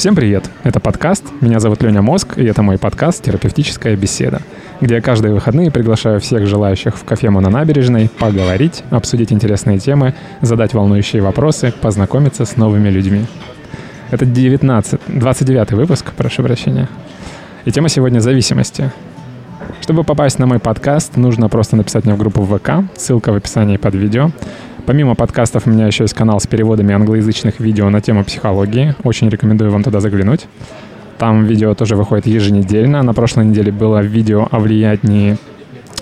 Всем привет! Это подкаст. Меня зовут Леня Мозг, и это мой подкаст «Терапевтическая беседа», где я каждые выходные приглашаю всех желающих в кофему на набережной поговорить, обсудить интересные темы, задать волнующие вопросы, познакомиться с новыми людьми. Это 19, 29 выпуск, прошу прощения. И тема сегодня — зависимости. Чтобы попасть на мой подкаст, нужно просто написать мне в группу ВК, ссылка в описании под видео. Помимо подкастов у меня еще есть канал с переводами англоязычных видео на тему психологии. Очень рекомендую вам туда заглянуть. Там видео тоже выходит еженедельно. На прошлой неделе было видео о влиянии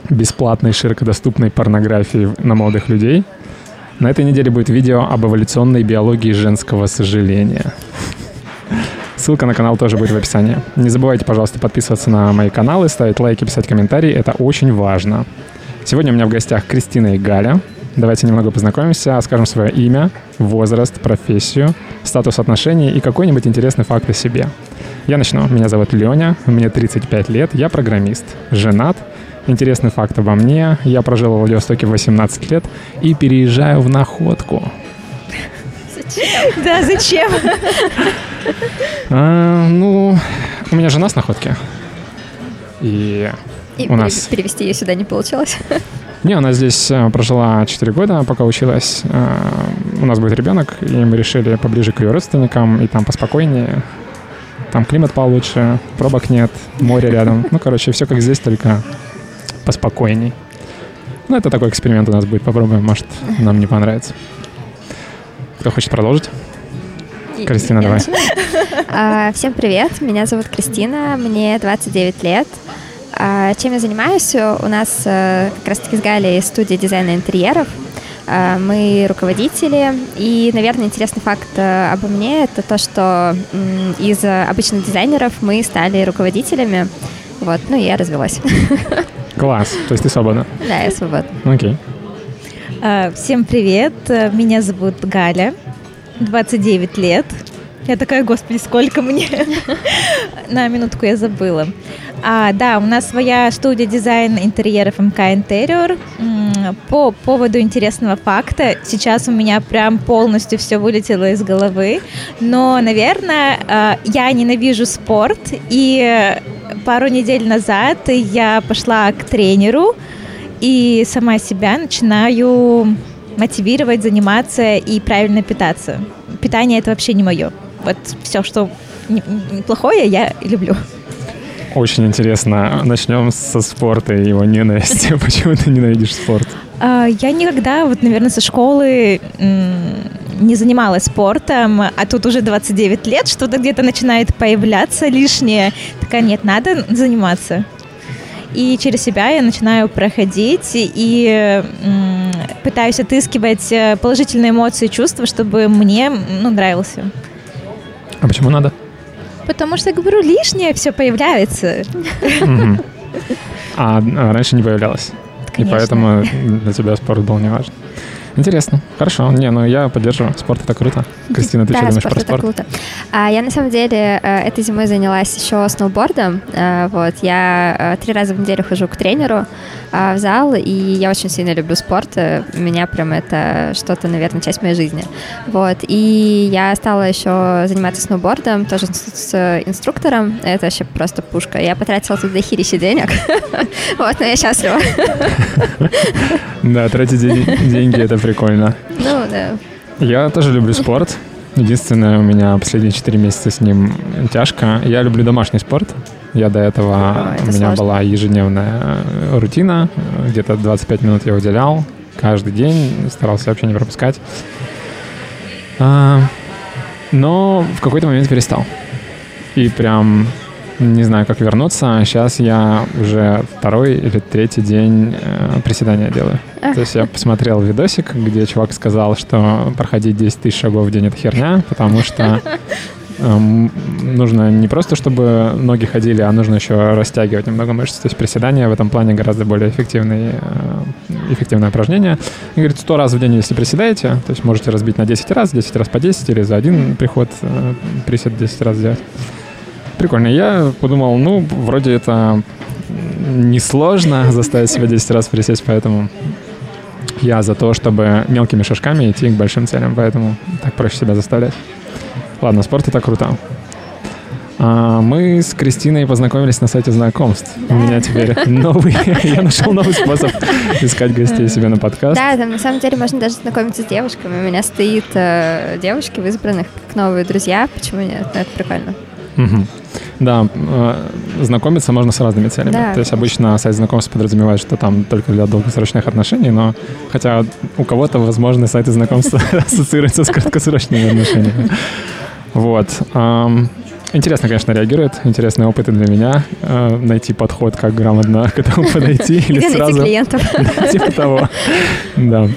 бесплатной широкодоступной порнографии на молодых людей. На этой неделе будет видео об эволюционной биологии женского сожаления. Ссылка на канал тоже будет в описании. Не забывайте, пожалуйста, подписываться на мои каналы, ставить лайки, писать комментарии. Это очень важно. Сегодня у меня в гостях Кристина и Галя. Давайте немного познакомимся, скажем свое имя, возраст, профессию, статус отношений и какой-нибудь интересный факт о себе. Я начну. Меня зовут Леня, мне 35 лет, я программист, женат. Интересный факт обо мне. Я прожил в Владивостоке 18 лет и переезжаю в Находку. Да, зачем? А, ну, у меня жена с Находки. И, И у нас... перевести ее сюда не получилось. Не, она здесь э, прожила 4 года, пока училась. Э, У нас будет ребенок, и мы решили поближе к ее родственникам, и там поспокойнее. Там климат получше, пробок нет, море рядом. Ну, короче, все как здесь, только поспокойней. Ну, это такой эксперимент у нас будет. Попробуем, может, нам не понравится. Кто хочет продолжить? Кристина, давай. А, Всем привет, меня зовут Кристина, мне 29 лет. А, Чем я занимаюсь? У нас э, как раз-таки с Галей студия дизайна интерьеров. А, Мы руководители, и, наверное, интересный факт э, обо мне — это то, что из обычных дизайнеров мы стали руководителями. Вот, ну и я развелась. Класс. То есть ты свободна? Да, я свободна. Окей. А, Всем привет, э, меня зовут Галя, 29 лет. Я такая, господи, сколько мне? На минутку я забыла. А, да, у нас своя студия дизайн интерьеров МК Интерьер. По поводу интересного факта, сейчас у меня прям полностью все вылетело из головы. Но, наверное, э, я ненавижу спорт. И пару недель назад я пошла к тренеру и сама себя начинаю мотивировать, заниматься и правильно питаться. Питание это вообще не мое. Вот все, что не- неплохое, я люблю. Очень интересно. Начнем со спорта и его ненависти. Почему ты ненавидишь спорт? А, Я никогда, вот, наверное, со школы не занималась спортом, а тут уже 29 лет, что-то где-то начинает появляться лишнее. Такая, нет, надо заниматься. И через себя я начинаю проходить и пытаюсь отыскивать э, положительные эмоции и чувства, чтобы мне ну, нравился. А почему надо? Потому что, говорю, лишнее все появляется. А а раньше не появлялось. И поэтому для тебя спорт был не важен. Интересно. Хорошо. Не, ну я поддерживаю. Спорт это круто. Кристина, ты да, что думаешь спорт про это спорт? круто. А, я на самом деле э, этой зимой занялась еще сноубордом. Э, вот я э, три раза в неделю хожу к тренеру в зал, и я очень сильно люблю спорт. У меня прям это что-то, наверное, часть моей жизни. Вот и я стала еще заниматься сноубордом, тоже с, инструктором. Это вообще просто пушка. Я потратила тут дохерища денег. Вот, но я счастлива. Да, тратить ден- деньги это прикольно. Ну, да. Я тоже люблю спорт. Единственное, у меня последние 4 месяца с ним тяжко. Я люблю домашний спорт. Я до этого, А, это у меня сложно. была ежедневная э, рутина. Где-то 25 минут я уделял каждый день. Старался вообще не пропускать. А, но в какой-то момент перестал. И прям не знаю, как вернуться. Сейчас я уже второй или третий день э, приседания делаю. То есть я посмотрел видосик, где чувак сказал, что проходить 10 тысяч шагов в день это херня, потому что эм, нужно не просто, чтобы ноги ходили, а нужно еще растягивать немного мышц. То есть приседания в этом плане гораздо более эффективные, э, эффективное упражнение. И говорит, 100 раз в день, если приседаете, то есть можете разбить на 10 раз, 10 раз по 10 или за один приход э, присед 10 раз сделать. Прикольно. Я подумал, ну, вроде это несложно заставить себя 10 раз присесть, поэтому я за то, чтобы мелкими шажками идти к большим целям, поэтому так проще себя заставлять. Ладно, спорт это круто. А, мы с Кристиной познакомились на сайте знакомств. У меня теперь новый, я нашел новый способ искать гостей себе на подкаст. Да, там на самом деле можно даже знакомиться с девушками. У меня стоит э, девушки в избранных как новые друзья. Почему нет? Ну, это прикольно. Да, э, знакомиться можно с разными целями. Да, То есть обычно сайт знакомств подразумевает, что там только для долгосрочных отношений, но хотя у кого-то, возможно, сайты знакомств ассоциируются с краткосрочными отношениями. Вот. Интересно, конечно, реагирует. Интересный опыт и для меня. э, Найти подход, как грамотно к этому подойти. Или Где найти сразу... клиентов? Типа того. Да.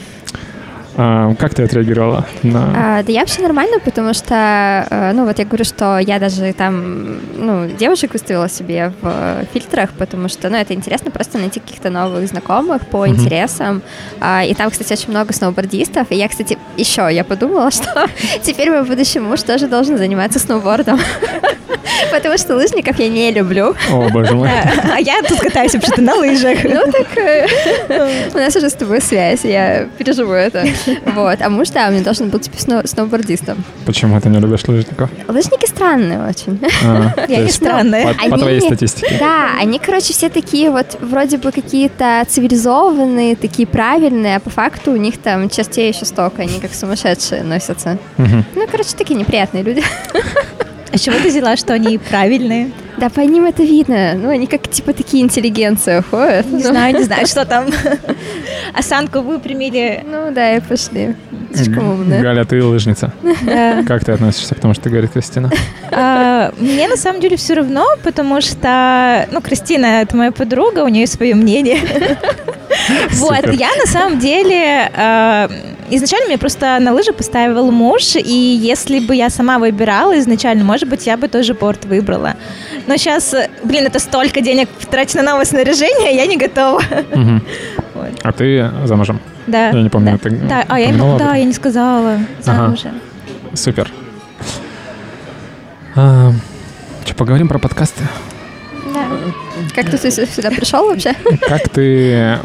А, Как ты отреагировала на... А, да я вообще нормально, потому что, э, ну вот я говорю, что я даже там, ну, девушек выставила себе в фильтрах, потому что, ну, это интересно просто найти каких-то новых знакомых по Мгм. интересам. А, И там, кстати, очень много сноубордистов. И я, кстати, еще я подумала, что теперь мой будущий муж тоже должен заниматься сноубордом. Потому что лыжников я не люблю. О, боже мой. А я тут катаюсь вообще-то на лыжах. Ну так э, у нас уже с тобой связь, я переживу это. Вот. А муж, да, у меня должен был типа сноу- сноубордистом. Почему ты не любишь лыжников? Лыжники странные очень. А, Я не странная. По, твоей статистике. Да, они, короче, все такие вот вроде бы какие-то цивилизованные, такие правильные, а по факту у них там чертей еще столько, они как сумасшедшие носятся. Ну, короче, такие неприятные люди. А чего ты взяла, что они правильные? Да, по ним это видно. Ну, они как типа такие интеллигенции ходят. Не знаю, не знаю, что там. Осанку выпрямили. Ну да, и пошли. Слишком умные. Галя, ты лыжница. Да. Как ты относишься к тому, что говорит Кристина? А, Мне на самом деле все равно, потому что, ну, Кристина это моя подруга, у нее свое мнение. Вот, я на самом деле э, изначально меня просто на лыжи поставил муж, и если бы я сама выбирала изначально, может быть, я бы тоже борт выбрала. Но сейчас, блин, это столько денег тратить на новое снаряжение, я не готова. Вот. А ты замужем? Да. Я не помню, Да, ты да, а я, об да, я не сказала. Ага. Замужем. Супер. А, что, поговорим про подкасты? Да. Как ты сю- сюда пришел вообще? Как ты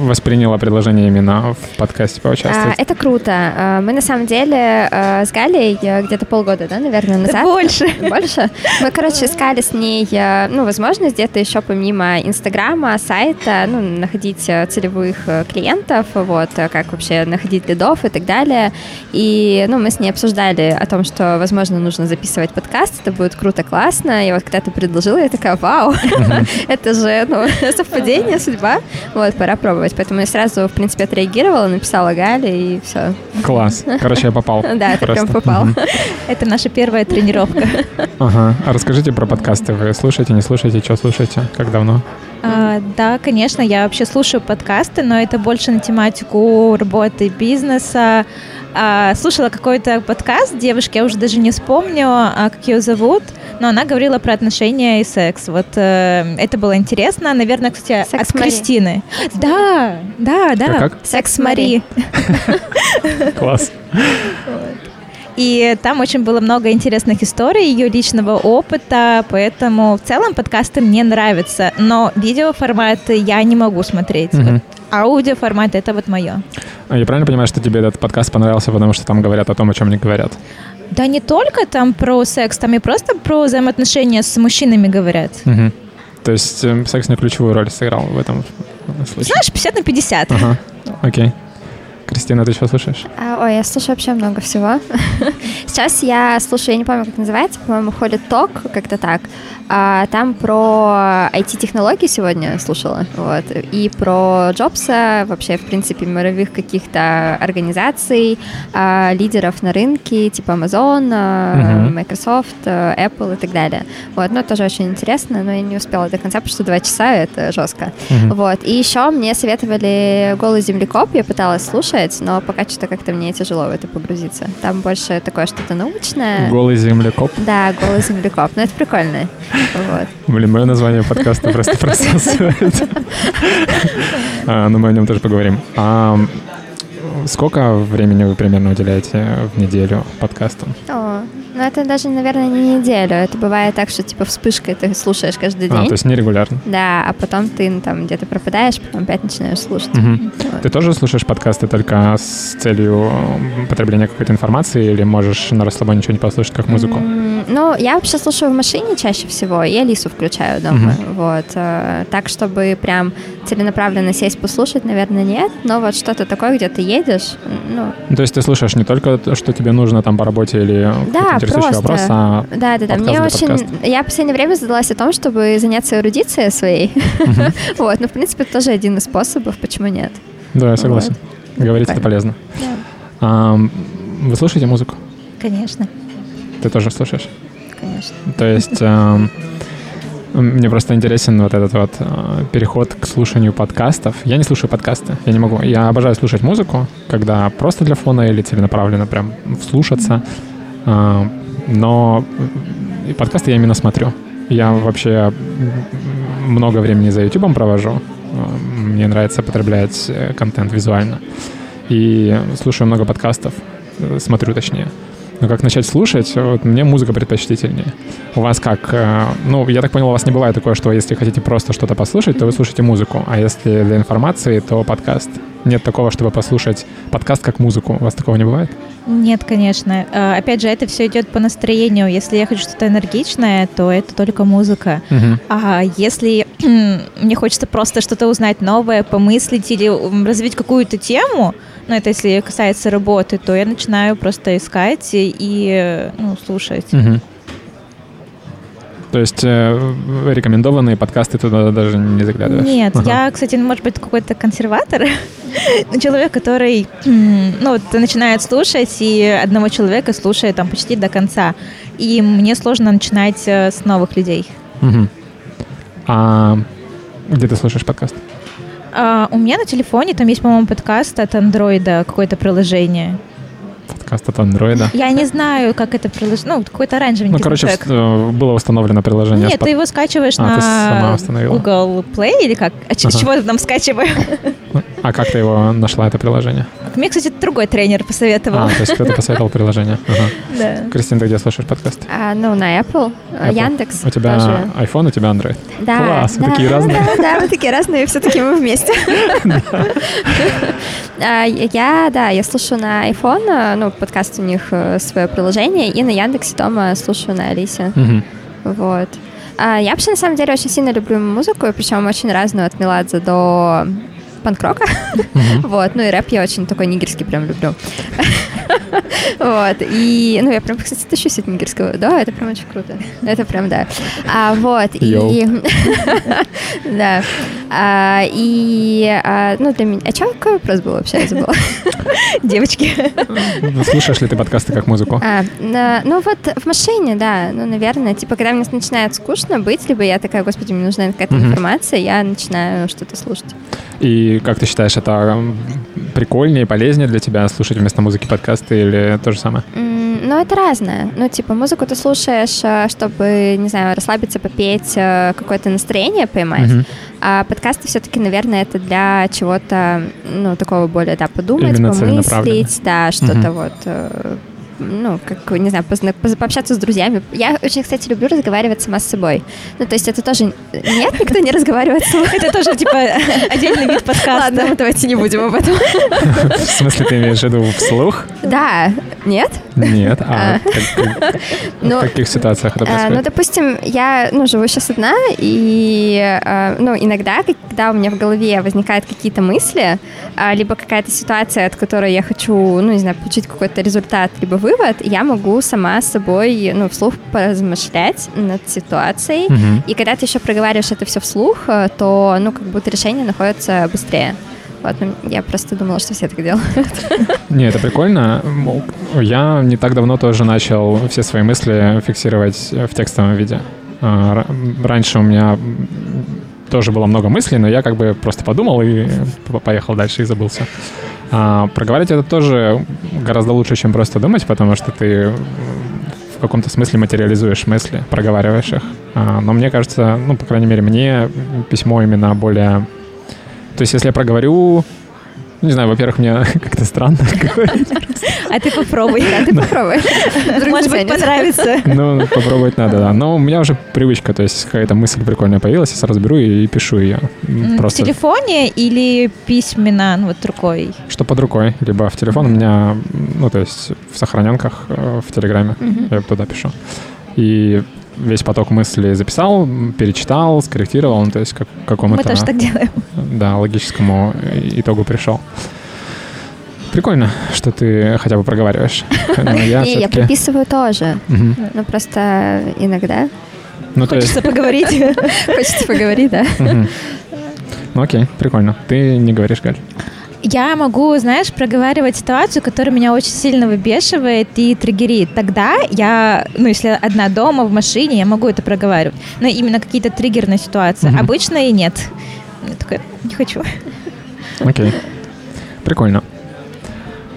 восприняла предложение именно в подкасте А, поучаствовать? Это круто. А, Мы на самом деле э, с Галей э, где-то полгода, да, наверное, Да назад. больше. Больше? Мы, короче, искали с ней, э, ну, возможность где-то еще помимо Инстаграма, сайта, ну, находить э, целевых клиентов, вот, как вообще находить лидов и так далее. И, ну, мы с ней обсуждали о том, что, возможно, нужно записывать подкаст, это будет круто, классно. И вот когда ты предложила, я такая, вау, это же, ну, совпадение, судьба. Вот, пора пробовать. Поэтому я сразу, в принципе, отреагировала, написала Гале, и все. Класс. Короче, я попал. Да, ты прям попал. Это наша первая тренировка. Ага. А расскажите про подкасты. Вы слушаете, не слушаете, что слушаете? Как давно? А, да, конечно, я вообще слушаю подкасты, но это больше на тематику работы бизнеса. А, слушала какой-то подкаст девушки, я уже даже не вспомню, а, как ее зовут, но она говорила про отношения и секс. Вот э, это было интересно. Наверное, кстати, Секс от Мари. Кристины. Да, да, да. Как-как? Секс Мари. Класс. И там очень было много интересных историй, ее личного опыта, поэтому в целом подкасты мне нравятся, но видеоформат я не могу смотреть. Мгм. Вот аудиоформат это вот мое. А Я правильно понимаю, что тебе этот подкаст понравился, потому что там говорят о том, о чем не говорят? Да не только там про секс, там и просто про взаимоотношения с мужчинами говорят. Мгм. То есть э, секс не ключевую роль сыграл в этом случае? Знаешь, 50 на 50. Ага. Окей. Кристина, ты что слушаешь? А, ой, я слушаю вообще много всего. Сейчас я слушаю, я не помню, как называется, по-моему, ходит ток, как-то так. А, там про IT-технологии сегодня слушала, вот, и про Джобса, вообще, в принципе, мировых каких-то организаций, а, лидеров на рынке, типа Amazon, Мгм. Microsoft, а, Apple и так далее. Вот, ну, тоже очень интересно, но я не успела до конца, потому что два часа — это жестко. Мгм. Вот. И еще мне советовали «Голый землекоп», я пыталась слушать, но пока что-то как-то мне тяжело в это погрузиться. Там больше такое что-то научное. Голый землекоп. Да, «Голый землекоп». Ну, это прикольно. Вот. Блин, мое название подкаста просто просасывает. А, Но мы о нем тоже поговорим. А, Сколько времени вы примерно уделяете в неделю подкасту? О, ну это даже, наверное, не неделю. Это бывает так, что типа вспышкой ты слушаешь каждый А, день. то есть нерегулярно. Да, а потом ты ну, там где-то пропадаешь, потом опять начинаешь слушать. Мгм. Вот. Ты тоже слушаешь подкасты только с целью потребления какой-то информации или можешь на расслабоне что-нибудь послушать как музыку? М, Ну, я вообще слушаю в машине чаще всего, и Алису включаю дома. Мгм. Вот. э, Так, чтобы прям целенаправленно сесть послушать, наверное, нет. Но вот что-то такое, где ты едешь, ну, Ну, То есть ты слушаешь не только то, что тебе нужно там по работе или Да, интересующий просто. вопрос, а Да, да, да. Мне очень. Я в последнее время задалась о том, чтобы заняться эрудицией своей. Вот, ну, в принципе, это тоже один из способов, почему нет. да, я согласен. Говорить это полезно. Ам, Вы слушаете музыку? Конечно, Ты тоже слушаешь? конечно. То есть мне просто интересен вот этот вот а, переход к слушанию подкастов. Я не слушаю подкасты, я не могу. Я обожаю слушать музыку, когда просто для фона или целенаправленно прям вслушаться. А, Но и подкасты я именно смотрю. Я вообще много времени за YouTube провожу. Мне нравится потреблять э, контент визуально. И слушаю много подкастов, э, смотрю точнее. Но как начать слушать, вот мне музыка предпочтительнее. У вас как? э, Ну, я так понял, у вас не бывает такое, что если хотите просто что-то послушать, то вы слушаете музыку, а если для информации, то подкаст. Нет такого, чтобы послушать подкаст как музыку. У вас такого не бывает? нет, конечно. А, Опять же, это все идет по настроению. Если я хочу что-то энергичное, то это только музыка. А если мне хочется просто что-то узнать новое, помыслить или развить какую-то тему, ну это если касается работы, то я начинаю просто искать и, ну, слушать. Мгм. То есть э, рекомендованные подкасты туда даже не заглядываешь? Нет, Ага. я, кстати, ну, может быть, какой-то консерватор, человек, который, ну, вот начинает слушать, и одного человека слушает там почти до конца. И мне сложно начинать э, с новых людей. Мгм. А где ты слушаешь подкаст? А, у меня на телефоне там есть, по-моему, подкаст от андроида, какое-то приложение. Подкаст от андроида? Я не знаю, как это приложение, ну, какой-то оранжевенький Ну, короче, в- э, было установлено приложение. Нет, ты его скачиваешь А, на. Google Play или как? А Ага. чего ты там скачиваешь? А как ты его нашла, это приложение? Мне, кстати, другой тренер посоветовал. А, то есть кто-то посоветовал приложение. Ага. Да. Кристина, ты где слушаешь подкаст? А, ну, на Apple, Apple. Яндекс. У тебя тоже. iPhone, у тебя Android. Да, Класс, да, такие разные. Да, да, мы такие разные, все-таки мы вместе. А, Я, да, я слушаю на iPhone, ну, подкаст у них э, свое приложение, и на Яндексе дома слушаю на Алисе. Мгм. Вот. А, Я вообще, на самом деле, очень сильно люблю музыку, причем очень разную, от Меладзе до панк-рока. Вот, ну и рэп я очень такой нигерский прям люблю. Вот, и, ну, я прям, кстати, тащусь от нигерского. Да, это прям очень круто. Это прям, да. А, вот, Йоу. и... Да. А, И, а, ну, для меня... А что, какой вопрос был вообще? Я забыла. Девочки. Ну, Слушаешь ли ты подкасты как музыку? А, на- ну вот в машине, да, ну, наверное, типа, когда мне начинает скучно быть, либо я такая, господи, мне нужна какая-то информация, я начинаю что-то слушать. И как ты считаешь, это прикольнее, полезнее для тебя слушать вместо музыки подкасты или то же самое? Ну, это разное. Ну, типа, музыку ты слушаешь, э, чтобы, не знаю, расслабиться, попеть, э, какое-то настроение поймать. Мгм. А подкасты все-таки, наверное, это для чего-то, ну, такого более, да, подумать, Именно помыслить, да, что-то Мгм. вот, э, ну, как, не знаю, позна- поз- пообщаться с друзьями. Я очень, кстати, люблю разговаривать сама с собой. Ну, то есть это тоже... Нет, никто не разговаривает с собой. Это тоже, типа, отдельный вид подкаста. Ладно, давайте не будем об этом. В смысле, ты имеешь в виду вслух? Да, нет? Нет. А А. как- Ну, в каких ситуациях это А, ну, происходит? допустим, я ну, живу сейчас одна, и а, ну, иногда, когда у меня в голове возникают какие-то мысли, либо какая-то ситуация, от которой я хочу, ну, не знаю, получить какой-то результат, либо вывод, я могу сама с собой, ну, вслух поразмышлять над ситуацией. Мгм. И когда ты еще проговариваешь это все вслух, э, то, ну, как будто решение находится быстрее. Вот, ну, я просто думала, что все так делают. Не, это прикольно. Я не так давно тоже начал все свои мысли фиксировать в текстовом виде. А, ра- Раньше у меня тоже было много мыслей, но я как бы просто подумал и по- поехал дальше и забылся. А проговаривать это тоже гораздо лучше, чем просто думать, потому что ты в каком-то смысле материализуешь мысли, проговариваешь их. А, Но мне кажется, ну, по крайней мере, мне письмо именно более... То есть, если я проговорю, не знаю, во-первых, мне как-то странно говорить. А ты попробуй. Да, ты попробуй. Может быть, понравится. Ну, попробовать надо, да. Но у меня уже привычка, то есть какая-то мысль прикольная появилась, я сразу беру и, пишу ее. М, В Просто телефоне или письменно, ну, вот рукой? что под рукой, либо в телефон у меня, ну, то есть в сохраненках э, в Телеграме, я туда пишу. и весь поток мыслей записал, перечитал, скорректировал, ну, то есть как, какому-то... Мы тоже так делаем. Да, логическому итогу пришел. Прикольно, что ты хотя бы проговариваешь. Не, я приписываю тоже. Ну, просто иногда. Ну, Хочется поговорить. Хочется поговорить, да. Ну, окей, прикольно. Ты не говоришь, Галь? Я могу, знаешь, проговаривать ситуацию, которая меня очень сильно выбешивает и триггерит. Тогда я, ну, если одна дома, в машине, я могу это проговаривать. Но именно какие-то триггерные ситуации. Угу. Обычно и нет. Я такая, не хочу. Окей. Прикольно.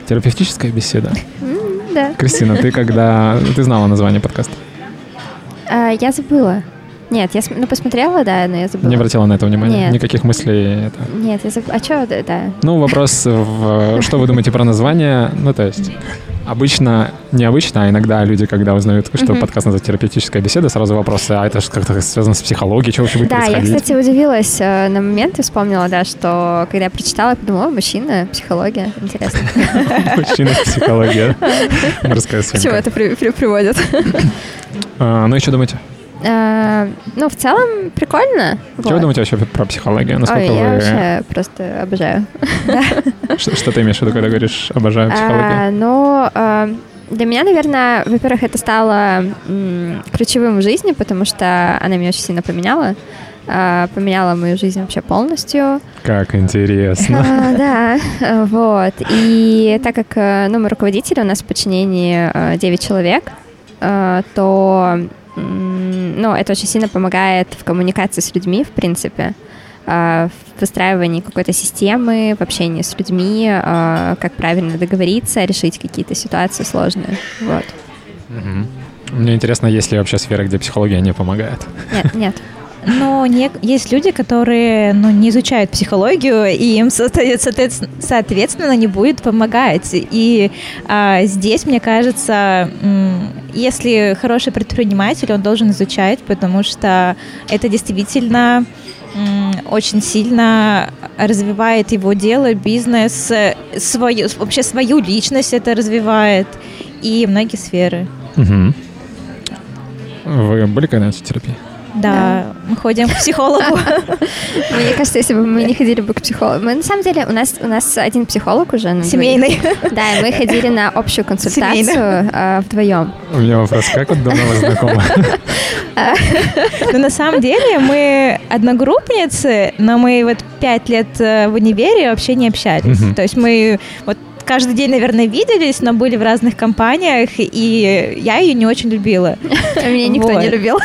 Терапевтическая беседа. Да. Кристина, ты когда... Ты знала название подкаста? Uh, я забыла. Нет, я ну, посмотрела, да, но я забыла. Не обратила на это внимания? Нет. Никаких мыслей? Это... Нет, я забыла. А что, да? Ну, вопрос, в... что вы думаете про название? Ну, то есть... Обычно, необычно, а иногда люди, когда узнают, что mm-hmm. подкаст называется терапевтическая беседа, сразу вопросы, а это же как-то связано с психологией, что вообще будет да, происходить? Я, кстати, удивилась э, на момент и вспомнила, да, что когда я прочитала, я подумала, мужчина, психология, интересно. Мужчина, психология. Морская свинка. К чему это приводит? А, ну, и что думаете? А, ну, в целом, прикольно. Что вот. вы думаете вообще про психологию? Насколько Ой, вы... я вообще просто обожаю. Что, ты имеешь в виду, когда говоришь «обожаю психологию»? А, ну, а, для меня, наверное, во-первых, это стало ключевым в жизни, потому что она меня очень сильно поменяла. Поменяла мою жизнь вообще полностью. Как интересно. А, да, вот. И так как э, ну, мы руководители, у нас в подчинении 9 э, человек, э, то ну, это очень сильно помогает в коммуникации с людьми, в принципе, а, в выстраивании какой-то системы, в общении с людьми, а, как правильно договориться, решить какие-то ситуации сложные. Вот. Угу. Мне интересно, есть ли вообще сфера, где психология не помогает? Нет, нет. Но не, есть люди, которые ну, не изучают психологию, и им, соответственно, не будет помогать. И а, здесь, мне кажется, если хороший предприниматель, он должен изучать, потому что это действительно очень сильно развивает его дело, бизнес, свою, вообще свою личность это развивает и многие сферы. Угу. Вы были когда-нибудь в терапии? Да, мы ходим к психологу. Мне кажется, если бы мы не ходили бы к психологу... Мы, на самом деле, у нас, у нас один психолог уже. Семейный. Да, мы ходили на общую консультацию э, вдвоем. У меня вопрос, как вот давно вы знакомы? Ну, на самом деле, мы одногруппницы, но мы вот пять лет э, в универе вообще не общались. То есть мы вот каждый день, наверное, виделись, но были в разных компаниях, и я ее не очень любила. Меня никто не любил.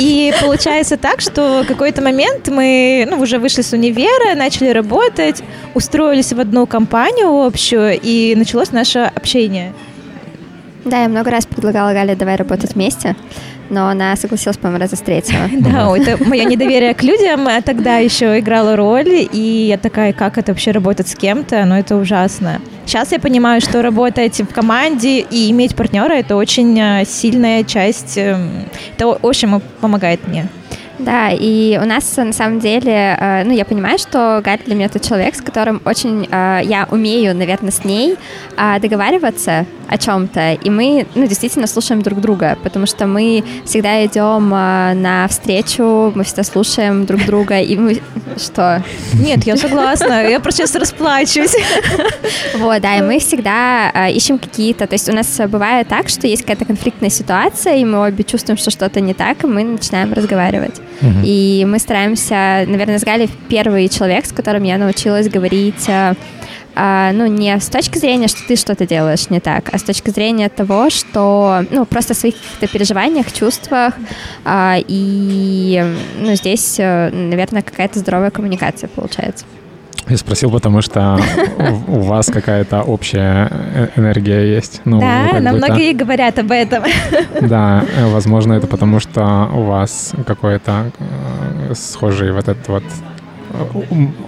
И получается так, что какой-то момент мы ну, уже вышли с универа, начали работать, устроились в одну компанию общую, и началось наше общение. Да, я много раз предлагала Гале, давай работать вместе но она согласилась, по-моему, раза с третьего. Да, это мое недоверие к людям тогда еще играло роль, и я такая, как это вообще работать с кем-то, ну это ужасно. Сейчас я понимаю, что работать в команде и иметь партнера — это очень э, сильная часть, эм, это очень помогает мне. Да, и у нас на самом деле, э, ну, я понимаю, что Галя для меня тот человек, с которым очень э, я умею, наверное, с ней э, договариваться о чем-то, и мы, ну, действительно слушаем друг друга, потому что мы всегда идем на встречу, мы всегда слушаем друг друга, и мы... Что? Нет, я согласна, я просто сейчас расплачусь. Вот, да, и мы всегда ищем какие-то, то есть у нас бывает так, что есть какая-то конфликтная ситуация, и мы обе чувствуем, что что-то не так, и мы начинаем разговаривать. И мы стараемся, наверное, с Галей первый человек, с которым я научилась говорить э, а, ну, не с точки зрения, что ты что-то делаешь не так, а с точки зрения того, что, ну, просто о своих каких-то переживаниях, чувствах, а, и, ну, здесь, э, наверное, какая-то здоровая коммуникация получается. Я спросил, потому что у вас какая-то общая э, энергия есть. Ну, да, нам многие говорят об этом. Да, э, возможно, это потому что у вас какой-то э, схожий вот этот вот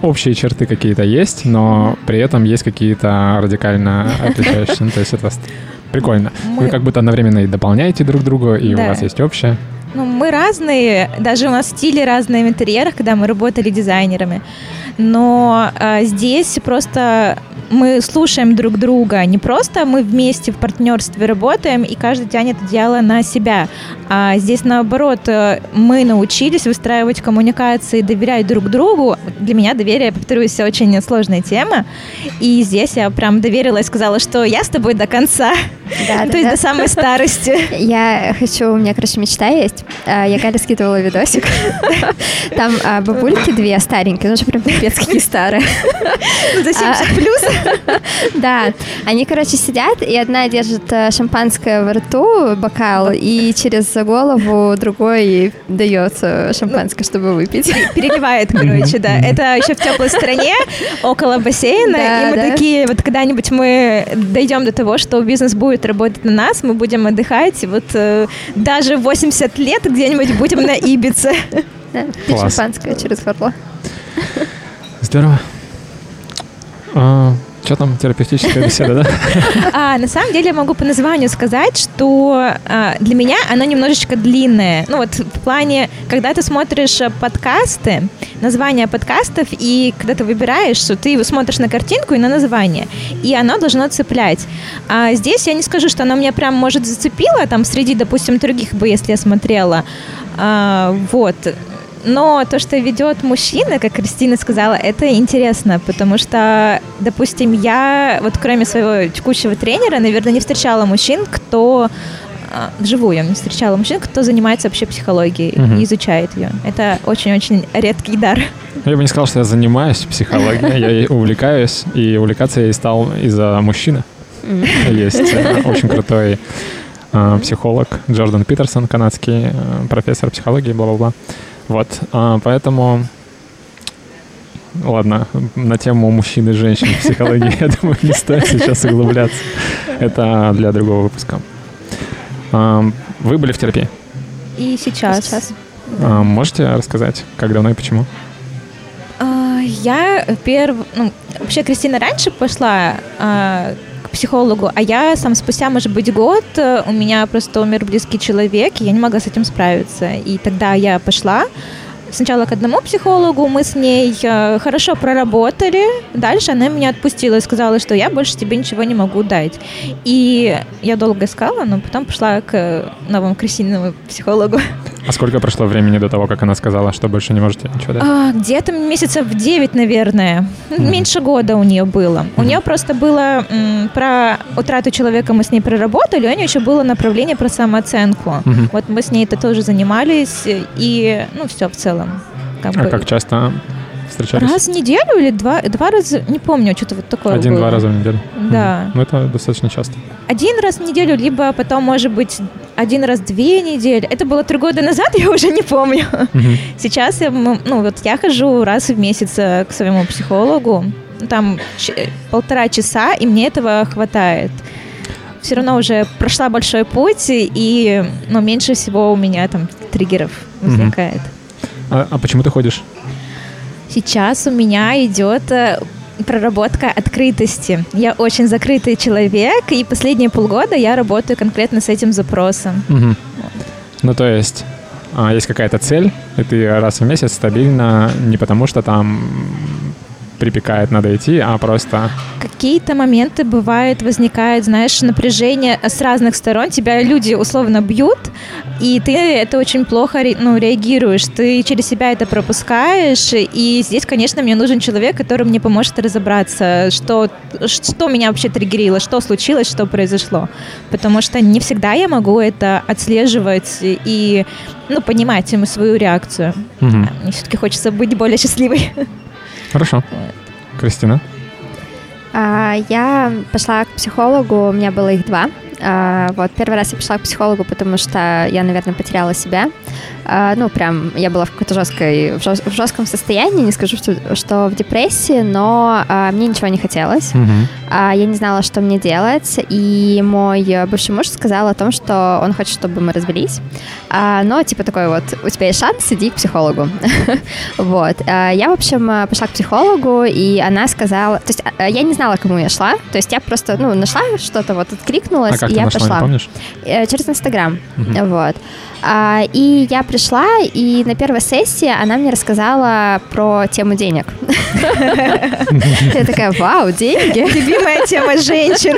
общие черты какие-то есть, но при этом есть какие-то радикально отличающиеся. Ну, то есть это прикольно. Мы... Вы как будто одновременно и дополняете друг друга, и да. у вас есть общее. Ну, мы разные, даже у нас стили разные в интерьерах, когда мы работали дизайнерами. Но э, здесь просто мы слушаем друг друга. Не просто мы вместе в партнерстве работаем, и каждый тянет дело на себя. А здесь, наоборот, э, мы научились выстраивать коммуникации, доверять друг другу. Для меня доверие, повторюсь, очень сложная тема. И здесь я прям доверилась, сказала, что я с тобой до конца. Да, То есть до самой старости. Я хочу, у меня, короче, мечта есть. А, я Галя скидывала видосик. Там а, бабульки две старенькие, ну прям пипец какие старые. Ну, за 70 плюс. Да, они, короче, сидят, и одна держит э, шампанское в рту, бокал, и через голову другой дается шампанское, чтобы выпить. Переливает, короче, да. Это еще в теплой стране, около бассейна, и мы такие, вот когда-нибудь мы дойдем до того, что бизнес будет работать на нас, мы будем отдыхать, вот э, даже 80 лет где-нибудь будем на Ибице. Да, пить шампанское через горло. Здорово. А, что там, терапевтическая беседа, да? А, на самом деле я могу по названию сказать, что а, для меня оно немножечко длинное. Ну вот в плане, когда ты смотришь подкасты, название подкастов, и когда ты выбираешь, что ты смотришь на картинку и на название, и оно должно цеплять. А здесь я не скажу, что оно меня прям может зацепило, там среди, допустим, других бы, если я смотрела. А, вот. Но то, что ведет мужчина, как Кристина сказала, это интересно, потому что, допустим, я, вот кроме своего текущего тренера, наверное, не встречала мужчин, кто а, вживую я не встречала мужчин, кто занимается вообще психологией угу. и изучает ее. Это очень-очень редкий дар. Я бы не сказал, что я занимаюсь психологией, я ей увлекаюсь, и увлекаться я и стал из-за мужчины. Есть э, очень крутой э, психолог Джордан Питерсон, канадский э, профессор психологии, бла-бла-бла. Вот, а, поэтому... Ладно, на тему мужчин и женщин в психологии, я думаю, не стоит сейчас углубляться. Это для другого выпуска. А, вы были в терапии? И сейчас. сейчас. А, можете рассказать, как давно и почему? А, я перв... ну, вообще Кристина раньше пошла а, психологу, а я сам спустя, может быть, год, э, у меня просто умер близкий человек, и я не могла с этим справиться. И тогда я пошла, сначала к одному психологу, мы с ней э, хорошо проработали, дальше она меня отпустила и сказала, что я больше тебе ничего не могу дать. И я долго искала, но потом пошла к новому крысиному психологу. А сколько прошло времени до того, как она сказала, что больше не можете ничего дать? А, где-то месяцев 9, наверное. Mm-hmm. Меньше года у нее было. Mm-hmm. У нее просто было м, про утрату человека мы с ней проработали, у нее еще было направление про самооценку. Mm-hmm. Вот мы с ней это тоже занимались, и ну все в целом. Как а бы... как часто встречались? Раз в неделю или два, два раза, не помню, что-то вот такое Один-два раза в неделю? Да. Mm. Ну, это достаточно часто. Один раз в неделю, либо потом, может быть, один раз в две недели. Это было три года назад, я уже не помню. Mm-hmm. Сейчас я, ну, вот я хожу раз в месяц э, к своему психологу. Там ч- полтора часа, и мне этого хватает все равно уже прошла большой путь, и ну, меньше всего у меня там триггеров возникает. Mm-hmm. А, а почему ты ходишь? Сейчас у меня идет э, проработка открытости. Я очень закрытый человек, и последние полгода я работаю конкретно с этим запросом. Угу. Ну, то есть а, есть какая-то цель, и ты раз в месяц стабильно, не потому что там припекает, надо идти, а просто... Какие-то моменты бывают, возникает, знаешь, напряжение с разных сторон. Тебя люди условно бьют, и ты это очень плохо ну, реагируешь. Ты через себя это пропускаешь. И здесь, конечно, мне нужен человек, который мне поможет разобраться, что, что меня вообще триггерило, что случилось, что произошло. Потому что не всегда я могу это отслеживать и ну, понимать ему свою реакцию. Угу. Мне все-таки хочется быть более счастливой. Хорошо. Кристина? А, я пошла к психологу, у меня было их два. А, вот первый раз я пришла к психологу, потому что я, наверное, потеряла себя. А, ну, прям я была в какой-то жесткой, в, жест, в жестком состоянии, не скажу, что, что в депрессии, но а, мне ничего не хотелось. Угу. Я не знала, что мне делать, и мой бывший муж сказал о том, что он хочет, чтобы мы развелись. Но, типа, такой вот, у тебя есть шанс, иди к психологу. вот. А, я, в общем, пошла к психологу, и она сказала... То есть я не знала, кому я шла, то есть я просто, ну, нашла что-то, вот, откликнулась, а как я нашла, пошла. Не помнишь? Э, через Инстаграм. Угу. Вот. А, и я пришла, и на первой сессии она мне рассказала про тему денег. Я такая, вау, деньги. Любимая тема женщин.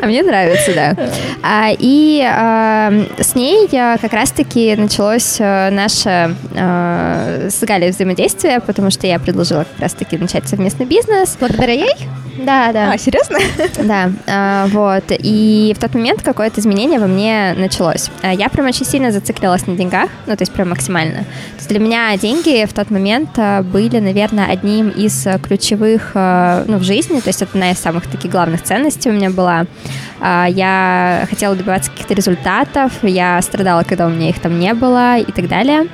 А мне нравится, да. А, и а, с ней как раз-таки началось наше с Галей взаимодействие, потому что я предложила как раз-таки начать совместный бизнес. Благодаря ей? Да, да. А, серьезно? Да, вот. И в тот момент какое-то изменение во мне началось. Я прям очень сильно зациклилась на деньгах, ну, то есть прям максимально. То есть для меня деньги в тот момент а, были, наверное, одним из ключевых, ну, в жизни, то есть одна из самых таких главных ценностей у меня была. Я хотела добиваться каких-то результатов, я страдала, когда у меня их там не было и так далее.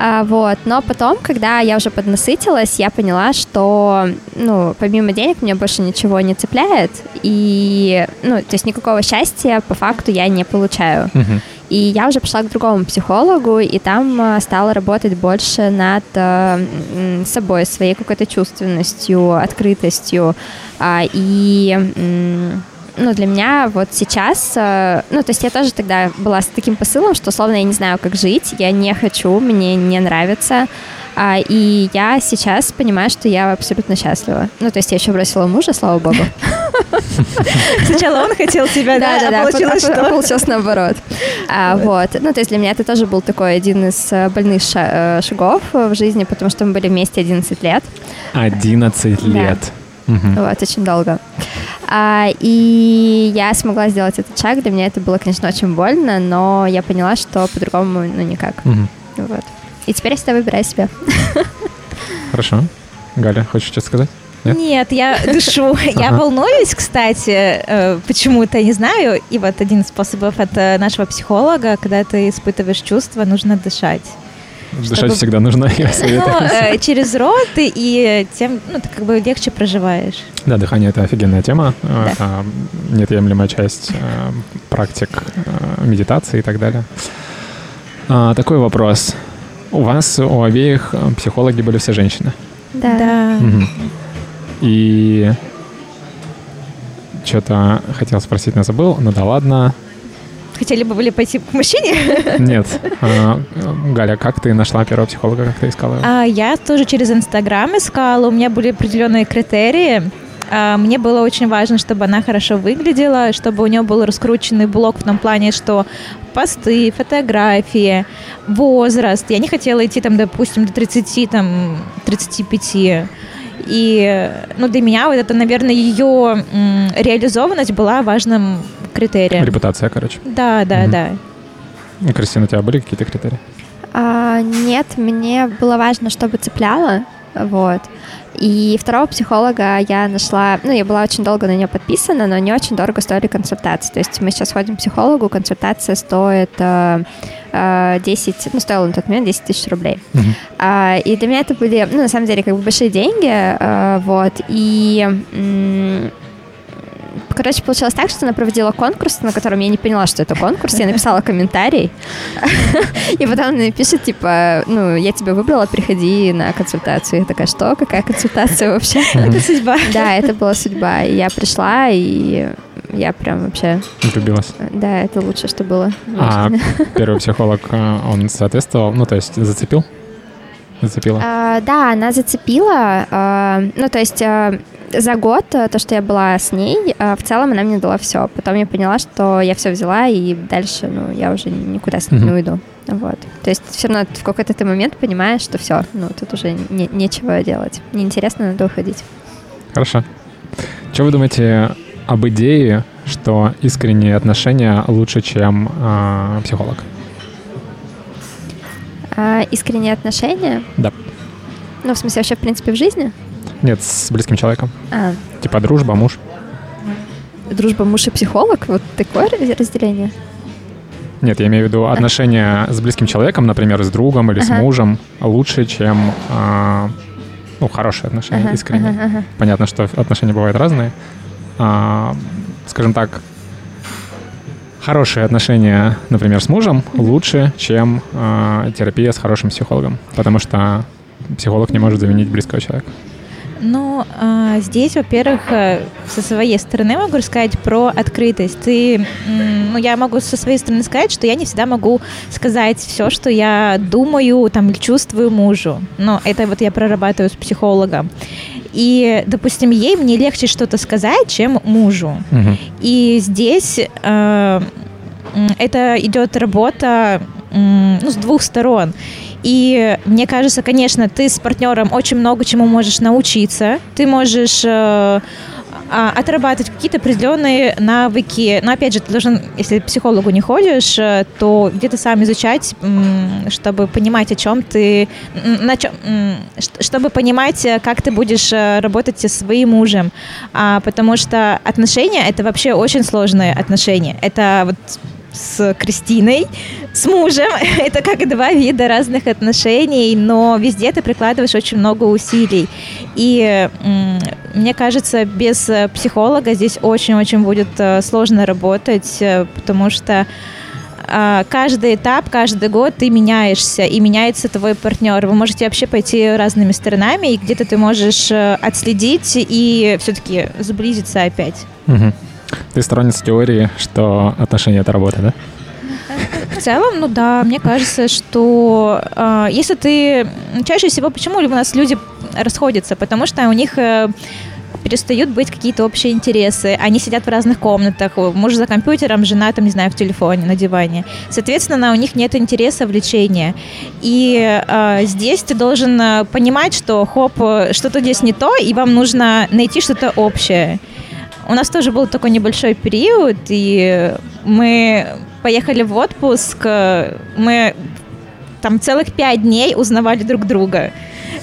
А, вот. Но потом, когда я уже поднасытилась, я поняла, что, ну, помимо денег мне больше ничего не цепляет, и, ну, то есть никакого счастья по факту я не получаю. Uh-huh. И я уже пошла к другому психологу, и там а, стала работать больше над э, собой, своей какой-то чувственностью, открытостью. Э, и э, ну, для меня вот сейчас, э, ну, то есть я тоже тогда была с таким посылом, что, условно, я не знаю, как жить, я не хочу, мне не нравится, а, и я сейчас понимаю, что я абсолютно счастлива. Ну, то есть я еще бросила мужа, слава богу. Сначала он хотел тебя, да, да, да, получилось что? получилось наоборот. А, вот. Ну, то есть для меня это тоже был такой один из э, больных э, шагов в жизни, потому что мы были вместе 11 лет. 11 лет. Угу. Вот, очень долго. А, и я смогла сделать этот шаг. Для меня это было, конечно, очень больно, но я поняла, что по-другому, ну, никак. Угу. Вот. И теперь я всегда выбираю себя. Хорошо. Галя, хочешь что-то сказать? Нет? Нет, я дышу. Я волнуюсь, кстати, э, почему-то не знаю. И вот один из способов от нашего психолога, когда ты испытываешь чувства, нужно дышать. Дышать чтобы... всегда нужно, я советую. Ну, э, через рот, и тем, ну, ты как бы легче проживаешь. Да, дыхание — это офигенная тема. Да. Это неотъемлемая часть э, практик э, медитации и так далее. А, такой вопрос. У вас у обеих психологи были все женщины? Да. да. Угу. И что-то хотел спросить, но забыл. Ну да ладно. Хотели бы были пойти к мужчине? Нет. А, Галя, как ты нашла первого психолога, как ты искала его? А, я тоже через Инстаграм искала, у меня были определенные критерии. А, мне было очень важно, чтобы она хорошо выглядела, чтобы у нее был раскрученный блог в том плане, что посты, фотографии, возраст. Я не хотела идти там, допустим, до 30, там, 35. И ну, для меня вот это, наверное, ее реализованность была важным критерием. Репутация, короче. Да, да, угу. да. Кристина, у тебя были какие-то критерии? А, нет, мне было важно, чтобы цепляло, вот. И второго психолога я нашла, ну, я была очень долго на нее подписана, но не очень дорого стоили консультации. То есть мы сейчас ходим к психологу, консультация стоит э, 10, э, ну, стоила на тот момент 10 тысяч рублей. Uh-huh. А, и для меня это были, ну, на самом деле, как бы большие деньги, а, вот, и... М- короче, получилось так, что она проводила конкурс, на котором я не поняла, что это конкурс. Я написала комментарий. И потом она пишет, типа, ну, я тебя выбрала, приходи на консультацию. Я такая, что? Какая консультация вообще? Это судьба. Да, это была судьба. И я пришла, и я прям вообще... Влюбилась. Да, это лучшее, что было. А первый психолог, э, он соответствовал, ну, то есть зацепил? Зацепила? А, да, она зацепила. А, ну, то есть а, за год, э, то, что я была с ней, а, в целом она мне дала все. Потом я поняла, что я все взяла, и дальше, ну, я уже никуда с ней не уйду. Вот. То есть все равно в какой-то ты момент понимаешь, что все, ну, тут уже не, нечего делать. Неинтересно, надо уходить. Хорошо. Что вы думаете об идее, что искренние отношения лучше, чем э, психолог? А, искренние отношения? Да. Ну, в смысле, вообще, в принципе, в жизни? Нет, с близким человеком. А. Типа дружба, муж. Дружба, муж и психолог? Вот такое разделение? Нет, я имею в виду отношения с близким человеком, например, с другом или ага. с мужем, лучше, чем а, ну, хорошие отношения, ага, искренние. Ага, ага. Понятно, что отношения бывают разные. А, скажем так, хорошие отношения, например, с мужем лучше, чем а, терапия с хорошим психологом, потому что психолог не может заменить близкого человека. Ну, а, здесь, во-первых, э, со своей стороны могу рассказать про открытость. Ты, ну, я могу со своей стороны сказать, что я не всегда могу сказать все, что я думаю там или чувствую мужу. Но это вот я прорабатываю с психологом. И, допустим, ей мне легче что-то сказать, чем мужу. Угу. И здесь э, это идет работа ну, с двух сторон. И мне кажется, конечно, ты с партнером очень много чему можешь научиться. Ты можешь э, а, отрабатывать какие-то определенные навыки. Но опять же, ты должен, если к психологу не ходишь, э, то где-то сам изучать, чтобы понимать, о чем ты, на чем, чтобы понимать, э, как ты будешь работать со своим мужем. А, потому что отношения это вообще очень сложные отношения. Это вот с Кристиной, с мужем. Это как два вида разных отношений, но везде ты прикладываешь очень много усилий. И мне кажется, без психолога здесь очень-очень будет э, сложно работать, э, потому что а, каждый этап, каждый год ты меняешься, и меняется твой партнер. Вы можете вообще пойти разными сторонами, и где-то ты можешь э, отследить и все-таки сблизиться опять. Угу. Ты сторонница теории, что отношения — это работа, да? В целом, ну да, мне кажется, что э, если ты... Чаще всего, почему у нас люди расходятся? Потому что у них э, перестают быть какие-то общие интересы. Они сидят в разных комнатах, муж за компьютером, жена там, не знаю, в телефоне, на диване. Соответственно, у них нет интереса, влечения. И э, здесь ты должен э, понимать, что хоп, что-то здесь не то, и вам нужно найти что-то общее. У нас тоже был такой небольшой период, и мы поехали в отпуск, мы там целых пять дней узнавали друг друга.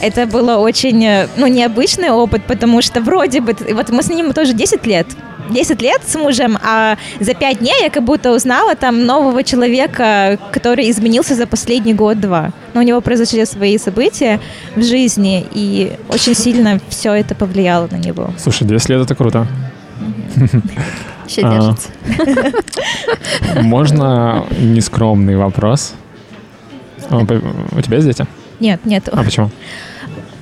Это было очень, ну, необычный опыт, потому что вроде бы, вот мы с ним тоже 10 лет, 10 лет с мужем, а за 5 дней я как будто узнала там нового человека, который изменился за последний год-два. Но у него произошли свои события в жизни, и очень сильно все это повлияло на него. Слушай, 10 лет это круто. Еще а. держится. Можно нескромный вопрос? А, у тебя есть дети? Нет, нет. А почему?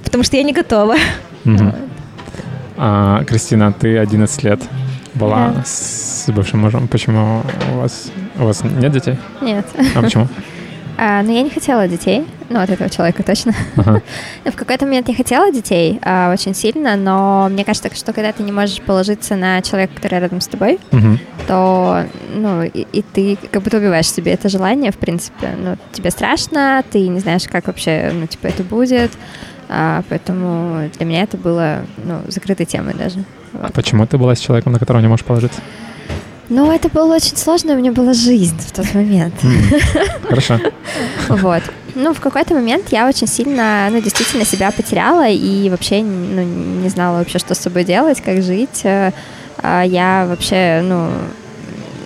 Потому что я не готова. А, Кристина, ты 11 лет была с бывшим мужем. Почему у вас, у вас нет детей? Нет. А почему? А, ну, я не хотела детей, ну, от этого человека точно. Ага. в какой-то момент я хотела детей а, очень сильно, но мне кажется, что когда ты не можешь положиться на человека, который рядом с тобой, угу. то, ну, и, и ты как будто убиваешь себе это желание, в принципе. Ну, тебе страшно, ты не знаешь, как вообще, ну, типа, это будет. А, поэтому для меня это было, ну, закрытой темой даже. Вот. А почему ты была с человеком, на которого не можешь положиться? Ну, это было очень сложно, у меня была жизнь в тот момент. Хорошо. Вот. Ну, в какой-то момент я очень сильно, ну, действительно себя потеряла и вообще, ну, не знала вообще, что с собой делать, как жить. Э, а я вообще, ну,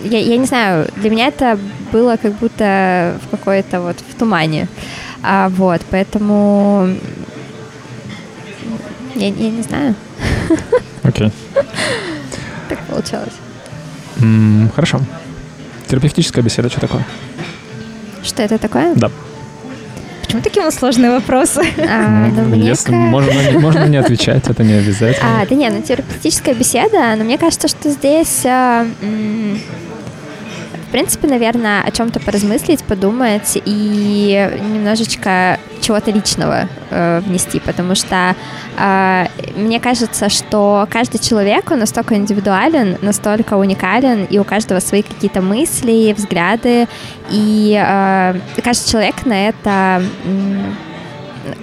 я, я не знаю, для меня это было как будто в какой-то вот в тумане. А, вот, поэтому я, я не знаю. Окей. Okay. Так получалось. Mm, хорошо. Терапевтическая беседа, что такое? Что это такое? Да. Почему такие у нас сложные вопросы? А, ну, Если можно, можно не отвечать, это не обязательно. А, да нет, ну терапевтическая беседа, но мне кажется, что здесь а, в принципе, наверное, о чем-то поразмыслить, подумать и немножечко чего-то личного э, внести, потому что э, мне кажется, что каждый человек, он настолько индивидуален, настолько уникален, и у каждого свои какие-то мысли, взгляды, и э, каждый человек на это...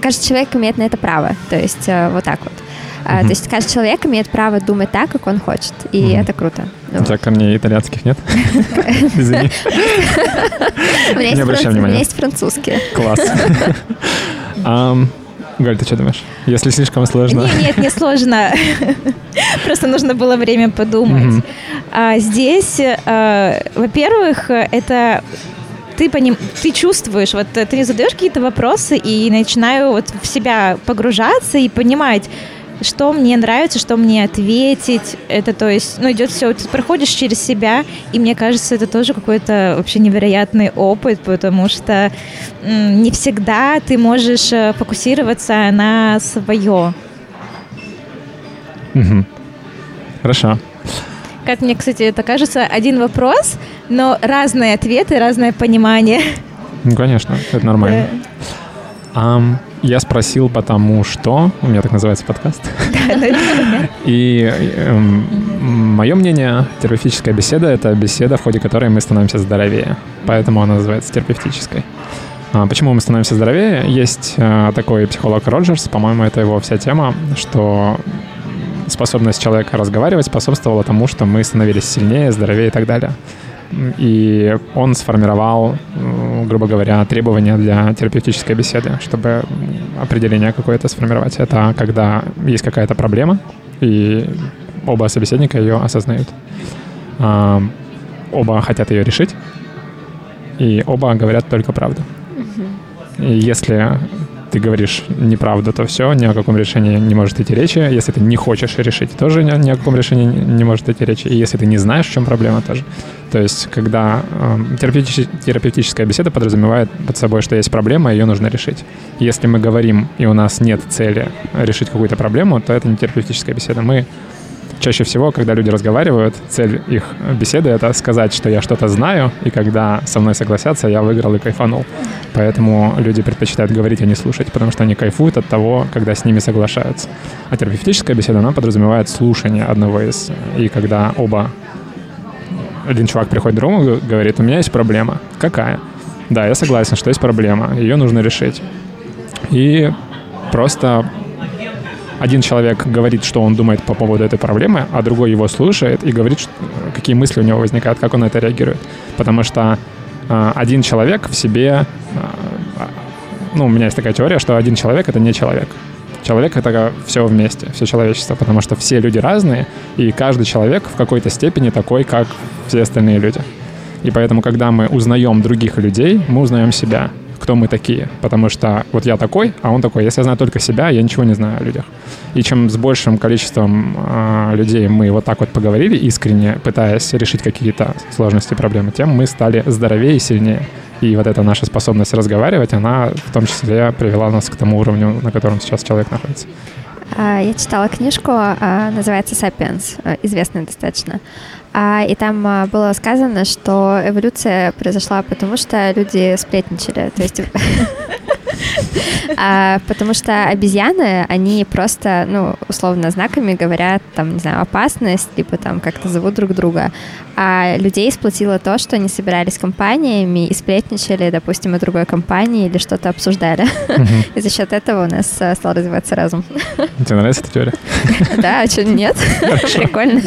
Каждый человек имеет на это право, то есть э, вот так вот. Mm-hmm. То есть каждый человек имеет право думать так, как он хочет, и mm-hmm. это круто. У тебя ко мне итальянских нет? Извини. Не обращай внимания. У меня есть французские. Класс. Галь, ты что думаешь? Если слишком сложно? Нет, нет, не сложно. Просто нужно было время подумать. А здесь, а, во-первых, это ты, поним... ты чувствуешь, вот ты не задаешь какие-то вопросы и начинаю вот в себя погружаться и понимать, что мне нравится, что мне ответить. Это, то есть, ну, идет все, ты проходишь через себя, и мне кажется, это тоже какой-то вообще невероятный опыт, потому что не всегда ты можешь э, фокусироваться на свое. Угу. Хорошо. Как мне, кстати, это кажется, один вопрос, но разные ответы, разное понимание. Ну, конечно, это нормально. Um, я спросил, потому что... У меня так называется подкаст. И эм, мое мнение, терапевтическая беседа — это беседа, в ходе которой мы становимся здоровее. Поэтому она называется терапевтической. А почему мы становимся здоровее? Есть э, такой психолог Роджерс, по-моему, это его вся тема, что способность человека разговаривать способствовала тому, что мы становились сильнее, здоровее и так далее. И он сформировал, грубо говоря, требования для терапевтической беседы, чтобы определение какое-то сформировать. Это когда есть какая-то проблема, и оба собеседника ее осознают. А, оба хотят ее решить, и оба говорят только правду. И если ты говоришь неправду, то все, ни о каком решении не может идти речи. Если ты не хочешь решить, тоже ни, о каком решении не может идти речи. И если ты не знаешь, в чем проблема, тоже. То есть, когда э, терапевтич, терапевтическая беседа подразумевает под собой, что есть проблема, ее нужно решить. Если мы говорим, и у нас нет цели решить какую-то проблему, то это не терапевтическая беседа. Мы чаще всего, когда люди разговаривают, цель их беседы — это сказать, что я что-то знаю, и когда со мной согласятся, я выиграл и кайфанул. Поэтому люди предпочитают говорить, а не слушать, потому что они кайфуют от того, когда с ними соглашаются. А терапевтическая беседа, она подразумевает слушание одного из... И когда оба... Один чувак приходит к другому говорит, у меня есть проблема. Какая? Да, я согласен, что есть проблема, ее нужно решить. И просто один человек говорит, что он думает по поводу этой проблемы, а другой его слушает и говорит, что, какие мысли у него возникают, как он на это реагирует. Потому что э, один человек в себе... Э, ну, у меня есть такая теория, что один человек — это не человек. Человек — это все вместе, все человечество, потому что все люди разные, и каждый человек в какой-то степени такой, как все остальные люди. И поэтому, когда мы узнаем других людей, мы узнаем себя кто мы такие. Потому что вот я такой, а он такой. Если я знаю только себя, я ничего не знаю о людях. И чем с большим количеством э, людей мы вот так вот поговорили искренне, пытаясь решить какие-то сложности, проблемы, тем мы стали здоровее и сильнее. И вот эта наша способность разговаривать, она в том числе привела нас к тому уровню, на котором сейчас человек находится. А, я читала книжку, а, называется «Сапиенс», э, известная достаточно. А, и там было сказано, что эволюция произошла потому, что люди сплетничали. То есть а, потому что обезьяны, они просто, ну, условно, знаками говорят, там, не знаю, опасность, либо там как-то зовут друг друга. А людей сплотило то, что они собирались компаниями и сплетничали, допустим, о другой компании или что-то обсуждали. И за счет этого у нас а, стал развиваться разум. Тебе нравится эта теория? Да, а что нет? Прикольно.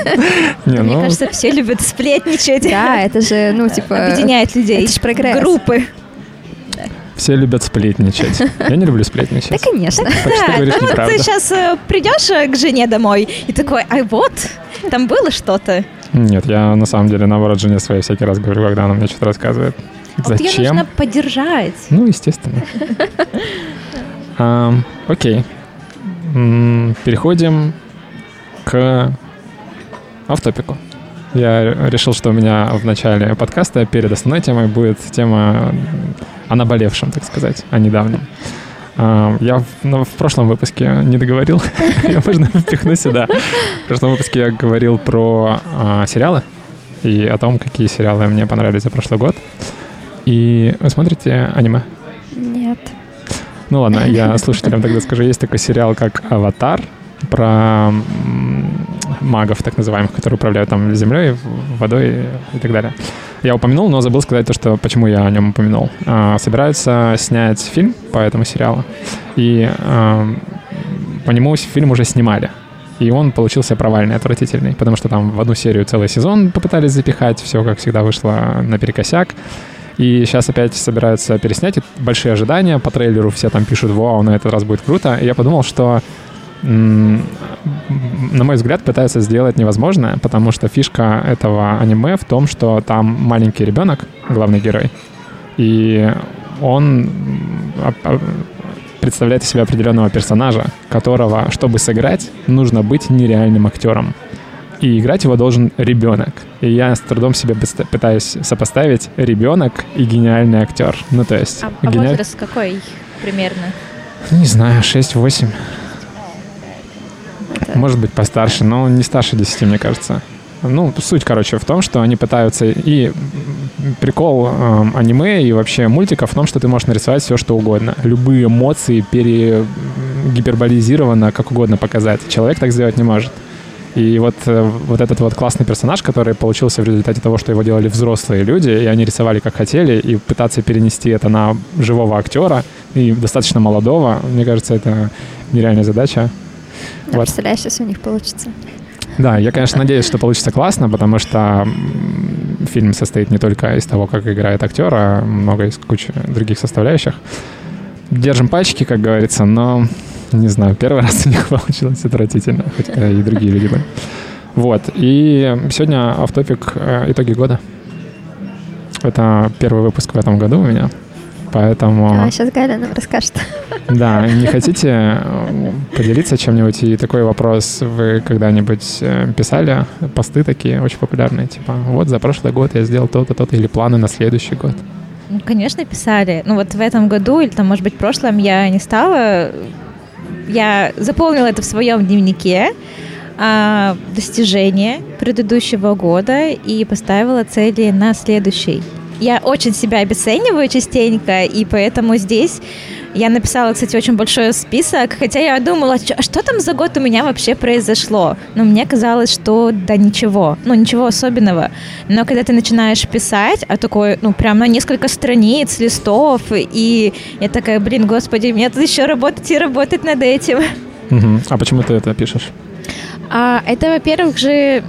Мне ну кажется, все любят сплетничать. Да, это же, ну, типа... Объединяет людей. Это же прогресс. Группы. Все любят сплетничать. Я не люблю сплетничать. Да, конечно. Так что говоришь ну. Ты сейчас э, придешь э, к жене домой и такой, а вот, там было что-то. Нет, я на самом деле наоборот жене своей всякий раз говорю, когда она мне что-то рассказывает. А вот ее нужно поддержать. Ну, естественно. а, окей. Переходим к автопику. Я решил, что у меня в начале подкаста перед основной темой будет тема о наболевшем, так сказать, о недавнем. А, я в, ну, в прошлом выпуске не договорил, я можно впихну сюда. В прошлом выпуске я говорил про а, сериалы и о том, какие сериалы мне понравились за прошлый год. И вы смотрите аниме? Нет. Ну ладно, я слушателям тогда скажу, есть такой сериал, как «Аватар», про магов, так называемых, которые управляют там землей, водой и так далее. Я упомянул, но забыл сказать то, что почему я о нем упомянул. А, собираются снять фильм по этому сериалу, и а, по нему фильм уже снимали. И он получился провальный, отвратительный, потому что там в одну серию целый сезон попытались запихать, все, как всегда, вышло наперекосяк. И сейчас опять собираются переснять, большие ожидания, по трейлеру все там пишут, вау, на этот раз будет круто. И я подумал, что на мой взгляд, пытаются сделать невозможное, потому что фишка этого аниме в том, что там маленький ребенок, главный герой, и он представляет из себя определенного персонажа, которого, чтобы сыграть, нужно быть нереальным актером. И играть его должен ребенок. И я с трудом себе пытаюсь сопоставить ребенок и гениальный актер. Ну, то есть... А, а гениаль... возраст какой примерно? Не знаю, 6-8. Может быть, постарше, но не старше 10, мне кажется. Ну, суть, короче, в том, что они пытаются... И прикол э, аниме и вообще мультиков в том, что ты можешь нарисовать все, что угодно. Любые эмоции пере гиперболизировано, как угодно показать. Человек так сделать не может. И вот, э, вот этот вот классный персонаж, который получился в результате того, что его делали взрослые люди, и они рисовали как хотели, и пытаться перенести это на живого актера, и достаточно молодого, мне кажется, это нереальная задача. Да, вот. Представляешь, если у них получится. Да, я, конечно, надеюсь, что получится классно, потому что фильм состоит не только из того, как играет актер, а много из кучи других составляющих. Держим пальчики, как говорится, но не знаю, первый раз у них получилось отвратительно, хотя и другие люди были. Вот, и сегодня автопик э, итоги года. Это первый выпуск в этом году у меня. Поэтому... А, сейчас Галя нам расскажет. Да, не хотите э, поделиться чем-нибудь? И такой вопрос, вы когда-нибудь э, писали посты такие очень популярные, типа, вот за прошлый год я сделал то-то, то-то, или планы на следующий год? Ну, конечно, писали. Ну, вот в этом году, или там, может быть, в прошлом я не стала... Я заполнила это в своем дневнике, а, достижения предыдущего года и поставила цели на следующий я очень себя обесцениваю частенько, и поэтому здесь я написала, кстати, очень большой список, хотя я думала, что там за год у меня вообще произошло? Но мне казалось, что да ничего, ну ничего особенного. Но когда ты начинаешь писать, а такой, ну прям на несколько страниц, листов, и я такая, блин, господи, мне тут еще работать и работать над этим. Угу. А почему ты это пишешь? А, это, во-первых, же,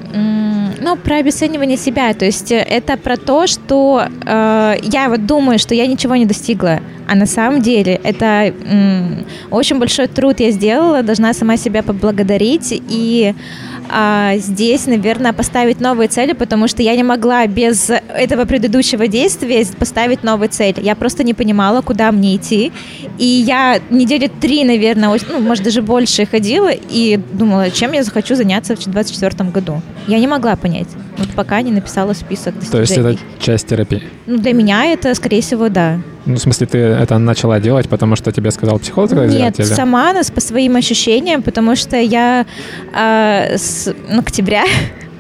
ну, про обесценивание себя. То есть э, это про то, что э, я вот думаю, что я ничего не достигла, а на самом деле это м, очень большой труд я сделала, должна сама себя поблагодарить и а, здесь, наверное, поставить новые цели, потому что я не могла без этого предыдущего действия поставить новые цели. Я просто не понимала, куда мне идти. И я недели три, наверное, ну, может, даже больше ходила и думала, чем я захочу заняться в 2024 году. Я не могла понять, вот пока не написала список достижений. То есть это часть терапии? Ну, для меня это, скорее всего, да. Ну, в смысле, ты это начала делать, потому что тебе сказал психолог Нет, или? сама, по своим ощущениям, потому что я э, с ну, октября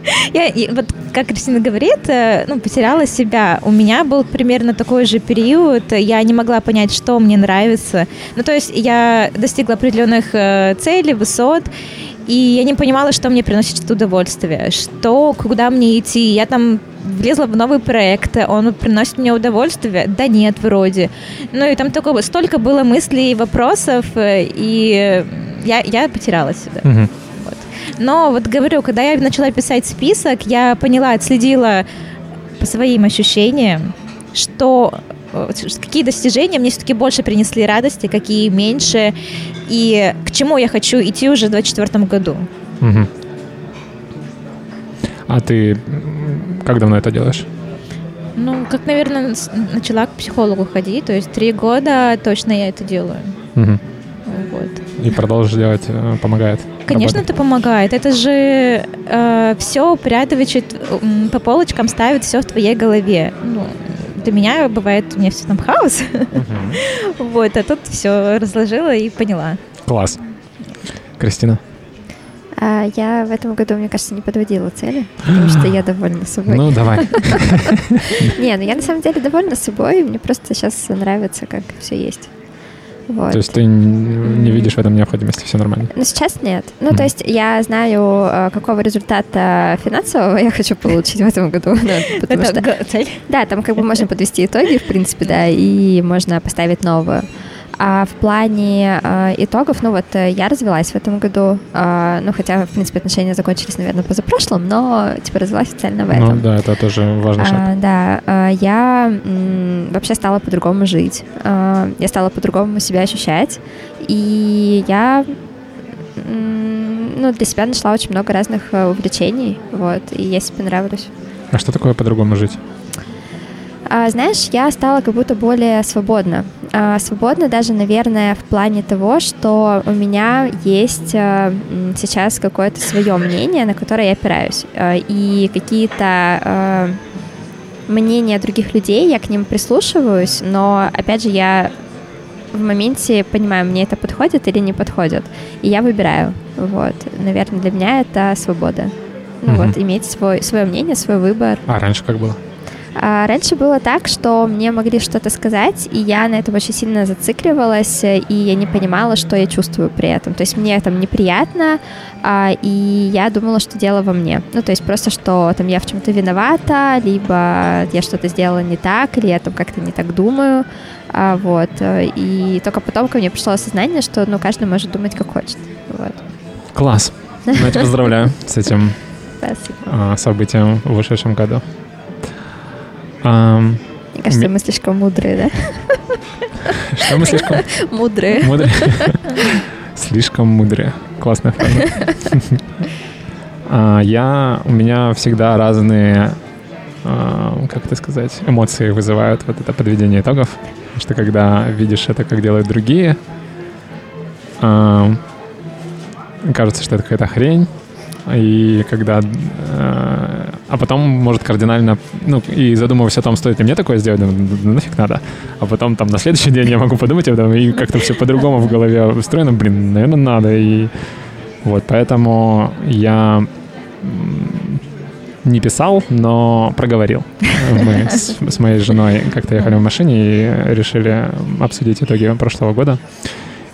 я, вот как Кристина говорит, э, ну, потеряла себя. У меня был примерно такой же период. Я не могла понять, что мне нравится. Ну, то есть я достигла определенных э, целей, высот, и я не понимала, что мне приносит удовольствие, что, куда мне идти. Я там влезла в новый проект, он приносит мне удовольствие? Да нет, вроде. Ну и там только столько было мыслей и вопросов, э, и я, я потеряла себя. Угу. Вот. Но вот говорю, когда я начала писать список, я поняла, отследила по своим ощущениям, что э, какие достижения мне все-таки больше принесли радости, какие меньше, и к чему я хочу идти уже в 2024 году. Угу. А ты как давно это делаешь? Ну, как, наверное, начала к психологу ходить, то есть три года точно я это делаю. Угу. Вот. И продолжишь делать, э, помогает? Конечно, работать. это помогает. Это же э, все упрятывает, по полочкам ставит все в твоей голове. Ну, для меня бывает, у меня все там хаос. Угу. вот, а тут все разложила и поняла. Класс. Кристина? А я в этом году, мне кажется, не подводила цели, потому что я довольна собой. Ну, давай. Не, ну я на самом деле довольна собой, мне просто сейчас нравится, как все есть. Вот. То есть ты не видишь в этом необходимости, все нормально? Ну, сейчас нет. Ну, mm-hmm. то есть я знаю, э, какого результата финансового я хочу получить в этом году. Ну, потому Это что, цель? Да, там как бы можно подвести итоги, в принципе, да, и можно поставить новую. А в плане э, итогов, ну вот э, я развелась в этом году, э, ну хотя, в принципе, отношения закончились, наверное, позапрошлым, но типа развелась официально в ну этом. Ну да, это тоже важный шаг. А, да, э, я м, вообще стала по-другому жить, э, я стала по-другому себя ощущать, и я ну, для себя нашла очень много разных э, увлечений, вот, и я себе нравлюсь. А что такое по-другому жить? А, знаешь, я стала как будто более свободна. А, свободна даже, наверное, в плане того, что у меня есть а, сейчас какое-то свое мнение, на которое я опираюсь. А, и какие-то а, мнения других людей, я к ним прислушиваюсь, но, опять же, я в моменте понимаю, мне это подходит или не подходит. И я выбираю. Вот, наверное, для меня это свобода. Ну Мгм. вот, иметь свой, свое мнение, свой выбор. А раньше как было? А раньше было так, что мне могли что-то сказать, и я на этом очень сильно зацикливалась, и я не понимала, что я чувствую при этом. То есть мне там неприятно, а, и я думала, что дело во мне. Ну, то есть просто, что там я в чем-то виновата, либо я что-то сделала не так, или я там как-то не так думаю. А, вот. И только потом ко мне пришло осознание, что ну, каждый может думать, как хочет. Вот. Класс. Ну, я тебя поздравляю с этим Спасибо. событием в ушедшем году. Мне кажется, Ми- мы слишком мудрые, да? что мы слишком Мудрые. мудрые? Слишком мудрые. Классная фраза. А, Я, у меня всегда разные, а, как это сказать, эмоции вызывают вот это подведение итогов. Потому что когда видишь это, как делают другие, кажется, что это какая-то хрень. И когда... э, А потом может кардинально... Ну, и задумываясь о том, стоит ли мне такое сделать, думаю, ну нафиг надо. А потом там на следующий день я могу подумать об этом, и как-то все по-другому в голове устроено. Блин, наверное, надо. И вот, поэтому я не писал, но проговорил. Мы с, с моей женой как-то ехали в машине и решили обсудить итоги прошлого года.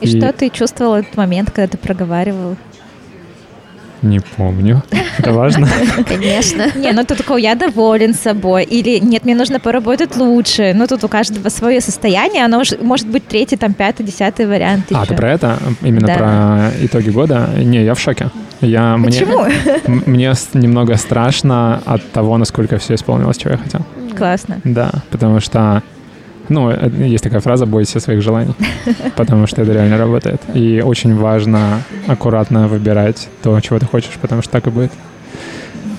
И, что ты чувствовал в этот момент, когда ты проговаривал? Не помню. Это важно. Конечно. Не, ну ты такой, я доволен собой. Или нет, мне нужно поработать лучше. Ну тут у каждого свое состояние, оно уж- может быть третий, там, пятый, десятый вариант А, еще. ты про это? Именно Да. про итоги года? Не, я в шоке. Я, мне, Почему? мне с- немного страшно от того, насколько все исполнилось, чего я хотел. Классно. Да, потому что, ну, э, есть такая фраза «бойся своих желаний», потому что это реально работает. И очень важно аккуратно выбирать то, чего ты хочешь, потому что так и будет.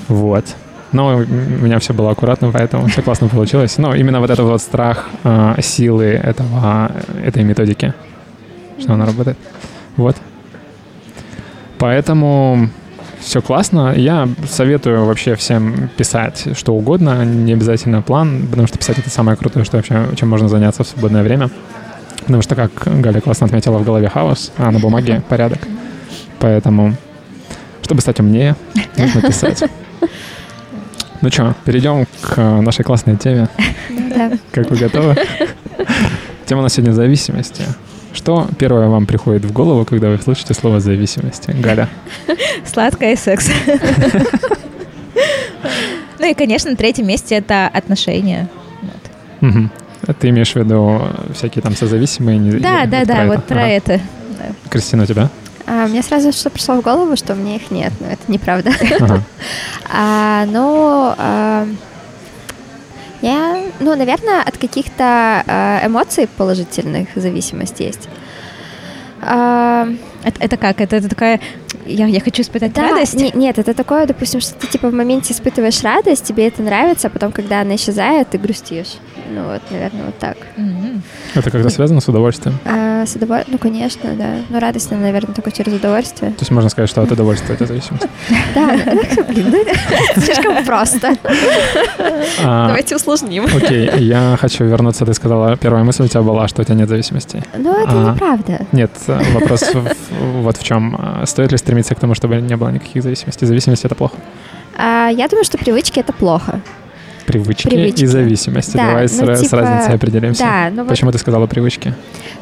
Вот. Но у меня все было аккуратно, поэтому все классно получилось. Но именно вот этот вот страх э, силы этого, этой методики, что она работает. Вот. Поэтому все классно. Я советую вообще всем писать что угодно, не обязательно план, потому что писать это самое крутое, что вообще, чем можно заняться в свободное время. Потому что, как Галя классно отметила, в голове хаос, а на бумаге порядок. Поэтому, чтобы стать умнее, нужно писать. Ну что, перейдем к нашей классной теме. Как вы готовы? Тема у нас сегодня зависимости. Что первое вам приходит в голову, когда вы слышите слово зависимости? Галя. Сладкое и секс. Ну и, конечно, на третьем месте это отношения. А Ты имеешь в виду всякие там созависимые? Да, да, да, вот про это. Кристина, у тебя? А, мне сразу что пришло в голову, что у меня их нет, но это неправда. Ага. А, ну, а, я, ну, наверное, от каких-то а, эмоций положительных зависимость есть. А, Это, это как? Это, это такая... Я, я хочу испытать да, радость? не- нет, это такое, допустим, что ты типа в моменте испытываешь радость, тебе это нравится, а потом, когда она исчезает, ты грустишь. Ну вот, наверное, вот так. М. Это как-то связано с удовольствием? А, с удоволь- Ну, конечно, да. Ну, радость, она, наверное, только через удовольствие. То есть можно сказать, что от удовольствия это зависимость. Да, блин, ну слишком просто. А, Давайте усложним. Окей, я хочу вернуться. Ты сказала, первая мысль у тебя была, что у тебя нет зависимости. Ну, это А. неправда. Нет, вопрос вот в чем. А, Стоит ли стремиться к тому, чтобы не было никаких зависимостей? Зависимость — это плохо. А, я думаю, что привычки это плохо. Привычки, Привычки. и зависимости. Да, Давай с, ну, с типа, разницей определимся. Да, ну вот, Почему ты сказала привычки?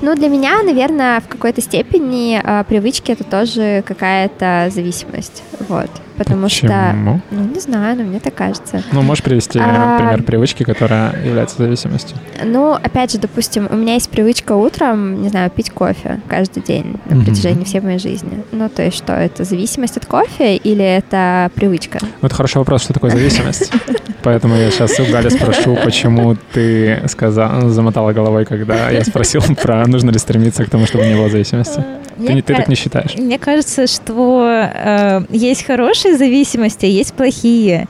ну для меня, наверное, в какой-то степени а, привычки это тоже какая-то зависимость, вот, потому что, Почему? ну не знаю, но мне так кажется. Ну, можешь привести А, пример привычки, которая является зависимостью? Ну, опять же, допустим, у меня есть привычка утром, не знаю, пить кофе каждый день на протяжении всей моей жизни. Ну, то есть что, это зависимость от кофе или это привычка? Ну, это хороший вопрос, что такое зависимость. Поэтому я сейчас у Гали спрошу, почему ты сказала, замотала головой, когда я спросил про нужно ли стремиться к тому, чтобы не было зависимости. Ты, Мне ты так не считаешь? Мне кажется, что э, есть хорошие зависимости, а есть плохие.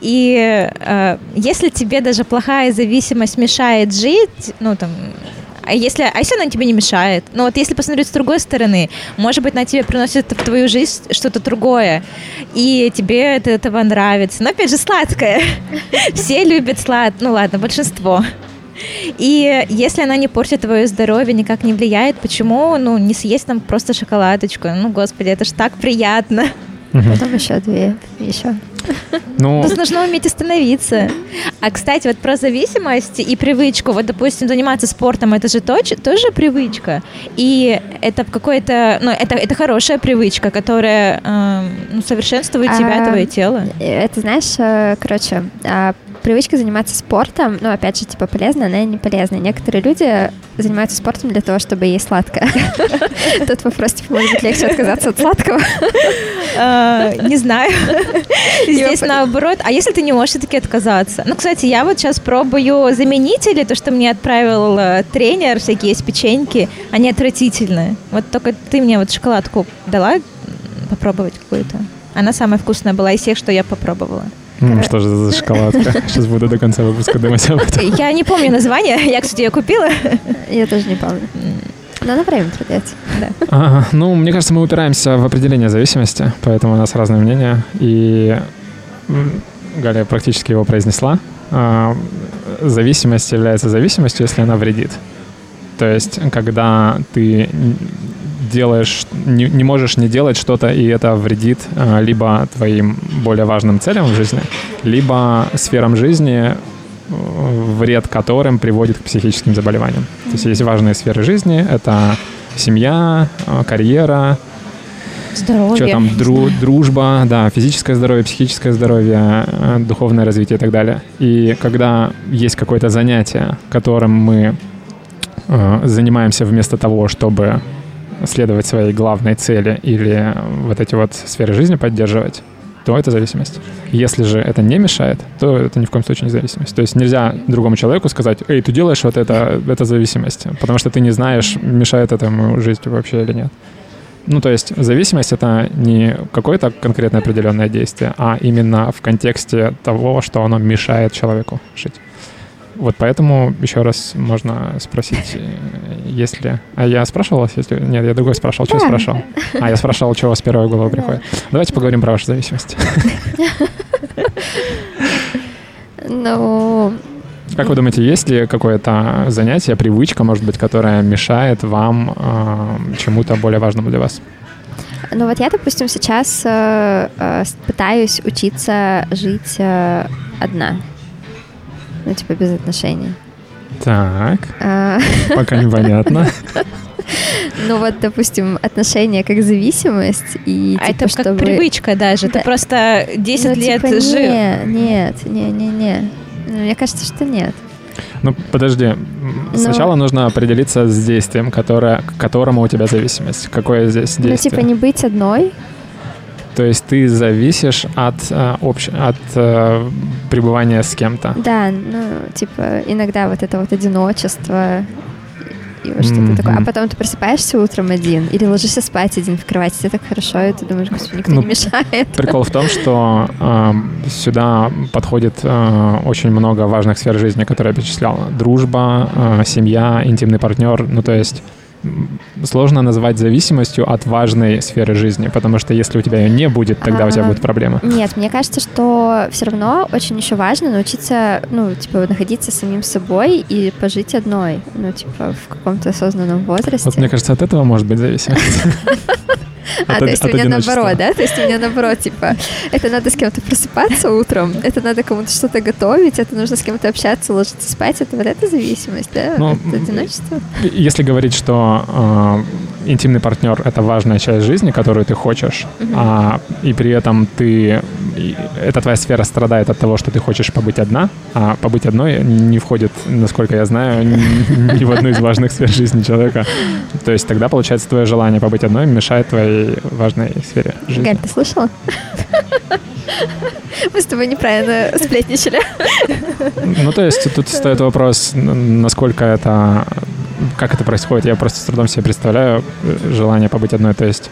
И э, если тебе даже плохая зависимость мешает жить, ну там, а если, а если она тебе не мешает? Ну вот если посмотреть с другой стороны, может быть, она тебе приносит в твою жизнь что-то другое, и тебе от этого нравится. Но опять же, сладкое. Все любят слад, ну ладно, большинство. И если она не портит твое здоровье, никак не влияет, почему, ну, не съесть там просто шоколадочку? Ну, господи, это ж так приятно. Потом еще две, еще. Ну, Тут нужно уметь остановиться. А, кстати, вот про зависимость и привычку. Вот, допустим, заниматься спортом, это же точ, тоже привычка. И это какое-то, ну, это, это хорошая привычка, которая э, ну, совершенствует а, тебя, твое тело. Это, знаешь, э, короче, а, привычка заниматься спортом, ну, опять же, типа, полезна, она не полезна. Некоторые люди занимаются спортом для того, чтобы есть сладкое. Тут вопрос, типа, может быть, легче отказаться от сладкого? А, не знаю. Здесь наоборот. А если ты не можешь все-таки отказаться? Ну, кстати, я вот сейчас пробую заменители, то, что мне отправил э, тренер, всякие есть печеньки, они отвратительные. Вот только ты мне вот шоколадку дала попробовать какую-то. Она самая вкусная была из всех, что я попробовала. Mm, что же за шоколадка? Сейчас буду до конца выпуска думать об этом. Я не помню название. Я, кстати, ее купила. Я тоже не помню. Но на время трудается. Да. Ага. Ну, мне кажется, мы упираемся в определение зависимости, поэтому у нас разные мнения. И Галя практически его произнесла. А, зависимость является зависимостью, если она вредит. То есть, когда ты делаешь, не, не можешь не делать что-то, и это вредит а, либо твоим более важным целям в жизни, либо сферам жизни, вред которым приводит к психическим заболеваниям. То есть есть важные сферы жизни, это семья, а, карьера, Здоровье. Что там, дру, дружба, да, физическое здоровье, психическое здоровье, э, духовное развитие и так далее. И когда есть какое-то занятие, которым мы э, занимаемся вместо того, чтобы следовать своей главной цели или вот эти вот сферы жизни поддерживать, то это зависимость. Если же это не мешает, то это ни в коем случае не зависимость. То есть нельзя другому человеку сказать, эй, ты делаешь вот это, это зависимость, потому что ты не знаешь, мешает это ему жизни вообще или нет. Ну, то есть зависимость — это не какое-то конкретное определенное действие, а именно в контексте того, что оно мешает человеку жить. Вот поэтому еще раз можно спросить, если... А я спрашивал вас, если... Нет, я другой спрашивал, что я спрашивал. А, я спрашивал, что у вас с первой головы приходит. Давайте поговорим про вашу зависимость. Ну, как вы думаете, есть ли какое-то занятие, привычка, может быть, которая мешает вам э, чему-то более важному для вас? Ну вот я, допустим, сейчас э, э, пытаюсь учиться жить э, одна. Ну, типа без отношений. Так. А... Пока непонятно. Ну вот, допустим, отношения как зависимость и а типа, это чтобы... как привычка даже. Да. Ты просто 10 ну, лет типа, жил. Нет, нет, не, не, не. Мне кажется, что нет. Ну, подожди. Но... Ну. Сначала нужно определиться с действием, которое, к которому у тебя зависимость. Какое здесь действие? Ну, типа не быть одной. То есть ты зависишь от, э, общ... от э, пребывания с кем-то. Да, ну, типа, иногда вот это вот одиночество, и вот что-то mm-hmm. такое. А потом ты просыпаешься утром один или ложишься спать один в кровати, тебе так хорошо, и ты думаешь, господи, никто ну, не мешает. Прикол в том, что э, сюда подходит э, очень много важных сфер жизни, которые я перечислял. Дружба, э, семья, интимный партнер, ну то есть сложно назвать зависимостью от важной сферы жизни, потому что если у тебя ее не будет, тогда а, у тебя будут проблемы. Нет, мне кажется, что все равно очень еще важно научиться, ну, типа, находиться самим собой и пожить одной, ну, типа, в каком-то осознанном возрасте. Вот мне кажется, от этого может быть зависимость. А, то есть у меня наоборот, да? То есть у меня наоборот, типа, это надо с кем-то просыпаться утром, это надо кому-то что-то готовить, это нужно с кем-то общаться, ложиться спать, это вот эта зависимость, да? Ну, это одиночество. Если говорить, что э, интимный партнер — это важная часть жизни, которую ты хочешь, а, и при этом ты... эта твоя сфера страдает от того, что ты хочешь побыть одна, а побыть одной не входит, насколько я знаю, ни в одну из важных сфер жизни человека. То есть тогда, получается, твое желание побыть одной мешает твоей своей важной сфере жизни. Галь, ты слышала? Мы с тобой неправильно сплетничали. Ну, то есть тут стоит вопрос, насколько это... Как это происходит? Я просто с трудом себе представляю э, желание побыть одной. То есть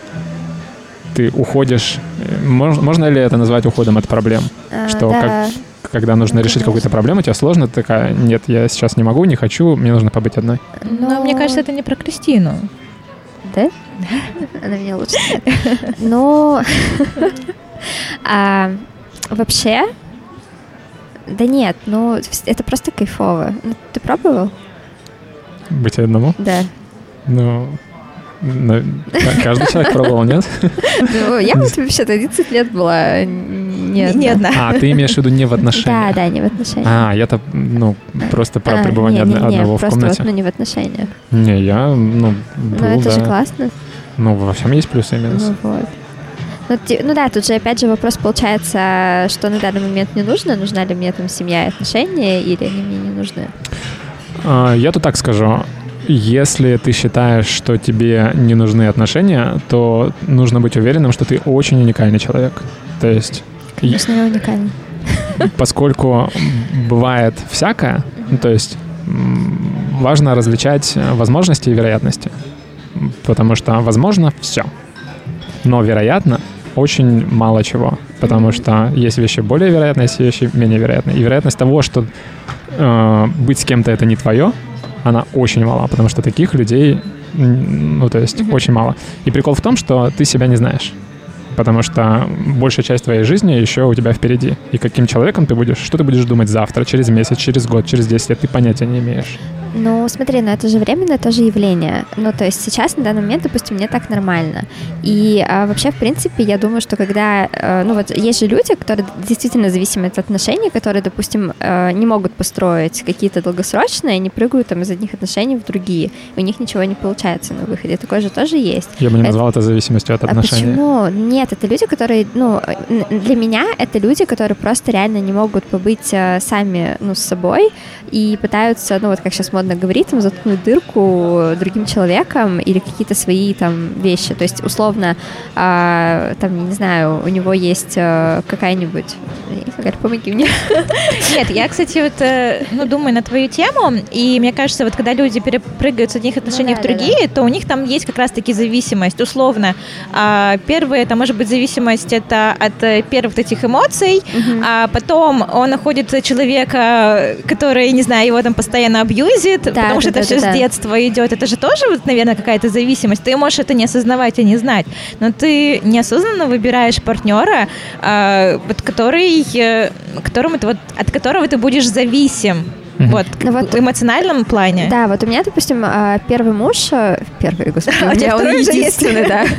ты уходишь... Можно ли это назвать уходом от проблем? А, Что да. как, когда нужно решить какую-то проблему, тебе сложно, ты такая, нет, я сейчас не могу, не хочу, мне нужно побыть одной. Но, Но мне кажется, это не про Кристину. Да? Она меня лучше Но а, вообще, Да нет, ну это просто кайфово. Ну, ты пробовал? Быть одному? Да. Ну, ну, каждый человек пробовал, нет? Ну, я вот вообще 30 лет была не, не одна. А, ты имеешь в виду не в отношениях? Да, да, не в отношениях. А, я-то, ну, просто про а, пребывание не, не, не, одного в комнате. просто вот, ну, не в отношениях. Не, я, ну, был, Ну, это да. же классно. Ну, во всем есть плюсы и минусы. Ну, вот. Ну, ну да, тут же опять же вопрос получается, что на данный момент не нужно, нужна ли мне там семья и отношения, или они мне не нужны? А, я тут так скажу. Если ты считаешь, что тебе не нужны отношения, то нужно быть уверенным, что ты очень уникальный человек. То есть... Конечно, я уникальный. Поскольку бывает всякое, ну, то есть важно различать возможности и вероятности. Потому что возможно все. Но вероятно очень мало чего. Потому что есть вещи более вероятные, есть вещи менее вероятные. И вероятность того, что э, быть с кем-то это не твое, она очень мала, потому что таких людей, ну, то есть mm-hmm. очень мало. И прикол в том, что ты себя не знаешь. Потому что большая часть твоей жизни еще у тебя впереди. И каким человеком ты будешь, что ты будешь думать завтра, через месяц, через год, через 10 лет, ты понятия не имеешь. Ну, смотри, ну это же временное тоже явление. Ну, то есть сейчас, на данный момент, допустим, мне так нормально. И а, вообще, в принципе, я думаю, что когда... А, ну, вот есть же люди, которые действительно зависимы от отношений, которые, допустим, а, не могут построить какие-то долгосрочные, они прыгают там из одних отношений в другие. И у них ничего не получается на выходе. Такое же тоже есть. Я бы не это... назвал это зависимостью от отношений. А почему? Нет, это люди, которые... Ну, для меня это люди, которые просто реально не могут побыть сами, ну, с собой и пытаются, ну, вот как сейчас модно говорить, там, заткнуть дырку другим человеком или какие-то свои там вещи. То есть, условно, а, там, не знаю, у него есть а, какая-нибудь... Галя, помоги мне. Нет, я, кстати, вот, э, ну, думаю на твою тему, и мне кажется, вот когда люди перепрыгают с одних отношений ну, да, в другие, да, да. то у них там есть как раз-таки зависимость, условно. А, первое, это может быть зависимость это от э, первых этих эмоций, угу. а потом он находит человека, который, не знаю, его там постоянно абьюзит, да, потому да, что да, это все с детства идет. Это же тоже, вот, наверное, какая-то зависимость. Ты можешь это не осознавать и не знать, но ты неосознанно выбираешь партнера, э, вот, который, э, которому ты, вот, от которого ты будешь зависим. Вот, ну, вот, в эмоциональном плане. Да, вот у меня, допустим, а, первый муж, э, первый, господи, у меня он единственный, да.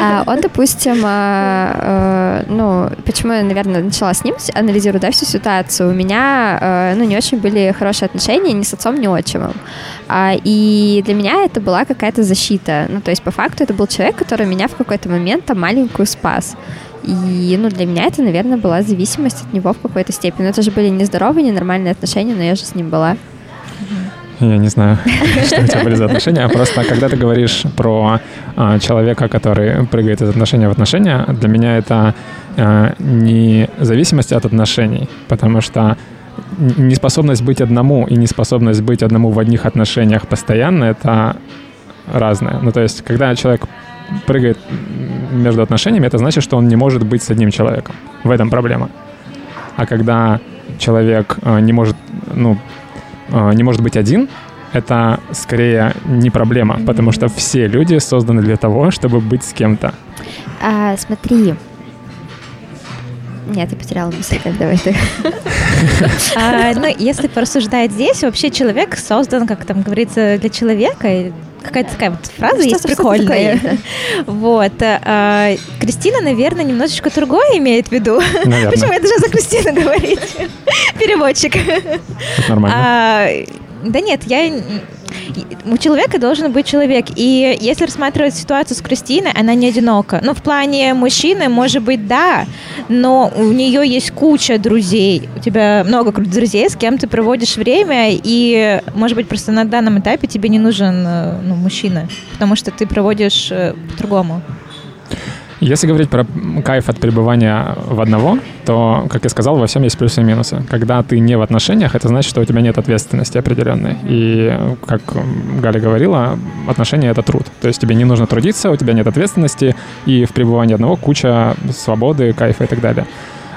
А, он, допустим, а, ну, почему я, наверное, начала с ним анализировать, да, всю ситуацию. У меня, ну, не очень были хорошие отношения ни с отцом, ни отчимом. И для меня это была какая-то защита. Ну, то есть, по факту, это был человек, который меня в какой-то момент там маленькую спас. И, ну, для меня это, наверное, была зависимость от него в какой-то степени. Но это же были нездоровые, ненормальные отношения, но я же с ним была. Я не знаю, что у тебя были за отношения. Просто когда ты говоришь про а, человека, который прыгает из отношения в отношения, для меня это а, не зависимость от отношений, потому что неспособность быть одному и неспособность быть одному в одних отношениях постоянно — это разное. Ну, то есть, когда человек прыгает между отношениями, это значит, что он не может быть с одним человеком. В этом проблема. А когда человек э, не может, ну, э, не может быть один, это скорее не проблема, потому что все люди созданы для того, чтобы быть с кем-то. А, смотри. Нет, я потеряла мысль, давай ты. А, ну, если порассуждать здесь, вообще человек создан, как там говорится, для человека, какая-то такая вот фраза что есть прикольная. Вот. А, Кристина, наверное, немножечко другое имеет в виду. Наверное. Почему я должна за Кристину говорить? Переводчик. Это нормально. А, да нет, я у человека должен быть человек. И если рассматривать ситуацию с Кристиной, она не одинока. Ну, в плане мужчины, может быть, да, но у нее есть куча друзей. У тебя много друзей, с кем ты проводишь время, и, может быть, просто на данном этапе тебе не нужен э, ну, мужчина, потому что ты проводишь э, по-другому. Если говорить про кайф от пребывания в одного, то, как я сказал, во всем есть плюсы и минусы. Когда ты не в отношениях, это значит, что у тебя нет ответственности определенной. И, как Галя говорила, отношения — это труд. То есть тебе не нужно трудиться, у тебя нет ответственности, и в пребывании одного куча свободы, кайфа и так далее.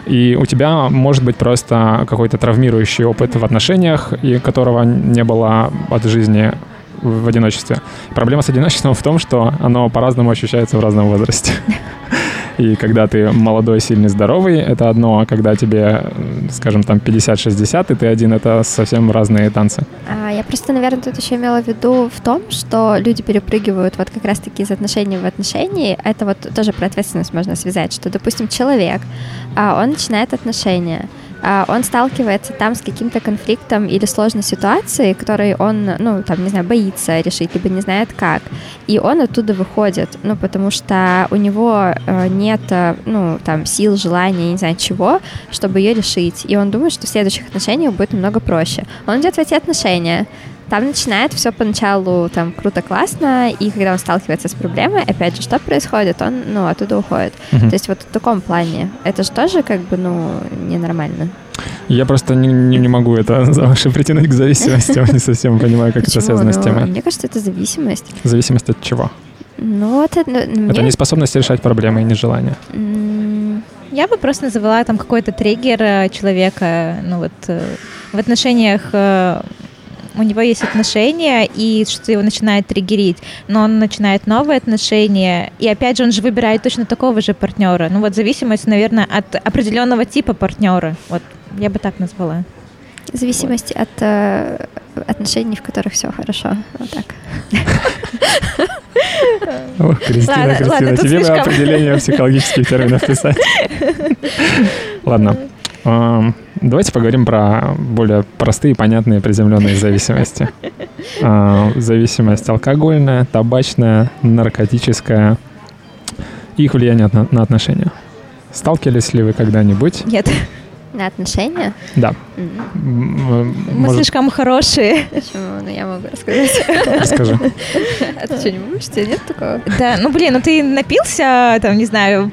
И у тебя может быть просто какой-то травмирующий опыт в отношениях, и которого не было от жизни в одиночестве. Проблема с одиночеством в том, что оно по-разному ощущается в разном возрасте. И когда ты молодой, сильный, здоровый, это одно, а когда тебе, скажем, там 50-60, и ты один, это совсем разные танцы. А, я просто, наверное, тут еще имела в виду в том, что люди перепрыгивают вот как раз-таки из отношений в отношения. Это вот тоже про ответственность можно связать, что, допустим, человек, а, он начинает отношения, он сталкивается там с каким-то конфликтом или сложной ситуацией, которой он, ну, там, не знаю, боится решить, либо не знает как. И он оттуда выходит, ну, потому что у него э, нет, э, ну, там, сил, желания, не знаю, чего, чтобы ее решить. И он думает, что в следующих отношениях будет намного проще. Он идет в эти отношения, там начинает все поначалу там круто, классно, и когда он сталкивается с проблемой, опять же, что происходит? Он, ну, оттуда уходит. Uh-huh. То есть вот в таком плане. Это же тоже как бы, ну, ненормально. Я просто не, не, не могу это за ваши притянуть к зависимости. Не совсем понимаю, как это связано с ну, темой. Мне кажется, это зависимость. Зависимость от чего? Ну, это... Ну, это неспособность решать проблемы и нежелание. Я бы просто называла там какой-то триггер э, человека, ну вот э, в отношениях э, у него есть отношения, и что его начинает триггерить, но он начинает новые отношения, и опять же он же выбирает точно такого же партнера. Ну вот зависимость, наверное, от определенного типа партнера. Вот я бы так назвала. Зависимость вот. от э, отношений, в которых все хорошо. Вот так. Ох, Кристина, ладно, Кристина, ладно, тебе слишком... бы определение психологических терминов писать. Ладно. Давайте поговорим про более простые, понятные, приземленные зависимости. А, зависимость алкогольная, табачная, наркотическая. Их влияние на отношения. Сталкивались ли вы когда-нибудь? Нет. На отношения? Да. Мы Может... слишком хорошие. Почему? Ну, я могу рассказать. Расскажи. А ты что, не тебя нет такого? Да, ну, блин, ну ты напился, там, не знаю,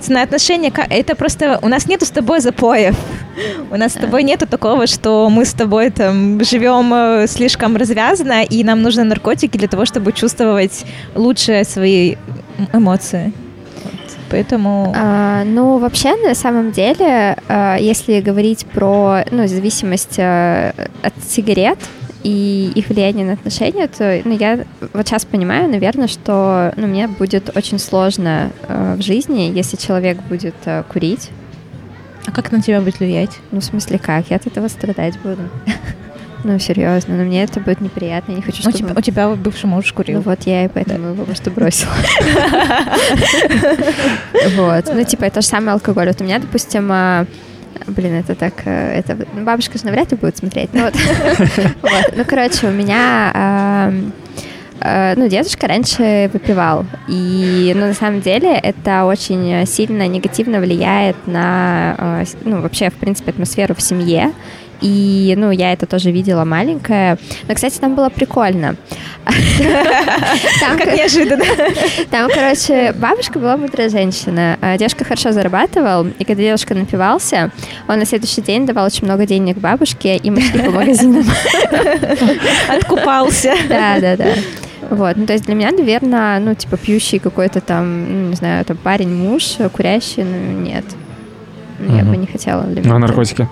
цена отношения, это просто... У нас нету с тобой запоев. У нас с тобой нету такого, что мы с тобой там живем э, слишком развязанно, и нам нужны наркотики для того, чтобы чувствовать лучше свои эмоции. Поэтому... А, ну, вообще, на самом деле, а, если говорить про ну, зависимость а, от сигарет, и их влияние на отношения, то ну, я вот сейчас понимаю, наверное, что ну, мне будет очень сложно э, в жизни, если человек будет э, курить. А как на тебя будет влиять? Ну, в смысле, как? Я от этого страдать буду. Ну, серьезно, но мне это будет неприятно, я не хочу, чтобы... У тебя, у тебя бывший муж курил. Ну вот я и поэтому его просто бросила. Вот, ну типа это же самый алкоголь. Вот у меня, допустим, а, Блин, это так, э, это бабушка же навряд ли будет смотреть. Ну, вот. вот. ну короче, у меня э, ну, дедушка раньше выпивал. И, ну, на самом деле, это очень сильно негативно влияет на, э, ну, вообще, в принципе, атмосферу в семье. И, ну, я это тоже видела маленькая. Но, кстати, там было прикольно. Там, как неожиданно. Там, короче, бабушка была мудрая женщина. А дедушка хорошо зарабатывал, и когда дедушка напивался, он на следующий день давал очень много денег бабушке, и мы шли по магазинам. Откупался. Да, да, да. Вот, ну, то есть для меня, наверное, ну, типа, пьющий какой-то там, ну, не знаю, там, парень, муж, курящий, ну, нет. Угу. Я бы не хотела для меня. Ну, а наркотики?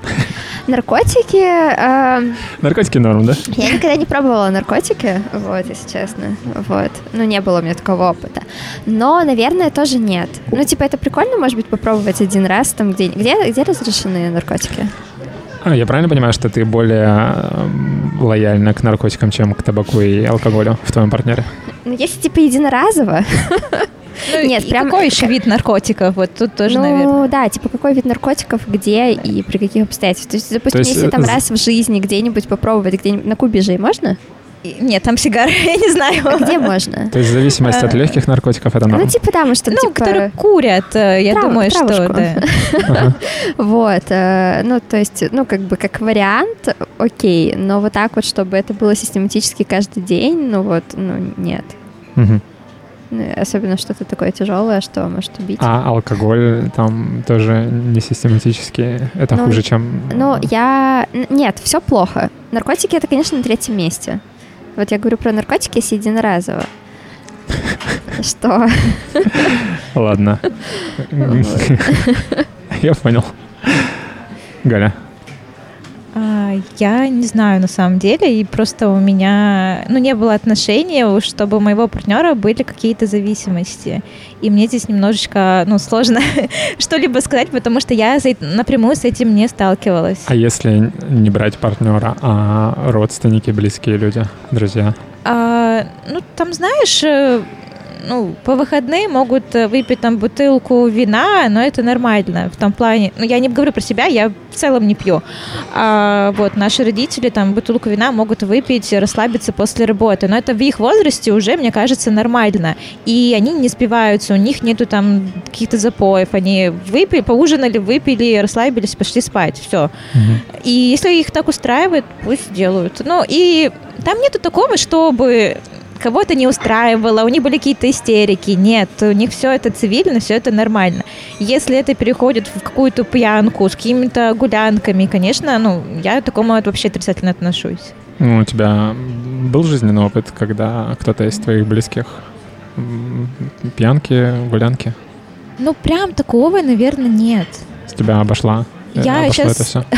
Наркотики... Э, наркотики норм, да? Я никогда не пробовала наркотики, вот, если честно. Вот. Ну, не было у меня такого опыта. Но, наверное, тоже нет. Ну, типа, это прикольно, может быть, попробовать один раз там где... Где, где разрешены наркотики? А, я правильно понимаю, что ты более лояльна к наркотикам, чем к табаку и алкоголю в твоем партнере? Ну, если типа единоразово, Ну, Нет, прям... Какой еще вид наркотиков? Вот тут тоже, ну, наверное. Ну, да, типа какой вид наркотиков, где и при каких обстоятельствах. То есть, допустим, То есть, если там раз в жизни где-нибудь попробовать, где-нибудь на Кубе же можно? Нет, там сигары, я не знаю. А где можно? То есть в зависимости от а. легких наркотиков это норм? Ну, типа, потому что, Ну, типа... которые курят, э, я думаю, что, да. Вот, э, ну, то есть, ну, как бы, как вариант, окей, но вот так вот, чтобы это было систематически каждый день, ну, вот, ну, нет. Особенно что-то такое тяжелое, что может убить. А алкоголь там тоже не систематически. Это ну, хуже, чем... Ну, я... Нет, все плохо. Наркотики — это, конечно, на третьем месте. Вот я говорю про наркотики, если единоразово. Что? Ладно. Я понял. Галя. А, я не знаю на самом деле, и просто у меня, ну, не было отношений, чтобы у моего партнера были какие-то зависимости. И мне здесь немножечко, ну, сложно что-либо сказать, потому что я напрямую с этим не сталкивалась. А если не брать партнера, а родственники, близкие люди, друзья? А, ну, там, знаешь, э, ну, по выходным могут э, выпить там бутылку вина, но это нормально в том плане. Ну, я не говорю про себя, я в целом не пью. А, вот, наши родители там бутылку вина могут выпить, расслабиться после работы, но это в их возрасте уже, мне кажется, нормально. И они не спиваются, у них нету там каких-то запоев, они выпили, поужинали, выпили, расслабились, пошли спать, все. Угу. И если их так устраивает, пусть делают. Ну, и там нету такого, чтобы кого-то не устраивало, у них были какие-то истерики. Нет, у них все это цивильно, все это нормально. Если это переходит в какую-то пьянку с какими-то гулянками, конечно, ну, я к такому вообще отрицательно отношусь. Ну, у тебя был жизненный опыт, когда кто-то из твоих близких пьянки, гулянки? Ну, прям такого, наверное, нет. С тебя обошла? Я сейчас... это все?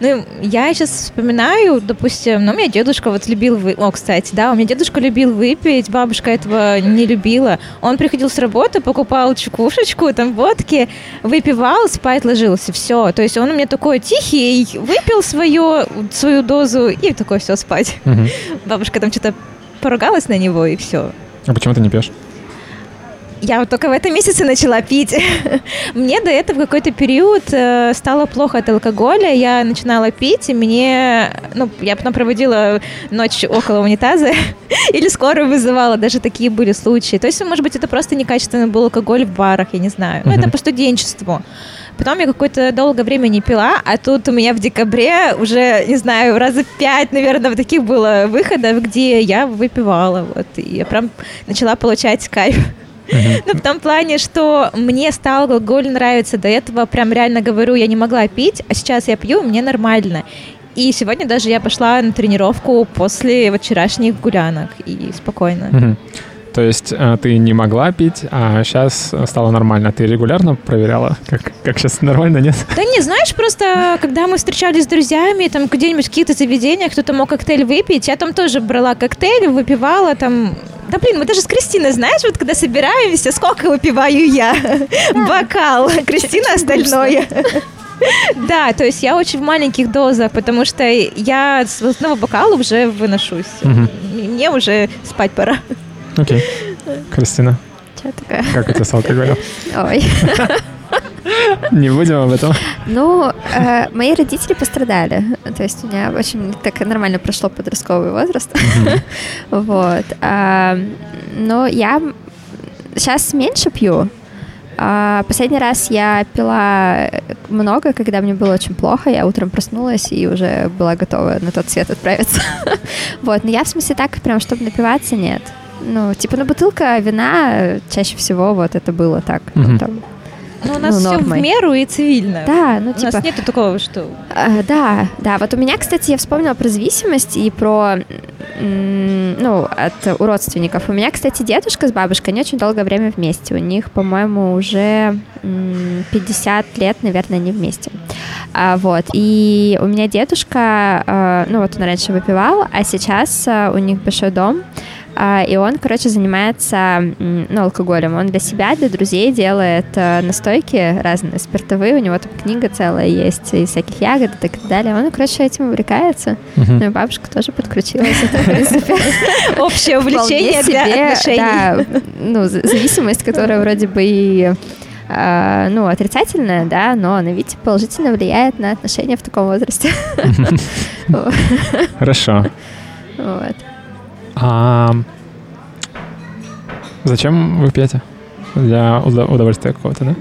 Ну, я сейчас вспоминаю, допустим, ну, у меня дедушка вот любил... Вы... О, кстати, да, у меня дедушка любил выпить, бабушка этого не любила. Он приходил с работы, покупал чекушечку, там, водки, выпивал, спать ложился, все. То есть он у меня такой тихий, выпил свою, свою дозу и такой, все, спать. Угу. Бабушка там что-то поругалась на него, и все. А почему ты не пьешь? Я вот только в этом месяце начала пить. мне до этого какой-то период э, стало плохо от алкоголя. Я начинала пить, и мне... Ну, я потом проводила ночь около унитаза или скорую вызывала. Даже такие были случаи. То есть, может быть, это просто некачественный был алкоголь в барах, я не знаю. Ну, это по студенчеству. Потом я какое-то долгое время не пила, а тут у меня в декабре уже, не знаю, раза пять, наверное, в таких было выходов, где я выпивала. Вот, и я прям начала получать кайф. Ну, в том плане, что мне стал алкоголь нравиться. До этого прям реально говорю, я не могла пить, а сейчас я пью, мне нормально. И сегодня даже я пошла на тренировку после вчерашних гулянок и спокойно. То есть э, ты не могла пить, а сейчас стало нормально. Ты регулярно проверяла, как, как сейчас нормально, нет? Да не, знаешь, просто когда мы встречались с друзьями, там где-нибудь в каких-то заведениях, кто-то мог коктейль выпить, я там тоже брала коктейль, выпивала там да блин, мы даже с Кристиной, знаешь, вот когда собираемся, сколько выпиваю я? Бокал. Кристина остальное. Да, то есть я очень в маленьких дозах, потому что я с одного бокала уже выношусь. Мне уже спать пора. Окей. Кристина. Что такое? Как это с алкоголем? Ой. Не будем об этом. Ну, э, мои родители пострадали. То есть у меня очень так нормально прошло подростковый возраст. Вот. А, но я сейчас меньше пью. А последний раз я пила много, когда мне было очень плохо. Я утром проснулась и уже была готова на тот свет отправиться. вот. Но я в смысле так, прям, чтобы напиваться, нет. Ну, типа, на бутылка вина чаще всего вот это было так. Ну, там, ну, у нас ну, все в меру и цивильно. Да, ну, у типа... У нас нету такого, что... Э, да, да. Вот у меня, кстати, я вспомнила про зависимость и про... Ну, от у родственников. У меня, кстати, дедушка с бабушкой, они очень долгое время вместе. У них, по-моему, уже 50 лет, наверное, они вместе. А, вот. И у меня дедушка, э, ну, вот он раньше выпивал, а сейчас э, у них большой дом, а, и он, короче, занимается ну, алкоголем. Он для себя, для друзей делает э, настойки разные, спиртовые. У него там книга целая есть из всяких ягод и так далее. Он, короче, этим увлекается. Uh-huh. Ну и бабушка тоже подключилась. Это, в принципе, общее увлечение для отношений. Да, ну, зависимость, которая вроде бы и Uh, ну, отрицательная, да, но она, видите, положительно влияет на отношения в таком возрасте. Хорошо. Вот. А зачем вы пьете? Для удовольствия какого-то, да?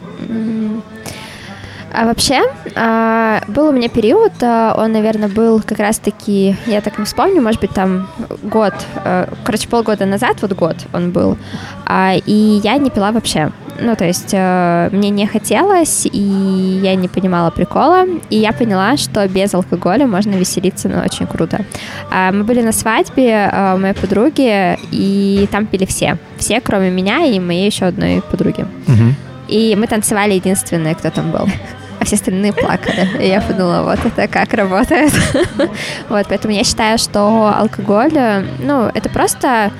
А вообще, а, был у меня период, а, он, наверное, был как раз-таки, я так не вспомню, может быть, там год, а, короче, полгода назад, вот год он был, а, и я не пила вообще. Ну, то есть э, мне не хотелось, и я не понимала прикола, и я поняла, что без алкоголя можно веселиться, ну, очень круто. Мы были на свадьбе э, моей подруги, и там пили все. Все, кроме меня и моей еще одной подруги. Угу. И мы танцевали единственные, кто там был. а все остальные плакали. И я подумала, вот это как работает. Вот, поэтому я считаю, что алкоголь, э, ну, это просто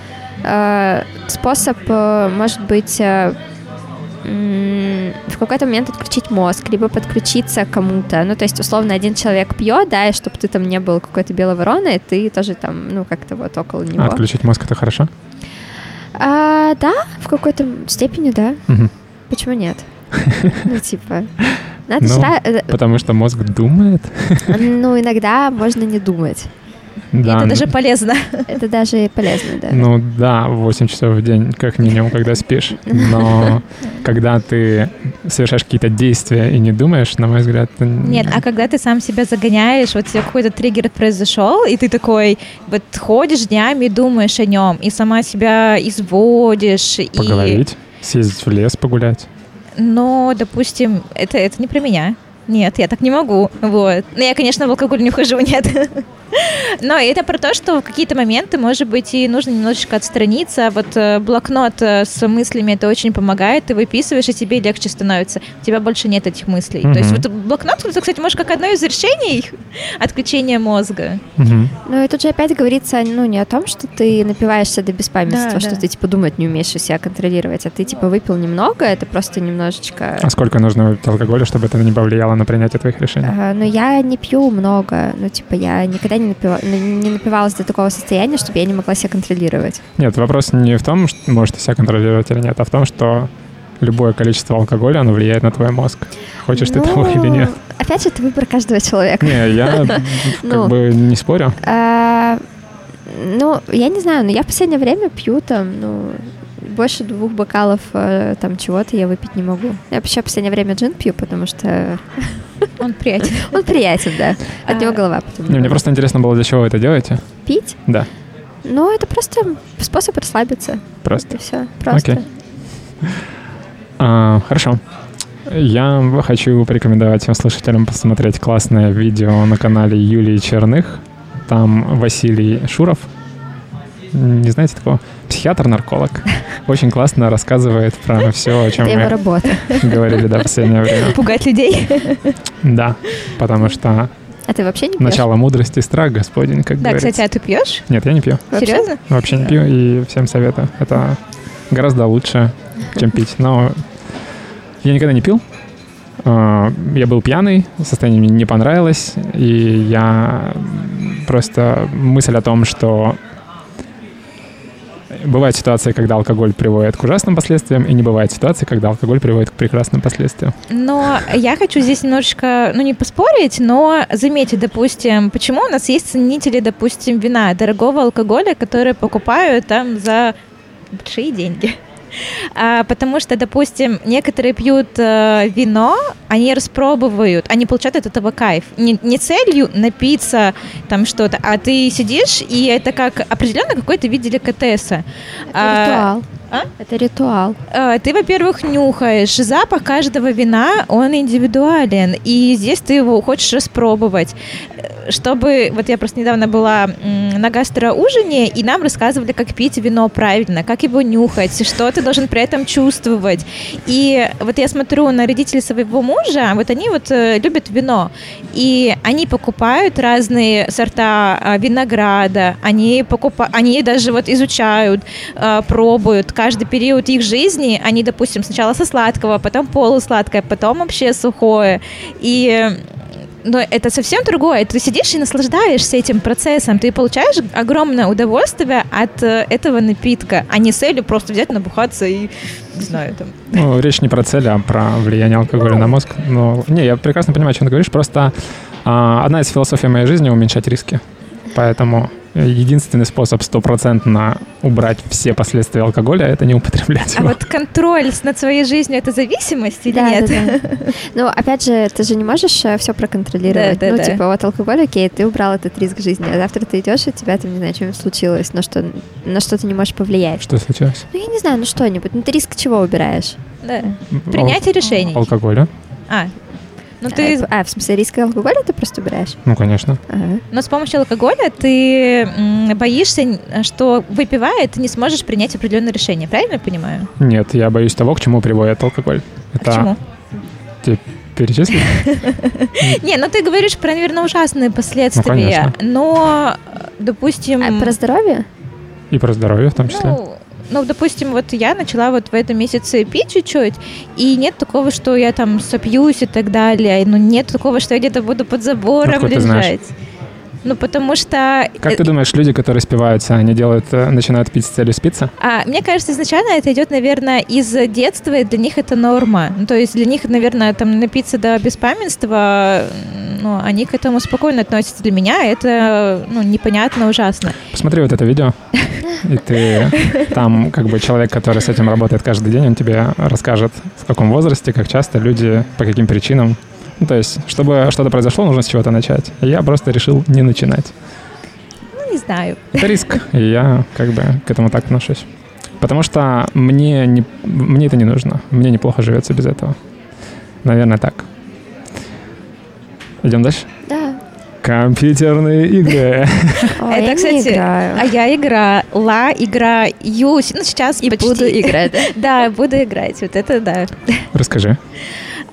э, способ, э, может быть, э, в какой-то момент отключить мозг, либо подключиться к кому-то. Ну, то есть, условно, один человек пьет, да, и чтобы ты там не был какой-то белой вороной, ты тоже там, ну, как-то вот около него. А отключить мозг — это хорошо? А, да, в какой-то степени, да. Угу. Почему нет? Ну, типа... Надо ну, сра- э, потому что мозг думает? Ну, иногда можно не думать. Да. Это даже полезно. Это даже полезно, да. Ну да, 8 часов в день, как минимум, когда спишь. Но когда ты совершаешь какие-то действия и не думаешь, на мой взгляд... Это... Нет, а когда ты сам себя загоняешь, вот тебе какой-то триггер произошел, и ты такой вот ходишь днями и думаешь о нем, и сама себя изводишь. Поговорить, и... съездить в лес погулять. Но, допустим, это, это не про меня. Нет, я так не могу. Вот. Но я, конечно, в алкоголь не ухожу, нет. Но это про то, что в какие-то моменты, может быть, и нужно немножечко отстраниться. Вот э, блокнот э, с мыслями это очень помогает. Ты выписываешь, и тебе легче становится. У тебя больше нет этих мыслей. Mm-hmm. То есть вот блокнот, это, кстати, может, как одно из решений отключения мозга. Mm-hmm. Ну и тут же опять говорится, ну, не о том, что ты напиваешься до беспамятства, да, что да. ты, типа, думать не умеешь и себя контролировать, а ты, типа, выпил немного, это просто немножечко... А сколько нужно выпить алкоголя, чтобы это не повлияло на принятие твоих решений? А, ну, я не пью много. Ну, типа, я никогда не, напива... не напивалась до такого состояния, чтобы я не могла себя контролировать. Нет, вопрос не в том, что можешь ты себя контролировать или нет, а в том, что любое количество алкоголя, оно влияет на твой мозг. Хочешь ну, ты того или нет. Опять же, это выбор каждого человека. Не, я как ну, бы не спорю. А, ну, я не знаю, но я в последнее время пью там, ну, больше двух бокалов э, там чего-то я выпить не могу. Я вообще в последнее время джин пью, потому что... Он приятен. Он приятен, да. От него голова потом. Не, мне просто интересно было, для чего вы это делаете. Пить? Да. Ну, это просто способ расслабиться. Просто? Все. Просто. Окей. А, хорошо. Я хочу порекомендовать всем слушателям посмотреть классное видео на канале Юлии Черных. Там Василий Шуров. Не знаете такого? Психиатр-нарколог. Очень классно рассказывает про все, о чем мы работа. говорили до последнего времени. Пугать людей. Да, потому что а ты вообще не пьешь? Начало мудрости, страх Господень, как Да, говорится. кстати, а ты пьешь? Нет, я не пью. Серьезно? Вообще не пью, и всем советую. Это гораздо лучше, чем пить. Но я никогда не пил. А, я был пьяный, состояние мне не понравилось, и я просто мысль о том, что бывают ситуации, когда алкоголь приводит к ужасным последствиям, и не бывает ситуации, когда алкоголь приводит к прекрасным последствиям. Но я хочу здесь немножечко, ну не поспорить, но заметить, допустим, почему у нас есть ценители, допустим, вина, дорогого алкоголя, которые покупают там за большие деньги. А, потому что, допустим, некоторые пьют э, вино, они распробовают, они получают от этого кайф. Не, не целью напиться там что-то, а ты сидишь, и это как определенно какой-то вид деликатеса. А, ритуал. А? Это ритуал. А, ты, во-первых, нюхаешь. Запах каждого вина, он индивидуален. И здесь ты его хочешь распробовать. Чтобы... Вот я просто недавно была на гастроужине, и нам рассказывали, как пить вино правильно, как его нюхать, что ты должен при этом чувствовать. И вот я смотрю на родителей своего мужа, вот они вот э, любят вино. И они покупают разные сорта а, винограда, они покупают, они даже вот изучают, а, пробуют, каждый период их жизни, они, допустим, сначала со сладкого, потом полусладкое, потом вообще сухое. И но это совсем другое. Ты сидишь и наслаждаешься этим процессом. Ты получаешь огромное удовольствие от э, этого напитка, а не целью просто взять, набухаться и, не знаю, там... Ну, речь не про цель, а про влияние алкоголя на мозг. Но, не, я прекрасно понимаю, о чем ты говоришь. Просто а, одна из философий моей жизни — уменьшать риски. Поэтому единственный способ стопроцентно убрать все последствия алкоголя — это не употреблять его. А вот контроль над своей жизнью — это зависимость или да, нет? Да, да. Ну, опять же, ты же не можешь э, все проконтролировать. Да, да, ну, да. типа, вот алкоголь, окей, ты убрал этот риск жизни, а завтра ты идешь, и у тебя там, не знаю, что-нибудь случилось, на что, на что ты не можешь повлиять. Что случилось? Ну, я не знаю, ну что-нибудь. Ну, ты риск чего убираешь? Да. Принятие Ал- решений. Алкоголя. А, ну, ты... А, а, в смысле, риск алкоголя ты просто убираешь? Ну, конечно. Ага. Но с помощью алкоголя ты боишься, что выпивая, ты не сможешь принять определенное решение, правильно я понимаю? Нет, я боюсь того, к чему приводит алкоголь. Это... К чему? перечислить? Не, ну ты говоришь про, наверное, ужасные последствия. Ну. Но, допустим... А про здоровье? И про здоровье в том числе. Ну, ну, допустим, вот я начала вот в этом месяце пить чуть-чуть, и нет такого, что я там сопьюсь и так далее. Ну, нет такого, что я где-то буду под забором Откуда ты знаешь? Ну, потому что... Как ты думаешь, люди, которые спиваются, они делают, э, начинают пить с целью спиться? А, мне кажется, изначально это идет, наверное, из детства, и для них это норма. Ну, то есть для них, наверное, там напиться до беспамятства, ну, они к этому спокойно относятся. Для меня это, ну, непонятно, ужасно. Посмотри вот это видео, и ты там как бы человек, который с этим работает каждый день, он тебе расскажет, в каком возрасте, как часто люди, по каким причинам. Ну, то есть, чтобы что-то произошло, нужно с чего-то начать. Я просто решил не начинать. Ну, не знаю. Это риск, и я как бы к этому так отношусь. Потому что мне, не, мне это не нужно. Мне неплохо живется без этого. Наверное, так. Идем дальше? Да. Компьютерные игры. Это, кстати, а я играла, играю, ну, сейчас И буду играть? Да, буду играть, вот это да. Расскажи.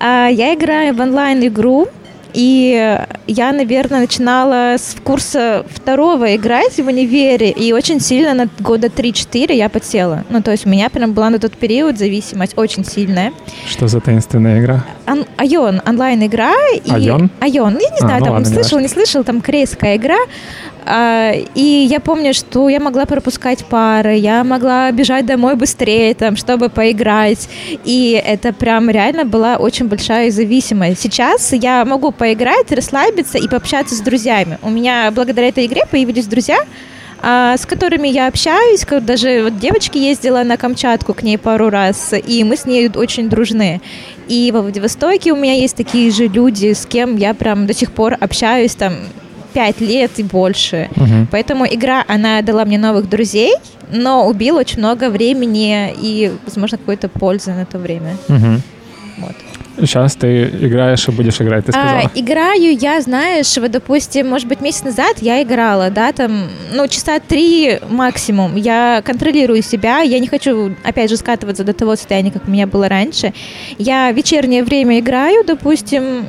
А, Я играю в онлайн-игру, и я, наверное, начинала с курса второго играть в универе, и очень сильно на года 3-4 я подсела. Ну, то есть у меня прям была на тот период зависимость очень сильная. Что за таинственная игра? Ан- Айон, онлайн-игра. И... Айон? Айон. Я не А, знаю, ну там ладно, не слышал, важно. не слышал, там корейская игра. А, и я помню, что я могла пропускать пары, я могла бежать домой быстрее, там, чтобы поиграть. И это прям реально была очень большая зависимость. Сейчас я могу поиграть, расслабиться и пообщаться с друзьями. У меня благодаря этой игре появились друзья, а, с которыми я общаюсь, даже вот девочки ездила на Камчатку к ней пару раз, и мы с ней очень дружны. И во Владивостоке у меня есть такие же люди, с кем я прям до сих пор общаюсь там пять лет и больше. Мгм. Поэтому игра, она дала мне новых друзей, но убила очень много времени и, возможно, какой-то пользы на то время. Мгм. Вот. Сейчас ты играешь и будешь играть, ты А, сказала. играю я, знаешь, вот, допустим, может быть, месяц назад я играла, да, там, ну, часа три максимум. Я контролирую себя, я не хочу, опять же, скатываться до того состояния, как у меня было раньше. Я вечернее время играю, допустим,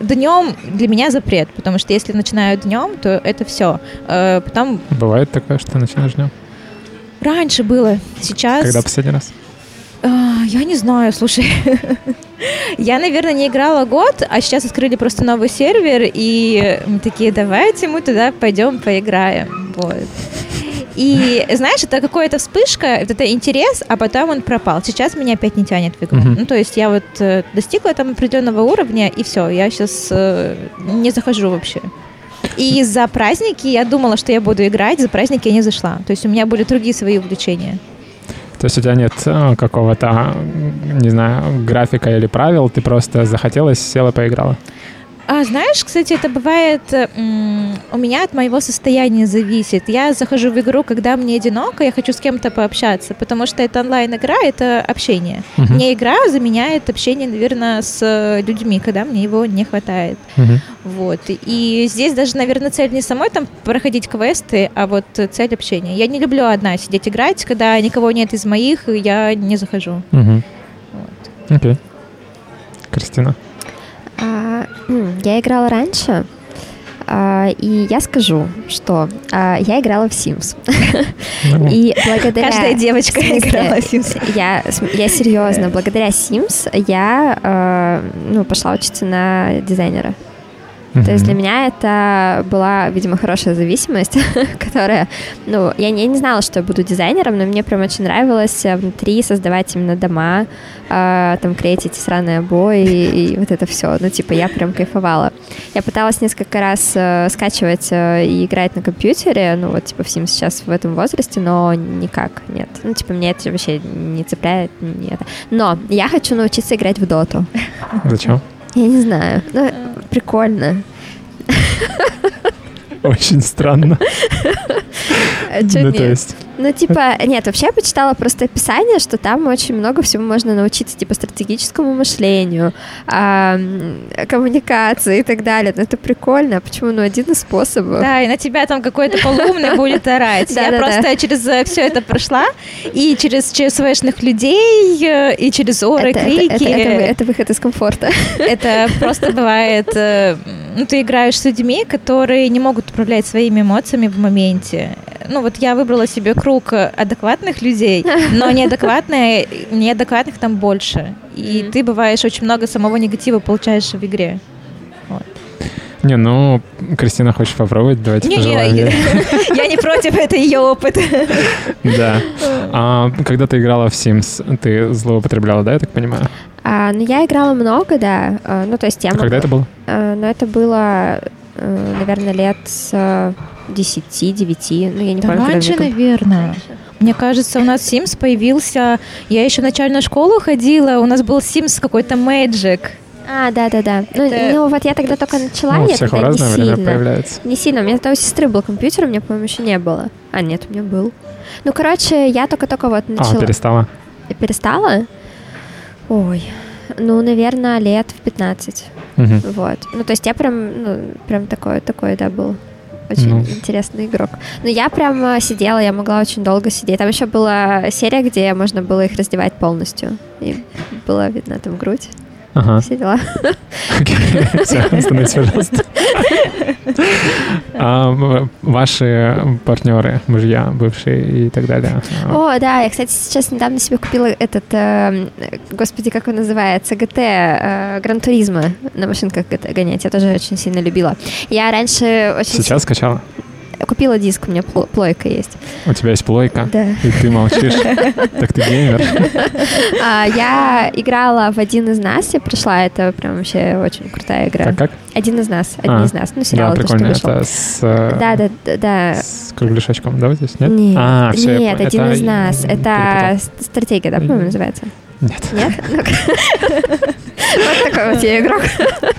днем для меня запрет, потому что если начинаю днем, то это все. потом Бывает такое, что начинаешь днем? раньше было, сейчас... Когда последний раз? А, Я не знаю, слушай. Я, наверное, не играла год, а сейчас открыли просто новый сервер, и мы такие, давайте мы туда пойдем поиграем. Вот. И знаешь, это какая-то вспышка, это интерес, а потом он пропал. Сейчас меня опять не тянет в игру. Мгм. Ну, то есть я вот э, достигла там определенного уровня, и все, я сейчас не захожу вообще. И за праздники я думала, что я буду играть, за праздники я не зашла. То есть у меня были другие свои увлечения. То есть у тебя нет э, какого-то, не знаю, графика или правил, ты просто захотелось, села, поиграла? А знаешь, кстати, это бывает м, у меня от моего состояния зависит. Я захожу в игру, когда мне одиноко, я хочу с кем-то пообщаться, потому что это онлайн-игра, это общение. Мгм. Мне игра заменяет общение, наверное, с э, людьми, когда мне его не хватает. Мгм. Вот. И здесь даже, наверное, цель не самой там проходить квесты, а вот э, цель общения. Я не люблю одна сидеть играть, когда никого нет из моих, я не захожу. Мгм. Окей. Кристина. А, Я играла раньше, а, и я скажу, что а, я играла в Sims. И благодаря... Каждая девочка играла в Sims. Я, я серьезно, благодаря Sims я ну, пошла учиться на дизайнера. То есть для меня это была, видимо, хорошая зависимость, которая, ну, я не, я не знала, что я буду дизайнером, но мне прям очень нравилось э, внутри создавать именно дома, э, там эти сраные обои и, и вот это все. Ну, типа, я прям кайфовала. Я пыталась несколько раз э, скачивать э, и играть на компьютере, ну, вот, типа, в Sims сейчас в этом возрасте, но никак, нет. Ну, типа, меня это вообще не цепляет, нет. Но я хочу научиться играть в доту. Зачем? Я не знаю. Ну, прикольно. Очень странно. Ну, то есть, Ну, типа, нет, вообще я почитала просто описание, что там очень много всего можно научиться, типа, стратегическому мышлению, а, коммуникации и так далее. Ну, это прикольно. Почему? Ну, один из способов. Да, и на тебя там какой-то полумный будет орать. Я просто через э, все это прошла, и через ЧСВшных людей, э, и через оры, крики. Это выход из комфорта. Это просто бывает... Э, ну, ты играешь с людьми, которые не могут управлять своими эмоциями в моменте. Ну, вот я выбрала себе круг адекватных людей, но неадекватные, неадекватных там больше. И mm-hmm. ты бываешь очень много самого негатива получаешь в игре. Вот. Не, ну, Кристина хочет попробовать, давайте не, пожелаем не, Я не против, это ее опыт. Да. А когда ты играла в Sims, ты злоупотребляла, да, я так понимаю? А, ну, я играла много, да. А, ну, то есть я... А когда это было? А, ну, это было, э, наверное, лет с 10-9, ну, я не да помню. раньше, наверное. Мне кажется, у нас Sims появился... Я еще в начальную школу ходила, у нас был Sims какой-то Magic. А, да, да, да. Ну, это... ну, вот я тогда только начала, ну, я всех тогда не время сильно. появляется. Не сильно. У меня тогда у сестры был компьютер, у меня, по-моему, еще не было. А, нет, у меня был. Ну, короче, я только-только вот начала. А, перестала? Перестала? Ой, ну, наверное, лет в 15. Угу. Вот. Ну, то есть я прям, ну, прям такой, такой, да, был очень ну. интересный игрок. Но я прям э, сидела, я могла очень долго сидеть. Там еще была серия, где можно было их раздевать полностью. И было видно там грудь. Ага. Все дела. Все, остановись, пожалуйста. А, ваши партнеры, мужья, бывшие и так далее. О, да, я, кстати, сейчас недавно себе купила этот, э, господи, как он называется, ГТ, э, Гран-туризма на машинках гонять. Я тоже очень сильно любила. Я раньше очень... Сейчас скачала? Купила диск, у меня плойка есть. У тебя есть плойка? Да. И ты молчишь? Так ты геймер? А, я играла в «Один из нас», я прошла, это прям вообще очень крутая игра. Как? «Один из нас», «Один а, из нас», ну сериал прикольно, это с... Э, да, да, да. С кругляшочком, да, вот здесь, нет? Нет, а, нет «Один из нас», это стратегия, да, по-моему, называется? Нет. Нет? Вот такой вот я игрок.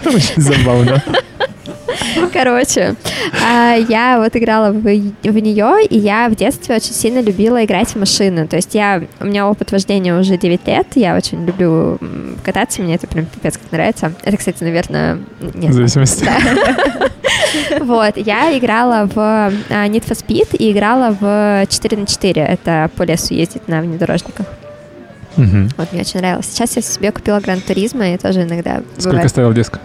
Очень забавно. Короче, а, я вот играла в, в нее, и я в детстве очень сильно любила играть в машины. То есть я, у меня опыт вождения уже 9 лет, я очень люблю кататься, мне это прям пипец как нравится. Это, кстати, наверное, нет. В зависимости. Да. Вот, я играла в а, Need for Speed и играла в 4 на 4. Это по лесу ездить на внедорожниках. Угу. Вот, мне очень нравилось. Сейчас я себе купила Гран Туризма, и тоже иногда Сколько бывает... стоил диск?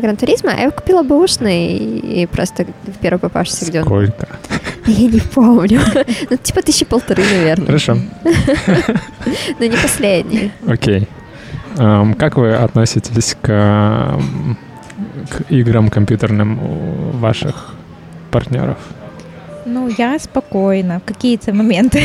Гран Туризма, я купила бэушный и просто в первый попавшийся, где он... Сколько? Я не помню. Ну, типа тысячи полторы, наверное. Хорошо. Но не последний. Окей. Как вы относитесь к, к играм компьютерным у ваших партнеров? Ну, я спокойно в какие-то моменты.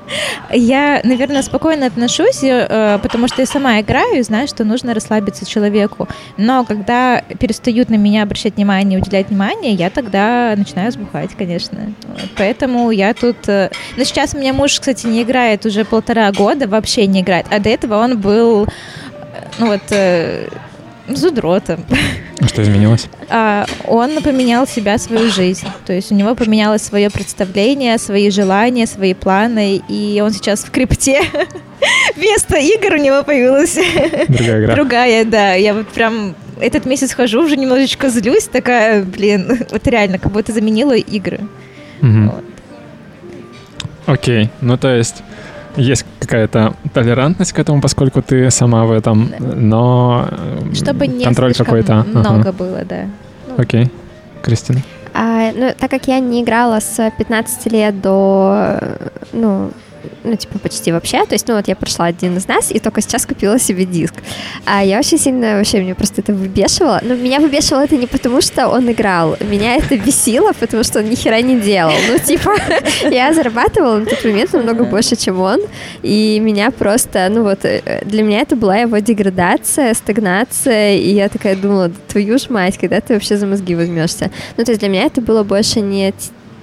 я, наверное, спокойно отношусь, э, потому что я сама играю и знаю, что нужно расслабиться человеку. Но когда перестают на меня обращать внимание, уделять внимание, я тогда начинаю сбухать, конечно. Поэтому я тут... Э, ну, сейчас у меня муж, кстати, не играет уже полтора года, вообще не играет. А до этого он был, э, ну вот, задротом. А что изменилось? А, он поменял себя, свою жизнь. То есть у него поменялось свое представление, свои желания, свои планы, и он сейчас в крипте. Вместо игр у него появилась другая игра. Другая, да. Я вот прям этот месяц хожу, уже немножечко злюсь, такая, блин, вот реально, как будто заменила игры. Угу. Вот. Окей, ну то есть есть какая-то толерантность к этому, поскольку ты сама в этом, но Чтобы не контроль какой-то. много ага. было, да. Окей. Кристина? А, ну, так как я не играла с 15 лет до, ну, ну, типа, почти вообще. То есть, ну, вот я прошла один из нас и только сейчас купила себе диск. А я очень сильно, вообще, мне просто это выбешивало. Но меня выбешивало это не потому, что он играл. Меня это бесило, потому что он ни хера не делал. Ну, типа, я зарабатывала на тот момент намного больше, чем он. И меня просто, ну, вот, э, для меня это была его деградация, стагнация. И я такая думала, твою ж мать, когда ты вообще за мозги возьмешься? Ну, то есть для меня это было больше не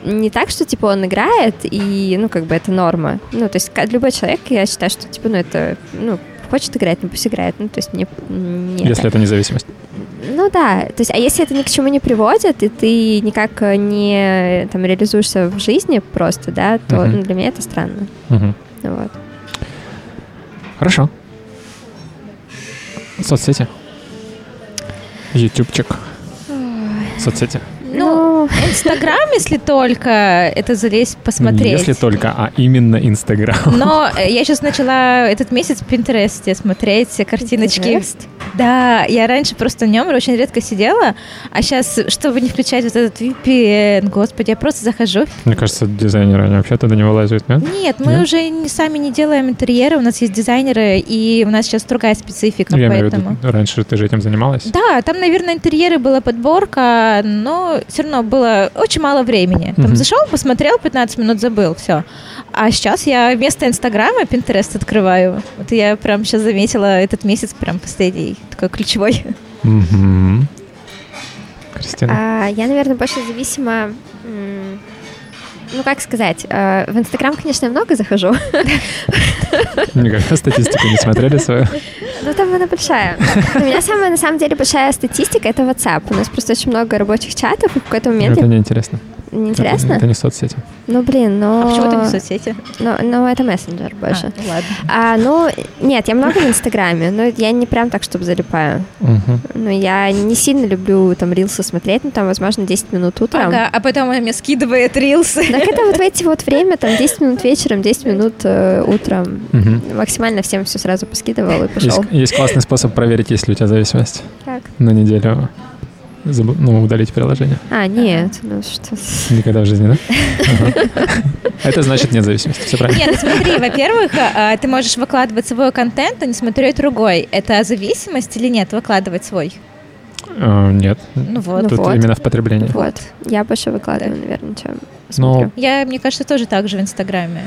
не так, что, типа, он играет, и, ну, как бы это норма. Ну, то есть любой человек, я считаю, что, типа, ну, это, ну, хочет играть, ну, пусть играет. Ну, то есть мне... Нет. Если это независимость. Ну да, то есть, а если это ни к чему не приводит, и ты никак э, не там реализуешься в жизни просто, да, то Мгм. ну, для меня это странно. Мгм. Вот. Хорошо. Соцсети. Ютубчик. Соцсети. Ну, Инстаграм, если только это залезть Не посмотреть. если только, а именно Инстаграм. Но э, я сейчас начала этот месяц в Пинтересте смотреть все картиночки. Pinterest? Да, я раньше просто в нем очень редко сидела, а сейчас, чтобы не включать вот этот VPN, господи, я просто захожу. Мне кажется, дизайнеры они вообще туда не вылазят, нет? Нет, мы Нет? уже не, сами не делаем интерьеры, у нас есть дизайнеры, и у нас сейчас другая специфика, Я имею в поэтому... виду, раньше ты же этим занималась? Да, там, наверное, интерьеры была подборка, но все равно было очень мало времени. Там Мгм. зашел, посмотрел, 15 минут забыл, все. А сейчас я вместо Инстаграма Pinterest открываю. Вот я прям сейчас заметила этот месяц прям последний, такой ключевой. Мгм. Кристина. А, я, наверное, больше зависима... м, Ну, как сказать, э, в Инстаграм, конечно, я много захожу, Никогда статистику не смотрели свою? но там она большая. У меня самая, на самом деле, большая статистика — это WhatsApp. У нас просто очень много рабочих чатов, и в какой-то момент... Это неинтересно. Неинтересно? Это, это не соцсети. Ну, блин, но... А почему ты не в соцсети? Ну, ну, это мессенджер больше. А, ну ладно. А, ну, нет, я много в Инстаграме, но я не прям так, чтобы залипаю. Мгм. Ну, я не сильно люблю там рилсы смотреть, ну, там, возможно, 10 минут утром. Ага, а потом он мне скидывает рилсы. Так это вот в эти вот время, там, 10 минут вечером, 10 минут э, утром. Мгм. Максимально всем все сразу поскидывал и Есть, пошел. есть классный способ проверить, есть ли у тебя зависимость. Как? На неделю забу- ну, удалить приложение. А, нет, ну что... Никогда в жизни, да? Это значит нет зависимости. Все правильно. Нет, смотри, во-первых, а, ты можешь выкладывать свой контент, а не смотреть другой. Это зависимость или нет, выкладывать свой? А, Нет. Ну вот. Ну Тут вот. именно в потреблении. Вот. Я больше выкладываю, наверное, чем Ну, смотрю. Я, мне кажется, тоже так же в Инстаграме.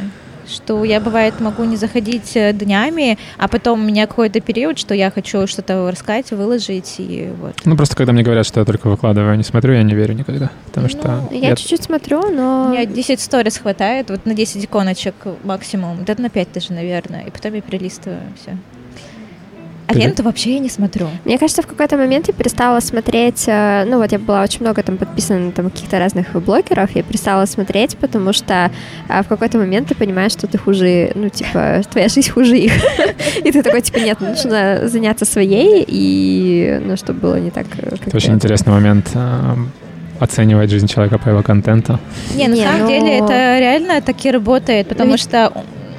Что я, бывает, могу не заходить э, днями, а потом у меня какой-то период, что я хочу что-то рассказать, выложить, и вот. Ну, просто когда мне говорят, что я только выкладываю, не смотрю, я не верю никогда. Потому что Я я- чуть-чуть смотрю, У но... меня 10 сторис хватает, вот на 10 иконочек максимум, да на 5 даже, наверное, и потом я перелистываю все. А Ты- ленту вообще я не смотрю. Мне кажется, в какой-то момент я перестала смотреть, э, ну вот я была очень много там подписана на там, каких-то разных блогеров, я перестала смотреть, потому что а, в какой-то момент ты понимаешь, что ты хуже, ну типа, твоя жизнь хуже их. И ты такой, типа, нет, нужно заняться своей, и, ну, чтобы было не так... э, как Это очень интересный момент а, оценивать жизнь человека по его контенту. Не, на Не, самом ну- деле это реально так и работает, потому ведь- что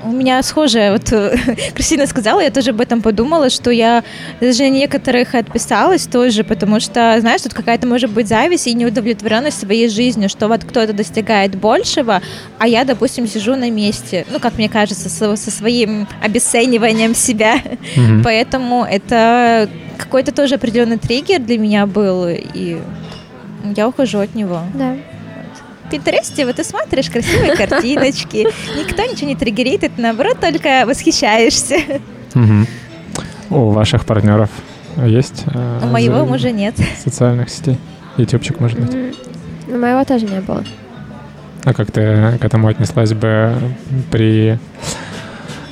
у меня схожее, вот э, Кристина сказала, я тоже об этом подумала, что я даже на некоторых отписалась тоже, потому что, знаешь, тут какая-то может быть зависть и неудовлетворенность своей жизнью, что вот кто-то достигает большего, а я, допустим, сижу на месте, ну, как мне кажется, со, со своим обесцениванием себя. Мгм. Поэтому это какой-то тоже определенный триггер для меня был, и я ухожу от него. Да. В Пинтересте вот ты смотришь красивые картиночки, никто ничего не триггерит, ты наоборот только восхищаешься. У ваших партнеров есть а, У моего мужа нет. социальных сетей? Ютубчик, может быть. Ну, моего тоже не было. А как ты к этому отнеслась бы при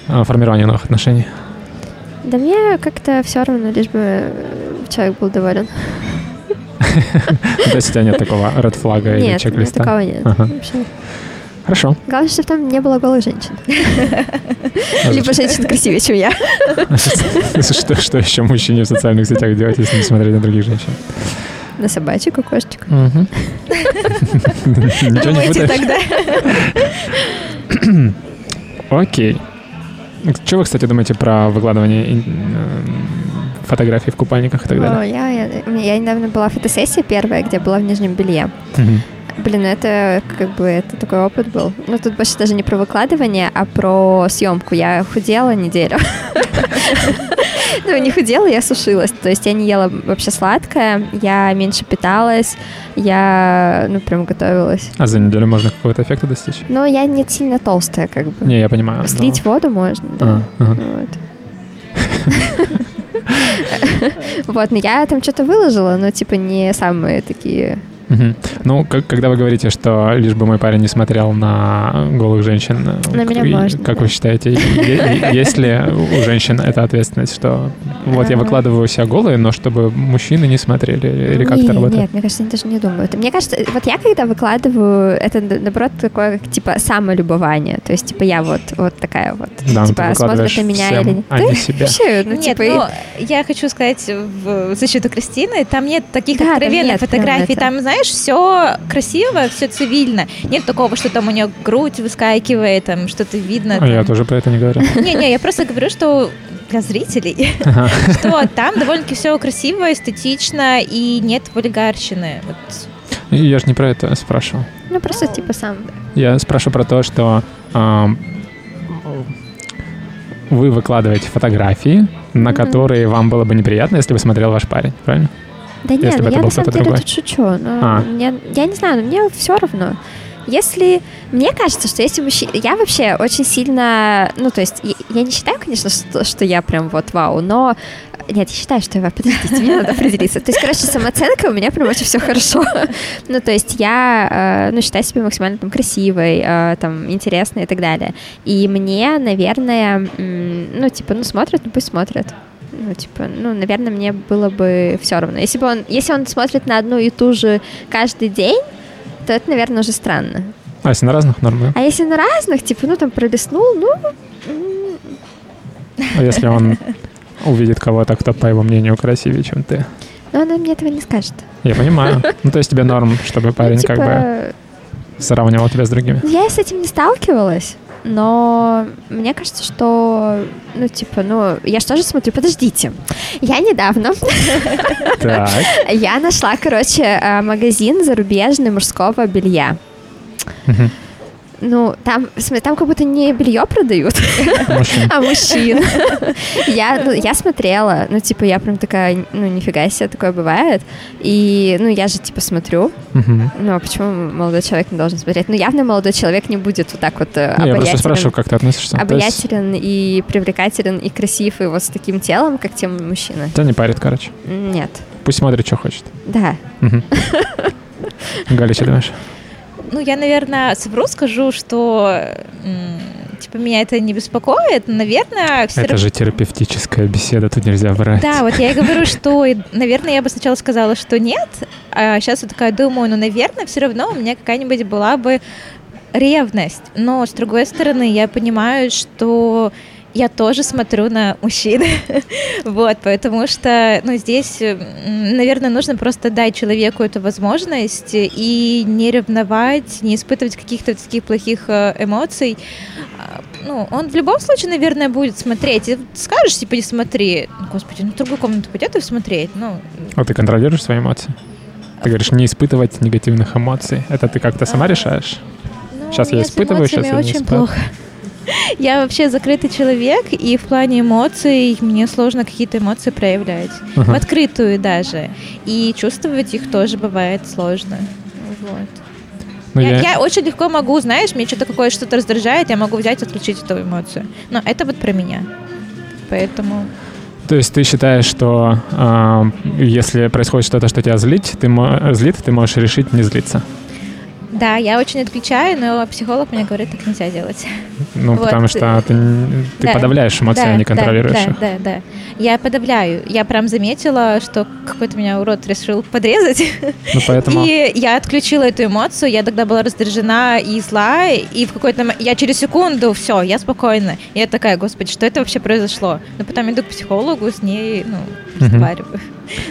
а, формировании новых отношений? Да мне как-то все равно, лишь бы э, человек был доволен. То есть у тебя нет такого ред флага или Нет, чек-листа? такого нет. Ага. Вообще. Хорошо. Главное, чтобы там не было голых женщин. Либо женщин красивее, чем я. Что, что еще мужчине в социальных сетях делать, если не смотреть на других женщин? На собачек, у кошечек. Ничего не тогда? Окей. Что вы, кстати, думаете про выкладывание фотографий в купальниках и так О, далее? я, я, меня- я недавно была фотосессия первая, где была в нижнем белье. Мгм. Блин, ну это как бы это такой опыт был. Ну тут больше даже не про выкладывание, а про съемку. Я худела неделю. Ну, не худела, я сушилась. То есть я не ела вообще сладкое, я меньше питалась, я, ну, прям готовилась. А за неделю можно какого-то эффекта достичь? Но я не сильно толстая, как бы. Не, я понимаю. но- Слить воду можно, да. А, ага. Вот. Вот, но я там что-то выложила, но типа не самые такие Мгм. Ну, как- когда вы говорите, что лишь бы мой парень не смотрел на голых женщин, На меня и- можно, как да. вы считаете, есть ли у женщин эта ответственность, что вот я выкладываю себя голые, но чтобы мужчины не смотрели, или как Не, это работает? Нет, мне кажется, они даже не думают. Мне кажется, вот я когда выкладываю, это на- наоборот такое, как, типа, самолюбование. То есть, типа, я вот, вот такая вот. Да, ну типа, смотрят на меня или нет. а не себя. Вообще, ну, Нет, типа, и- но я хочу сказать в защиту Кристины, там нет таких откровенных нет фотографий, там, знаешь, все красиво, все цивильно. Нет такого, что там у нее грудь выскакивает, там что-то видно. А я там. тоже про это не говорю. Не-не, я просто говорю, что для зрителей, Ага. что там довольно-таки все красиво, эстетично и нет вульгарщины. Вот. Я же не про это спрашивал. ну, просто, типа, сам. Я спрашиваю про то, что вы выкладываете фотографии, на которые вам было бы неприятно, если бы смотрел ваш парень, правильно? Да нет, Если бы ну, я на самом деле другой. тут шучу. Но А. мне, я не знаю, но мне все равно. Если... Мне кажется, что если мужчина... Я вообще очень сильно... Ну, то есть, я, я не считаю, конечно, что, что я прям вот вау, но... Нет, я считаю, что я... Подождите, мне надо определиться. То есть, короче, самооценка у меня прям очень все хорошо. Ну, то есть, я, э, ну, считаю себя максимально там красивой, э, там, интересной и так далее. И мне, наверное, м, ну, типа, ну, смотрят, ну, пусть смотрят. Ну, типа, ну, наверное, мне было бы все равно. Если бы он, если он смотрит на одну и ту же каждый день, то это, наверное, уже странно. А если на разных норм, да? А если на разных, типа, ну, там, пролистнул, ну, А если он увидит кого-то, кто, по его мнению, красивее, чем ты? ну, она мне этого не скажет. Я понимаю. Ну, то есть тебе норм, чтобы парень ну, типа, как бы сравнивал тебя с другими. я с этим не сталкивалась, но мне кажется, что, ну, типа, ну, я же тоже смотрю, подождите, я недавно, я нашла, короче, э, магазин зарубежный мужского белья. Ну, там, там как будто не белье продают, Мужчин. а мужчин. Я, ну, я смотрела, ну, типа, я прям такая, ну, нифига себе, такое бывает. И, ну, я же, типа, смотрю. Ну, а почему молодой человек не должен смотреть? Ну, явно молодой человек не будет вот так вот э, Не, я просто обаятелен, спрашиваю, как ты относишься. То есть обаятелен и привлекателен и красив, и вот с таким телом, как те мужчины. Тебя не парит, короче. Нет. Пусть смотрит, что хочет. Да. Мгм. Галя, что думаешь? Ну, я, наверное, совру, скажу, что типа меня это не беспокоит, но, наверное, все Это же терапевтическая беседа, тут нельзя врать. Да, вот я и говорю, что, наверное, я бы сначала сказала, что нет, а сейчас я такая думаю, ну, наверное, все равно у меня какая-нибудь была бы ревность. Но, с другой стороны, я понимаю, что я тоже смотрю на мужчин. вот, потому что, ну, здесь, м, наверное, нужно просто дать человеку эту возможность и не ревновать, не испытывать каких-то таких плохих э, эмоций. А, Ну, он в любом случае, наверное, будет смотреть. И скажешь, типа, не смотри. Господи, ну в другую комнату пойдет и смотреть. Ну, А ты контролируешь свои эмоции? Ты говоришь, не испытывать негативных эмоций. Это ты как-то сама А. решаешь? ну, Щас я испытываю, эмоциями я не очень испытываю. плохо. Я вообще закрытый человек, и в плане эмоций мне сложно какие-то эмоции проявлять. В Ага. открытую даже. И чувствовать их тоже бывает сложно. Вот. Ну, я, я- я очень легко могу, знаешь, мне что-то какое что-то раздражает, я могу взять и отключить эту эмоцию. Но это вот про меня. Поэтому... То есть ты считаешь, что а, если происходит что-то, что тебя злит, ты, злит, ты можешь решить не злиться? Да, я очень отключаю, но психолог мне говорит, так нельзя делать. Ну, Вот. потому что ты, н- ты Да. подавляешь эмоции, Да, а не контролируешь да, их. Да, да, Я подавляю. Я прям заметила, что какой-то меня урод решил подрезать. Ну, поэтому... И я отключила эту эмоцию. Я тогда была раздражена и зла. И в какой-то момент... Я через секунду, все, я спокойна. И я такая, господи, что это вообще произошло? Но потом иду к психологу, с ней, ну, разговариваю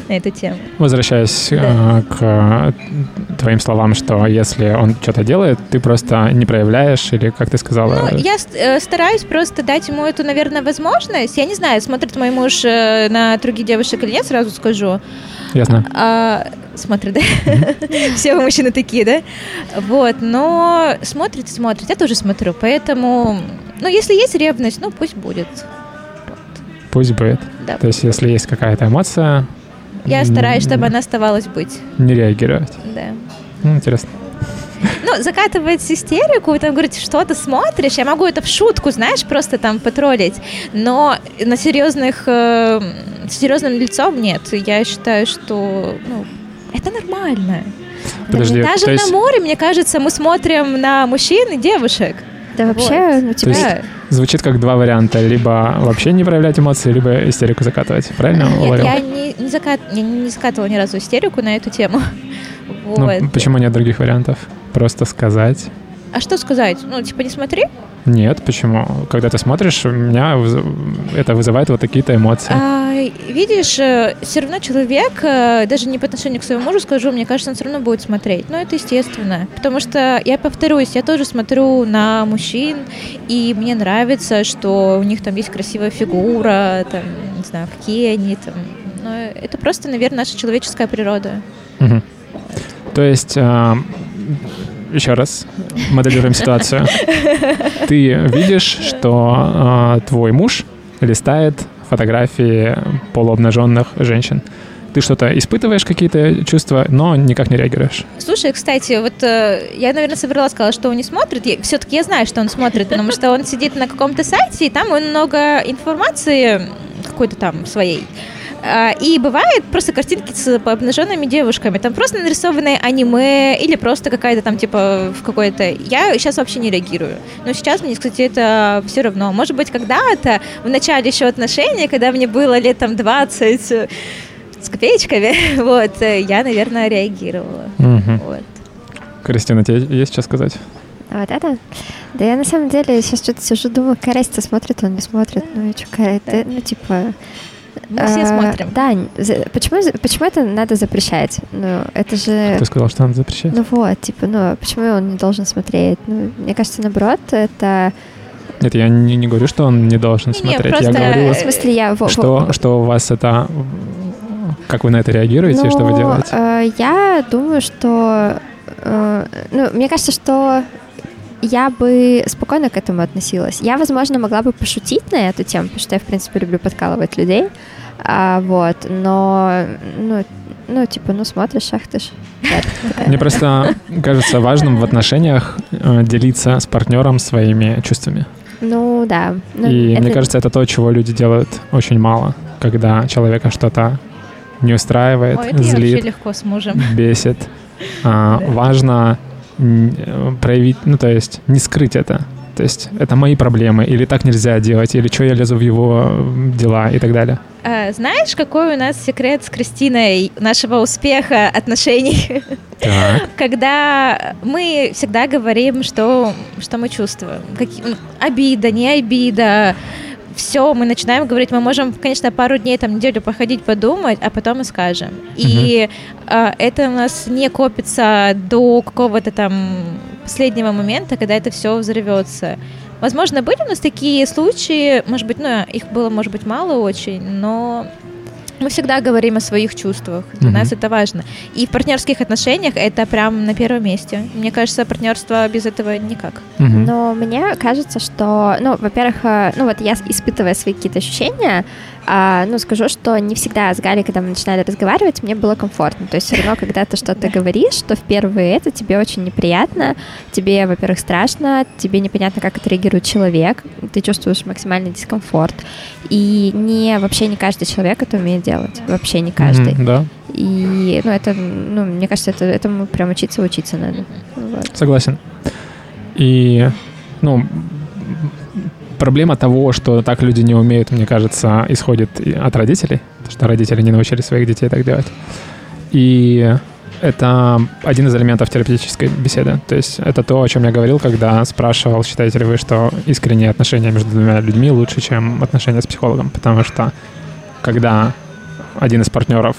на эту тему. Возвращаясь Да. э, к э, твоим словам, что если он что-то делает, ты просто не проявляешь, или, как ты сказала... Ну, я э, стараюсь просто дать ему эту, наверное, возможность. Я не знаю, смотрит мой муж на других девушек или нет, сразу скажу. Ясно. А, смотрит, да? Все вы мужчины такие, да? Вот, но смотрит, смотрит. Я тоже смотрю, поэтому... Ну, если есть ревность, ну, пусть будет. Пусть будет. Да. То есть, если есть какая-то эмоция, Я стараюсь, чтобы она оставалась быть, не реагировать. да. Ну, интересно. Ну, закатывать истерику, там говорить, что ты смотришь, я могу это в шутку, знаешь, просто там потроллить, но на серьезных, э, серьезным лицом нет. Я считаю, что, ну, это нормально. Подожди, Даже есть на море, мне кажется, мы смотрим на мужчин и девушек. Да вообще, Вот. То тебя... есть звучит как два варианта. Либо вообще не проявлять эмоции, либо истерику закатывать. Правильно Нет, уловил? я не, не, закат, не, не закатывала ни разу истерику на эту тему. Ну, Вот. почему нет других вариантов? Просто сказать. А что сказать? Ну, типа, не смотри. Нет, почему? Когда ты смотришь, у меня это вызывает вот такие-то эмоции. А, видишь, все равно человек, э, даже не по отношению к своему мужу скажу, мне кажется, он все равно будет смотреть. Но это естественно. Потому что, я повторюсь, я тоже смотрю на мужчин, и мне нравится, что у них там есть красивая фигура, там, не знаю, какие они там. Но это просто, наверное, наша человеческая природа. Мгм. То есть, а, еще раз, моделируем ситуацию. Ты видишь, что а, твой муж листает фотографии полуобнаженных женщин. Ты что-то испытываешь, какие-то чувства, но никак не реагируешь. Слушай, кстати, вот э, я, наверное, собрала, сказала, что он не смотрит. Все-таки я знаю, что он смотрит, потому что он сидит на каком-то сайте, и там много информации какой-то там своей. А, И бывает просто картинки с обнаженными девушками. Там просто нарисованное аниме или просто какая-то там типа в какой-то... Я сейчас вообще не реагирую. Но сейчас мне, кстати, это все равно. Может быть, когда-то, в начале еще отношений, когда мне было лет там 20 э, с копеечками, вот, э, я, наверное, реагировала. Мгм. Вот. Кристина, тебе есть что сказать? А Вот это? Да я на самом деле сейчас что-то сижу, думаю, разница, смотрит он, не смотрит. Ну, и что, какая это, ну, типа... Мы все а, смотрим. Да, почему, почему это надо запрещать? Ну, это же... Ты сказал, что надо запрещать? Ну вот, типа, ну, почему он не должен смотреть? Ну, мне кажется, наоборот, это... Нет, я не, не говорю, что он не должен Не-не, смотреть. просто, Я говорю, э, В смысле, я... что, что у вас это... Как вы на это реагируете и что вы Ну, делаете? э, я думаю, что... э, ну, мне кажется, что я бы спокойно к этому относилась. Я, возможно, могла бы пошутить на эту тему, потому что я, в принципе, люблю подкалывать людей. А, вот, но, ну, ну, типа, ну, смотришь, ахтышь. Да, такая. Мне просто кажется важным в отношениях э, делиться с партнером своими чувствами. Ну, да. Ну, И это- мне кажется, это то, чего люди делают очень мало, когда человека что-то не устраивает, Ой, это злит, легко с мужем. бесит. А, Да. Важно проявить, ну то есть не скрыть это. То есть это мои проблемы, или так нельзя делать, или что я лезу в его дела и так далее. А, знаешь, какой у нас секрет с Кристиной нашего успеха отношений? Так. Когда мы всегда говорим, что, что мы чувствуем. Какие, обида, не обида. Все, мы начинаем говорить, мы можем, конечно, пару дней, там, неделю походить, подумать, а потом и скажем. И а, это у нас не копится до какого-то там последнего момента, когда это все взорвется. Возможно, были у нас такие случаи, может быть, ну, их было, может быть, мало очень, но мы всегда говорим о своих чувствах. Для Мгм. нас это важно. И в партнерских отношениях это прям на первом месте. Мне кажется, партнерство без этого никак. Мгм. Но мне кажется, что, ну, во-первых, э, ну вот я испытывая свои какие-то ощущения, а, ну, скажу, что не всегда с Галей, когда мы начинали разговаривать, мне было комфортно. То есть все равно, когда ты что-то говоришь, что в первые это тебе очень неприятно, тебе, во-первых, страшно, тебе непонятно, как отреагирует человек, ты чувствуешь максимальный дискомфорт. И не, вообще не каждый человек это умеет делать. Вообще не каждый. Мгм, Да, И, ну, это, ну, мне кажется, это, этому прям учиться, учиться надо. Вот. согласен. И, ну, проблема того, что так люди не умеют, мне кажется, исходит от родителей, потому что родители не научили своих детей так делать. И это один из элементов терапевтической беседы. То есть это то, о чем я говорил, когда спрашивал, считаете ли вы, что искренние отношения между двумя людьми лучше, чем отношения с психологом. Потому что когда один из партнеров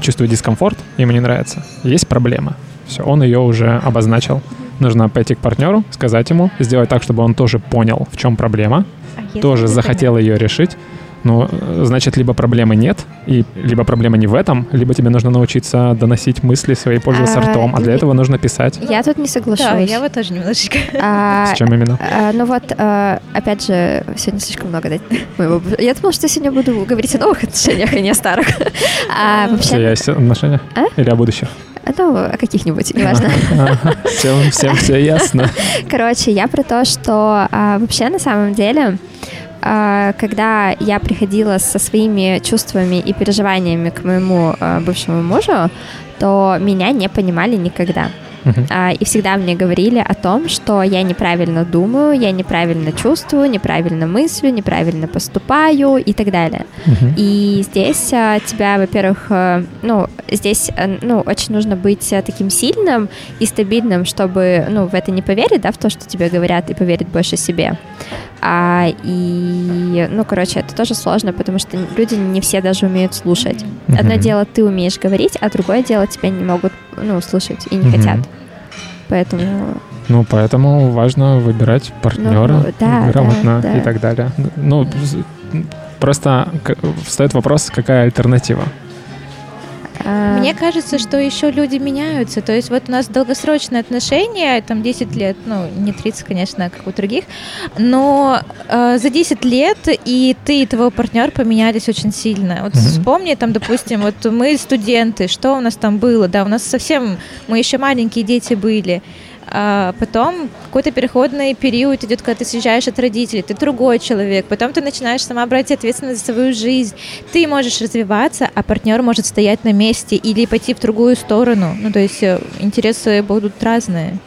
чувствует дискомфорт, ему не нравится, есть проблема. Все, он ее уже обозначил. Нужно пойти к партнеру, сказать ему, сделать так, чтобы он тоже понял, в чем проблема, тоже захотел ее решить. Ну, значит, либо проблемы нет, и либо проблема не в этом, либо тебе нужно научиться доносить мысли свои, пользоваться А, ртом, а для этого нужно писать. Я тут не соглашусь. Да, я вот тоже немножечко. А, С чем именно? а, ну вот, а, опять же, сегодня слишком много да, моего- Я думала, что я сегодня буду говорить о новых отношениях, а не о старых. А Все вообще, есть отношения? А? Или о будущих? ну, о каких-нибудь, неважно. Всем, всем все ясно. Короче, я про то, что а, вообще на самом деле когда я приходила со своими чувствами и переживаниями к моему а, бывшему мужу, то меня не понимали никогда. Uh-huh. И всегда мне говорили о том, что я неправильно думаю, я неправильно чувствую, неправильно мыслю, неправильно поступаю и так далее. Uh-huh. И здесь а, тебя, во-первых, э, ну, здесь, э, ну, очень нужно быть э, таким сильным и стабильным, чтобы, ну, в это не поверить, да, в то, что тебе говорят, и поверить больше себе. А, и, ну, короче, это тоже сложно, потому что люди не все даже умеют слушать. Одно дело, ты умеешь говорить, а другое дело, тебя не могут, ну, слушать и не хотят. Поэтому... Ну, поэтому важно выбирать партнера ну, да, грамотно да, да. и так далее. Ну, просто встает вопрос, какая альтернатива? А. Мне кажется, что еще люди меняются. То есть вот у нас долгосрочные отношения, там 10 лет, ну, не 30, конечно, как у других, но э, за 10 лет и ты, и твой партнер поменялись очень сильно. Вот mm-hmm. вспомни, там, допустим, вот мы студенты, что у нас там было, да, у нас совсем, мы еще маленькие дети были. А потом какой-то переходный период идет, когда ты съезжаешь от родителей, ты другой человек, потом ты начинаешь сама брать ответственность за свою жизнь, ты можешь развиваться, а партнер может стоять на месте или пойти в другую сторону. Ну, то есть э, интересы будут разные.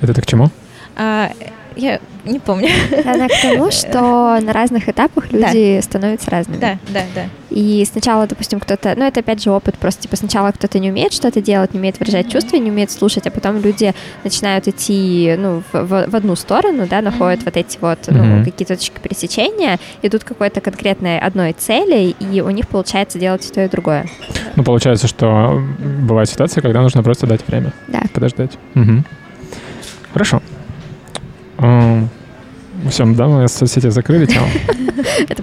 Это ты к чему? А, я не помню. Она к тому, что на разных этапах люди да. становятся разными. Да, да, да. И сначала, допустим, кто-то, ну это опять же опыт, просто типа сначала кто-то не умеет что-то делать, не умеет выражать чувства, не умеет слушать, а потом люди начинают идти, ну, в, в, в одну сторону, да, находят вот эти вот, ну, mm-hmm. какие-то точки пересечения, идут какой-то конкретной одной цели, и у них получается делать и то, и другое. Ну, получается, что бывают ситуации, когда нужно просто дать время. Да. Подождать. Угу. Хорошо. Все, да, мы соцсети закрыли тему. Это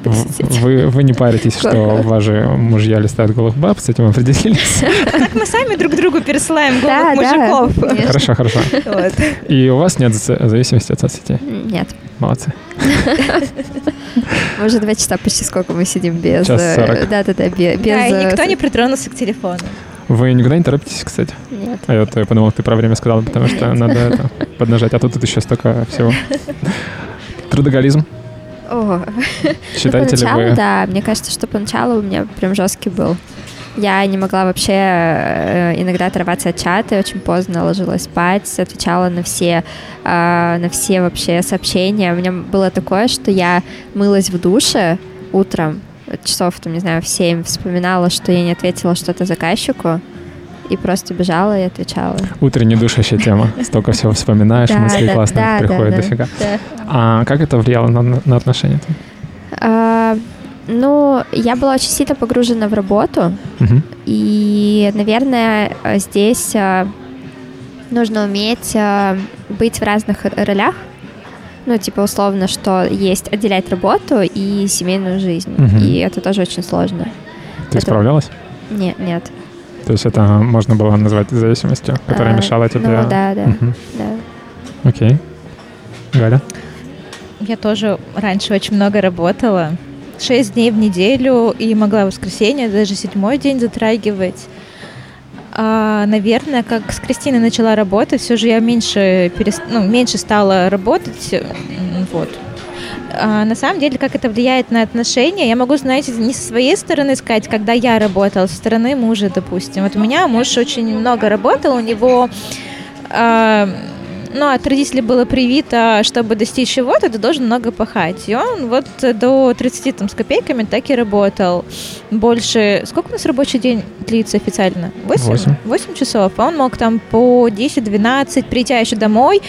вы, вы не паритесь, что ваши мужья листают голых баб, с этим определились. Мы сами друг другу пересылаем голых мужиков. Хорошо, хорошо. И у вас нет зависимости от соцсетей? Нет. Молодцы. Мы уже два часа почти сколько мы сидим без... Час э, сорок. Да-да-да, без... Да, и никто не притронулся к телефону. Вы никуда не торопитесь, кстати? Нет. А я, я подумал, ты про время сказала, потому что Нет. надо это поднажать. А тут, тут еще столько всего. Трудоголизм. О. Считаете ну, ли вы? Да, мне кажется, что поначалу у меня прям жесткий был. Я не могла вообще э, иногда оторваться от чата, очень поздно ложилась спать, отвечала на все, э, на все вообще сообщения. У меня было такое, что я мылась в душе утром, часов, там, не знаю, в 7 вспоминала, что я не ответила что-то заказчику, и просто бежала и отвечала. Утренняя душащая тема. Столько всего вспоминаешь, мысли классные приходят дофига. А как это влияло на, отношения? А, ну, я была очень сильно погружена в работу, и, наверное, здесь а, нужно уметь а, быть в разных ролях, ну, типа, условно, что есть отделять работу и семейную жизнь. Угу. И это тоже очень сложно. Ты это... справлялась? Нет, нет. То есть это можно было назвать зависимостью, которая а, мешала тебе? Ну, да, да, угу. да. Окей. Галя? Я тоже раньше очень много работала. Шесть дней в неделю и могла в воскресенье, даже седьмой день затрагивать. А, наверное, как с Кристиной начала работать, все же я меньше, перест... ну, меньше стала работать. Вот. А, на самом деле, как это влияет на отношения, я могу, знаете, не со своей стороны сказать, когда я работала, со стороны мужа, допустим. Вот у меня муж очень много работал, у него а, ну, от родителей было привито, чтобы достичь чего-то, ты должен много пахать. И он вот до 30 там, с копейками так и работал. Больше... Сколько у нас рабочий день длится официально? 8? 8. 8 часов. А он мог там по 10-12, прийти еще домой,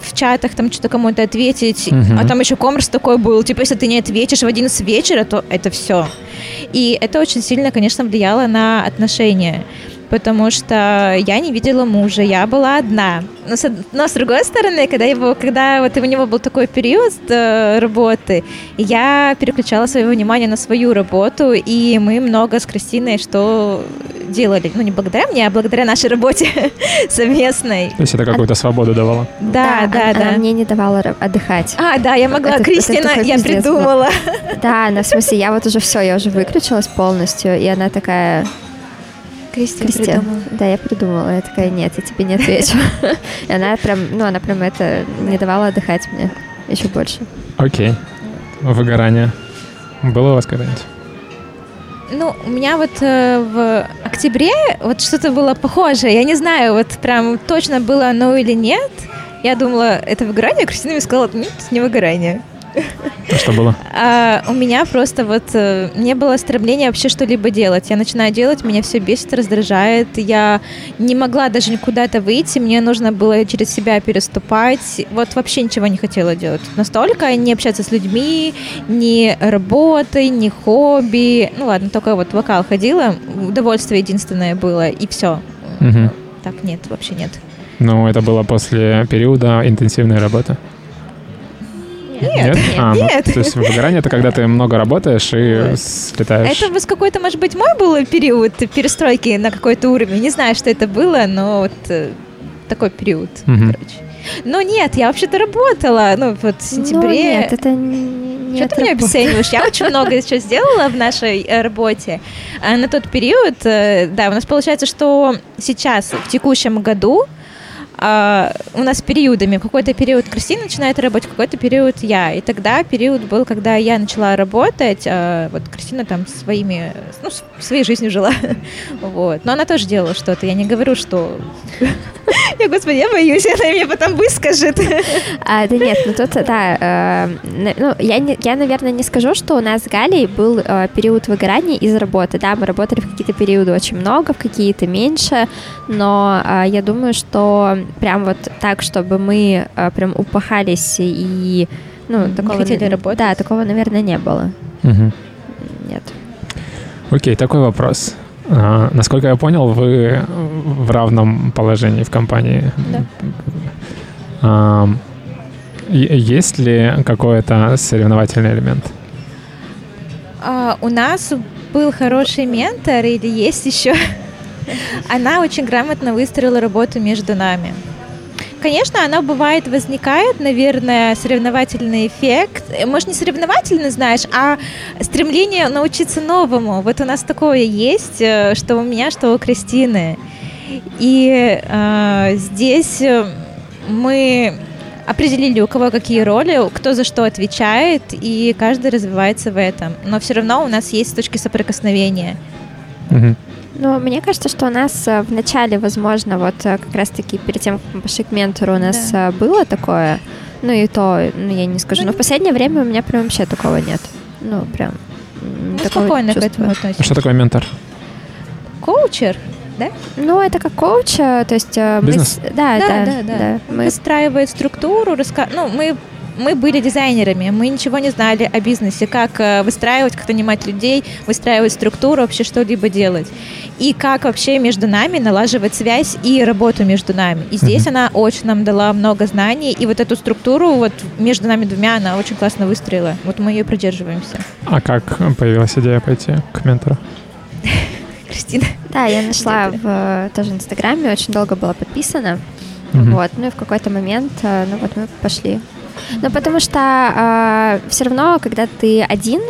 в чатах там что-то кому-то ответить, uh-huh. а там еще коммерс такой был, типа, если ты не ответишь в 11 вечера, то это все. И это очень сильно, конечно, влияло на отношения потому что я не видела мужа, я была одна. Но с, но с другой стороны, когда, его, когда вот у него был такой период э, работы, я переключала свое внимание на свою работу, и мы много с Кристиной что делали. Ну, не благодаря мне, а благодаря нашей работе совместной. То есть это какую-то свободу давало? Да, да, да. Она мне не давала отдыхать. А, да, я могла. Кристина, я придумала. Да, на смысле, я вот уже все, я уже выключилась полностью, и она такая, Кристина, Кристина придумала. Да, я придумала. Я такая, нет, я тебе не отвечу. И она прям, ну, она прям это не давала отдыхать мне еще больше. Окей. выгорание. Было у вас когда-нибудь? Ну, у меня вот э, в октябре вот что-то было похожее. Я не знаю, вот прям точно было оно или нет. Я думала, это выгорание. Кристина мне сказала, нет, не выгорание. А что было? А, у меня просто вот э, не было стремления вообще что-либо делать. Я начинаю делать, меня все бесит, раздражает. Я не могла даже куда-то выйти, мне нужно было через себя переступать. Вот вообще ничего не хотела делать. Настолько не общаться с людьми, ни работой, ни хобби. Ну ладно, только вот вокал ходила, удовольствие единственное было, и все. Мгм. Так, нет, вообще нет. Ну, это было после периода интенсивной работы. Нет, А, ну, нет. то есть выгорание — это когда ты много работаешь и слетаешь. Это вот какой-то, может быть, мой был период перестройки на какой-то уровень. Не знаю, что это было, но вот э, такой период, короче. Но нет, я вообще-то работала, ну вот в Ну, сентябре. нет, это не Что ты меня обесцениваешь? Я очень много еще сделала в нашей э, работе. А на тот период, да, у нас получается, что сейчас, в текущем году, а, у нас периодами, какой-то период Кристина начинает работать, какой-то период я. И тогда период был, когда я начала работать, а вот Кристина там своими, ну, своей жизнью жила. Вот. Но она тоже делала что-то. Я не говорю, что... Я, господи, я боюсь, она мне потом выскажет. А, да нет, ну тут, да, э, ну, я, не- я, наверное, не скажу, что у нас с Галей был э, период выгорания из работы, да, мы работали в какие-то периоды очень много, в какие-то меньше, но э, я думаю, что прям вот так, чтобы мы э, прям упахались и, ну, Не такого... хотели работать? Да, такого, наверное, не было, Мгм. нет. Окей, такой вопрос. А, насколько я понял, вы в равном положении в компании. Да. Е- есть ли какой-то соревновательный элемент? А, у нас был хороший ментор, или есть еще. Она очень грамотно выстроила работу между нами. Конечно, она бывает, возникает, наверное, соревновательный эффект. Может, не соревновательный, знаешь, а стремление научиться новому. Вот у нас такое есть, э, что у меня, что у Кристины. И э, здесь э, мы определили, у кого какие роли, кто за что отвечает, и каждый развивается в этом. Но все равно у нас есть точки соприкосновения. Мгм. Ну, мне кажется, что у нас э, в начале, возможно, вот э, как раз-таки перед тем, как мы пошли к ментору, у нас Да. э, было такое, ну и то, ну я не скажу, но в последнее время у меня прям вообще такого нет. Ну, прям такого спокойно к чувства. этому А относимся. что такое ментор? Коучер? Ну, это как коуч, то есть... э, мы Бизнес? с- Да, Да, да, да, да. Мы Выстраивает структуру, раска... ну, мы мы были дизайнерами, мы ничего не знали о бизнесе, как э, выстраивать, как нанимать людей, выстраивать структуру, вообще что-либо делать. И как вообще между нами налаживать связь и работу между нами. И здесь Мгм. она очень нам дала много знаний, и вот эту структуру вот между нами двумя она очень классно выстроила. Вот мы ее придерживаемся. А как появилась идея пойти к ментору? Кристина. Да, я нашла в э, тоже Инстаграме, очень долго была подписана. Вот, ну и в какой-то момент, э, ну вот мы пошли. Ну потому что все равно, когда ты один,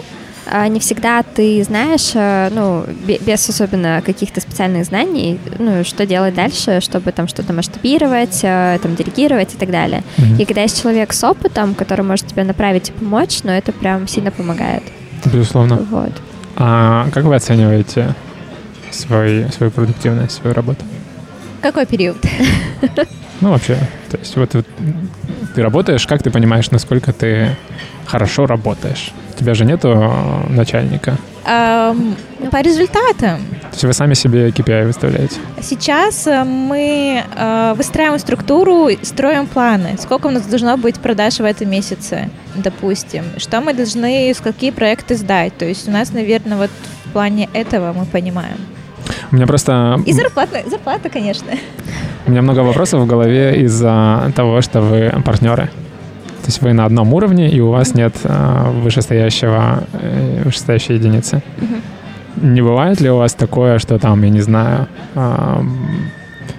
э, не всегда ты знаешь, э, ну, бе- без особенно каких-то специальных знаний, ну, что делать дальше, чтобы там что-то масштабировать, э, там, делегировать и так далее. Мгм. И когда есть человек с опытом, который может тебя направить и помочь, ну, это прям сильно помогает. Безусловно. Вот. А как вы оцениваете свой, свою продуктивность, свою работу? Какой период? Ну, вообще, то есть вот, вот ты работаешь, как ты понимаешь, насколько ты хорошо работаешь? У тебя же нету э, начальника. Ам, По результатам. То есть вы сами себе KPI выставляете. Сейчас э, мы э, выстраиваем структуру, строим планы. Сколько у нас должно быть продаж в этом месяце, допустим. Что мы должны, с какие проекты сдать. То есть у нас, наверное, вот в плане этого мы понимаем. У меня просто И зарплата, зарплата, конечно. у меня много вопросов в голове из-за того, что вы партнеры. То есть вы на одном уровне, и у вас нет э, вышестоящего, э, вышестоящей единицы. Не бывает ли у вас такое, что там, я не знаю, ам,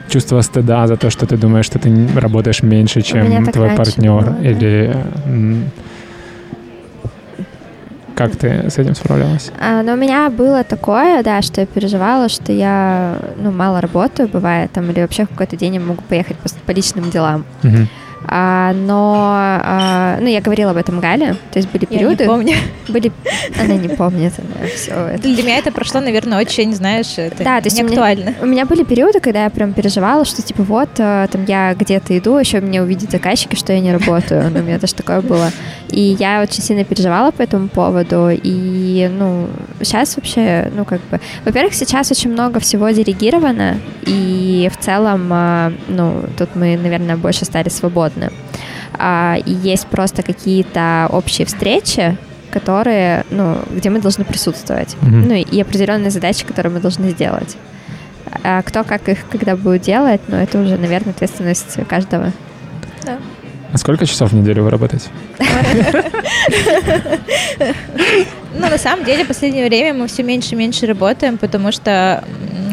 чувство стыда за то, что ты думаешь, что ты работаешь меньше, чем твой партнер? было, да. Или как ты с этим справлялась? А, но у меня было такое, да, что я переживала, что я, ну, мало работаю, бывает, там, или вообще в какой-то день я могу поехать просто по личным делам. Мгм. А, но, а, ну, я говорила об этом Гале, то есть были периоды... Я не помню. Были... Она не помнит, она все это. Для меня это прошло, наверное, очень, знаешь, это Да, то есть не у меня- актуально. У меня были периоды, когда я прям переживала, что типа вот, э, там я где-то иду, еще меня увидят заказчики, что я не работаю. Ну, у меня тоже такое было. И я очень сильно переживала по этому поводу. И, ну, сейчас вообще, ну, как бы... Во-первых, сейчас очень много всего делегировано, и в целом, э, ну, тут мы, наверное, больше стали свободны. А, И есть просто какие-то общие встречи, которые, ну, где мы должны присутствовать. Мгм. Ну, и определенные задачи, которые мы должны сделать. А кто как их когда будет делать, ну, это уже, наверное, ответственность каждого. А сколько часов в неделю вы работаете? Ну, на самом деле, в последнее время мы все меньше и меньше работаем, потому что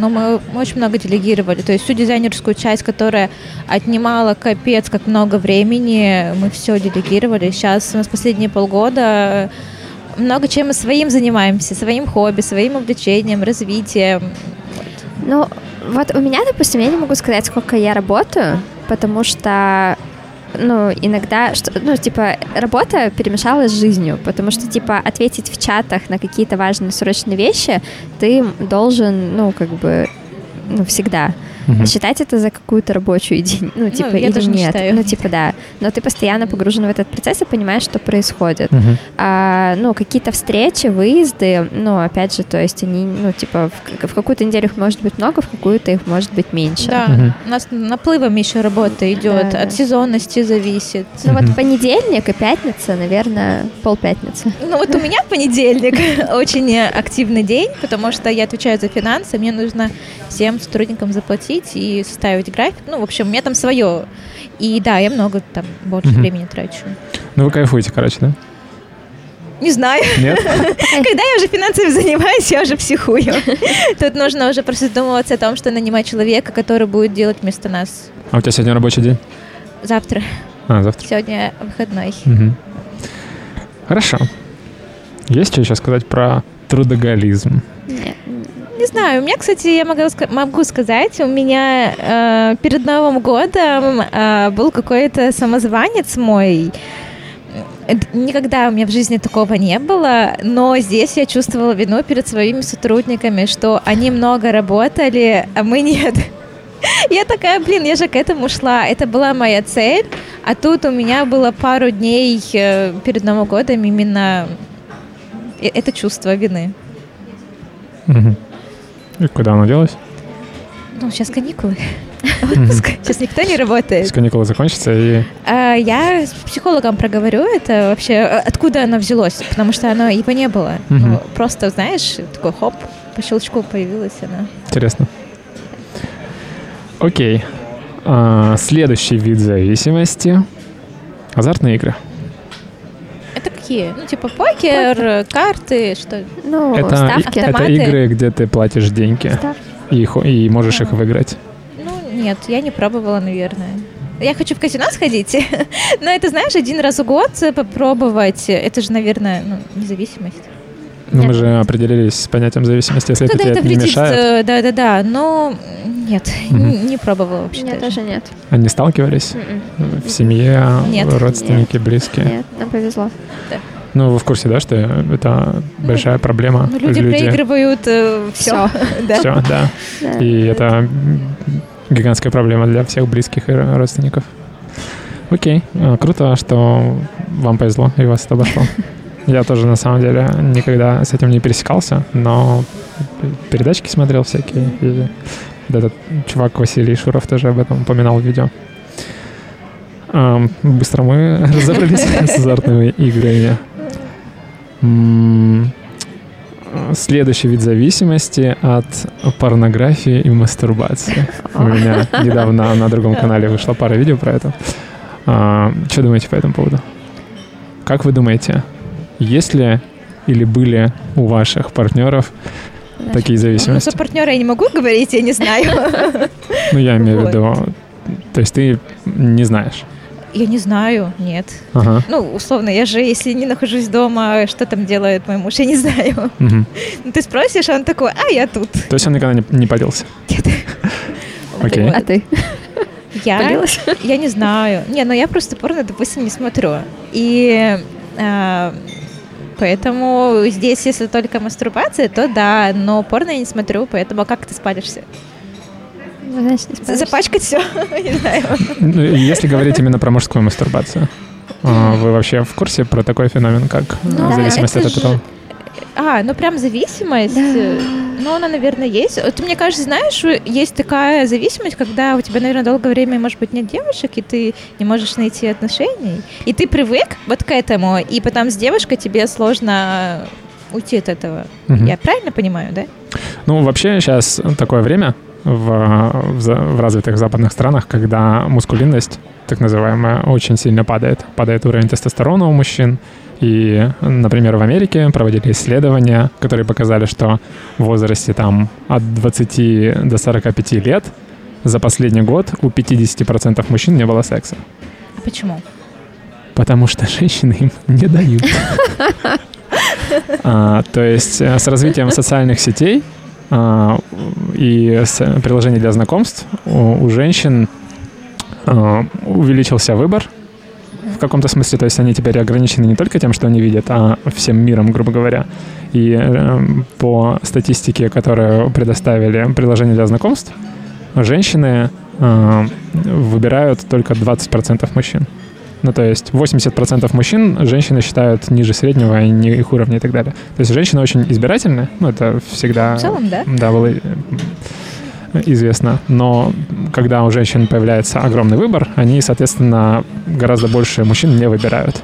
ну, мы очень много делегировали. То есть всю дизайнерскую часть, которая отнимала капец как много времени, мы все делегировали. Сейчас у нас последние полгода много чем мы своим занимаемся, своим хобби, своим увлечением, развитием. Ну, вот у меня, допустим, я не могу сказать, сколько я работаю, потому что ну, иногда, что, ну, типа, работа перемешалась с жизнью, потому что, типа, ответить в чатах на какие-то важные срочные вещи ты должен, ну, как бы, ну, всегда. Мгм. Считать это за какую-то рабочую день, ну, типа, я или тоже не нет. считаю. Ну, типа, да. Но ты постоянно погружен в этот процесс и понимаешь, что происходит. Мгм. А, ну, какие-то встречи, выезды, ну, опять же, то есть они, ну, типа, в, в какую-то неделю их может быть много, в какую-то их может быть меньше. Да, Мгм. у нас наплывом еще работа идет, Да, от да. сезонности зависит. Ну, Мгм. вот понедельник и пятница, наверное, полпятницы. Ну вот у меня понедельник очень активный день, потому что я отвечаю за финансы, мне нужно всем сотрудникам заплатить и составить график. Ну, в общем, у меня там свое. И да, я много там больше Мгм. времени трачу. Ну, вы кайфуете, короче, да? Не знаю. Нет? Когда я уже финансами занимаюсь, я уже психую. Тут нужно уже просто задумываться о том, что нанимать человека, который будет делать вместо нас. А у тебя сегодня рабочий день? Завтра. А, завтра. Сегодня выходной. Мгм. Хорошо. Есть что еще сказать про трудоголизм? Нет. Не знаю, у меня, кстати, я могу, могу сказать, у меня э, перед Новым годом э, был какой-то самозванец мой. Никогда у меня в жизни такого не было, но здесь я чувствовала вину перед своими сотрудниками, что они много работали, а мы нет. Я такая, блин, я же к этому шла. Это была моя цель, а тут у меня было пару дней э, перед Новым годом именно э- это чувство вины. Мгм. И куда оно делось? Ну, сейчас каникулы. Отпуск. Сейчас никто не работает. С каникулы закончатся, и А, я с психологом проговорю это вообще, э, откуда оно взялось, потому что оно его не было. Ну, просто, знаешь, такой хоп, по щелчку появилась она. интересно. Окей. А, следующий вид зависимости — азартные игры. Это какие? Ну, типа покер, э, карты, что? Ну, это, ставки. это Автоматы. игры, где ты платишь деньги Ставки. и, и можешь их выиграть. Ну, нет, я не пробовала, наверное. Я хочу в казино сходить, но это, знаешь, один раз в год попробовать, это же, наверное, ну, независимость. Но мы Нет. же определились с понятием зависимости, если это Тогда тебе это не мешает. э, да-да-да, но нет, Мгм. не- пробовала вообще. Нет, даже. тоже нет. А не сталкивались? М-м. В семье, Нет. родственники, близкие? Нет, нам повезло. Ну, вы в курсе, да, что это большая проблема? Ну, люди, проигрывают все. Всё. да. Все, да. Да. И это гигантская проблема для всех близких и родственников. Окей, а, круто, что вам повезло и вас это обошло. Я тоже, на самом деле, никогда с этим не пересекался, но передачки смотрел всякие. И этот чувак Василий Шуров тоже об этом упоминал в видео. Ам, Быстро мы разобрались с азартными играми. Следующий вид зависимости от порнографии и мастурбации. У меня недавно на другом канале вышла пара видео про это. Что думаете по этому поводу? Как вы думаете, есть ли или были у ваших партнеров такие Ну, зависимости? за партнера я не могу говорить, я не знаю. Ну, я имею в виду, то есть ты не знаешь. Я не знаю, нет. Ага. Ну, условно, я же, если не нахожусь дома, что там делает мой муж, я не знаю. Ну, Ты спросишь, а он такой, а, я тут. То есть он никогда не, не палился. Окей. А ты? Я, Полилась? я не знаю. Не, ну я просто порно, допустим, не смотрю. И а, поэтому здесь, если только мастурбация, то да, но порно я не смотрю, поэтому как ты спалишься? Ну, значит, не спалишься. Запачкать все? Не знаю. Ну, Если говорить именно про мужскую мастурбацию, а, вы вообще в курсе про такой феномен, как Ну, зависимость от этого? А, ну прям зависимость. Да. э, Ну, она, наверное, есть. Вот, мне кажется, знаешь, есть такая зависимость, когда у тебя, наверное, долгое время, может быть, нет девушек, и ты не можешь найти отношений. И ты привык вот к этому, и потом с девушкой тебе сложно уйти от этого. Мгм. Я правильно понимаю, да? Ну, вообще сейчас такое время в, в в развитых западных странах, когда мускулинность, так называемая, очень сильно падает. Падает уровень тестостерона у мужчин. И, например, в Америке проводили исследования, которые показали, что в возрасте там от 20 до 45 лет за последний год у 50% мужчин не было секса. А почему? Потому что женщины им не дают. А, То есть э, с развитием социальных сетей а, и приложений для знакомств у у женщин а, увеличился выбор каком-то смысле. То есть они теперь ограничены не только тем, что они видят, а всем миром, грубо говоря. И э, по статистике, которую предоставили приложения для знакомств, женщины а, выбирают только 20% мужчин. Ну, то есть 80% мужчин женщины считают ниже среднего и не их уровня и так далее. То есть женщины очень избирательны, ну, это всегда... В целом, да. Да, было э, известно. Но когда у женщин появляется огромный выбор, они, соответственно, гораздо больше мужчин не выбирают.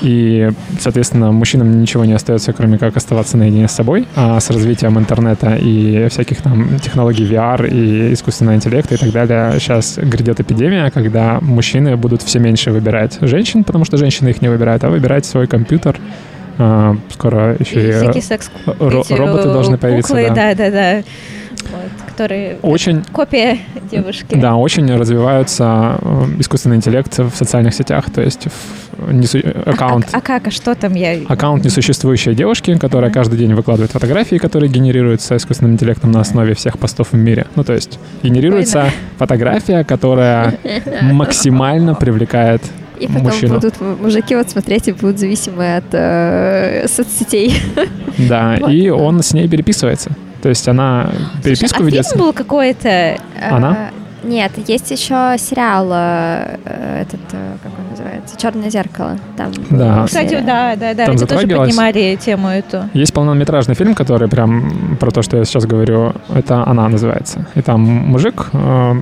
И, соответственно, мужчинам ничего не остается, кроме как оставаться наедине с собой. А с развитием интернета и всяких там технологий VR и искусственного интеллекта и так далее, сейчас грядет эпидемия, когда мужчины будут все меньше выбирать женщин, потому что женщины их не выбирают, а выбирать свой компьютер. А, Скоро еще И и секс эти, роботы э, должны появиться. куклы, да. да, да, да. Вот, которые Очень копия девушки. Да, очень развивается э, искусственный интеллект в социальных сетях, то есть в несу- А аккаунт, как- А, как, а что там я? аккаунт несуществующей девушки, которая Ага. каждый день выкладывает фотографии, которые генерируются искусственным интеллектом на основе всех постов в мире. Ну, то есть генерируется фотография, которая максимально привлекает И потом мужчину. будут мужики вот смотреть и будут зависимы от э, соцсетей. Да, Вот. и он с ней переписывается. То есть она переписку а ведет. фильм был какой-то? Она? Э, Нет, есть еще сериал, э, э, этот, как он называется, «Черное зеркало». Там Да. Кстати, серия. да, да, да. Там Они тоже поднимали тему эту. Есть полнометражный фильм, который прям про то, что я сейчас говорю, это «Она» называется. И там мужик э,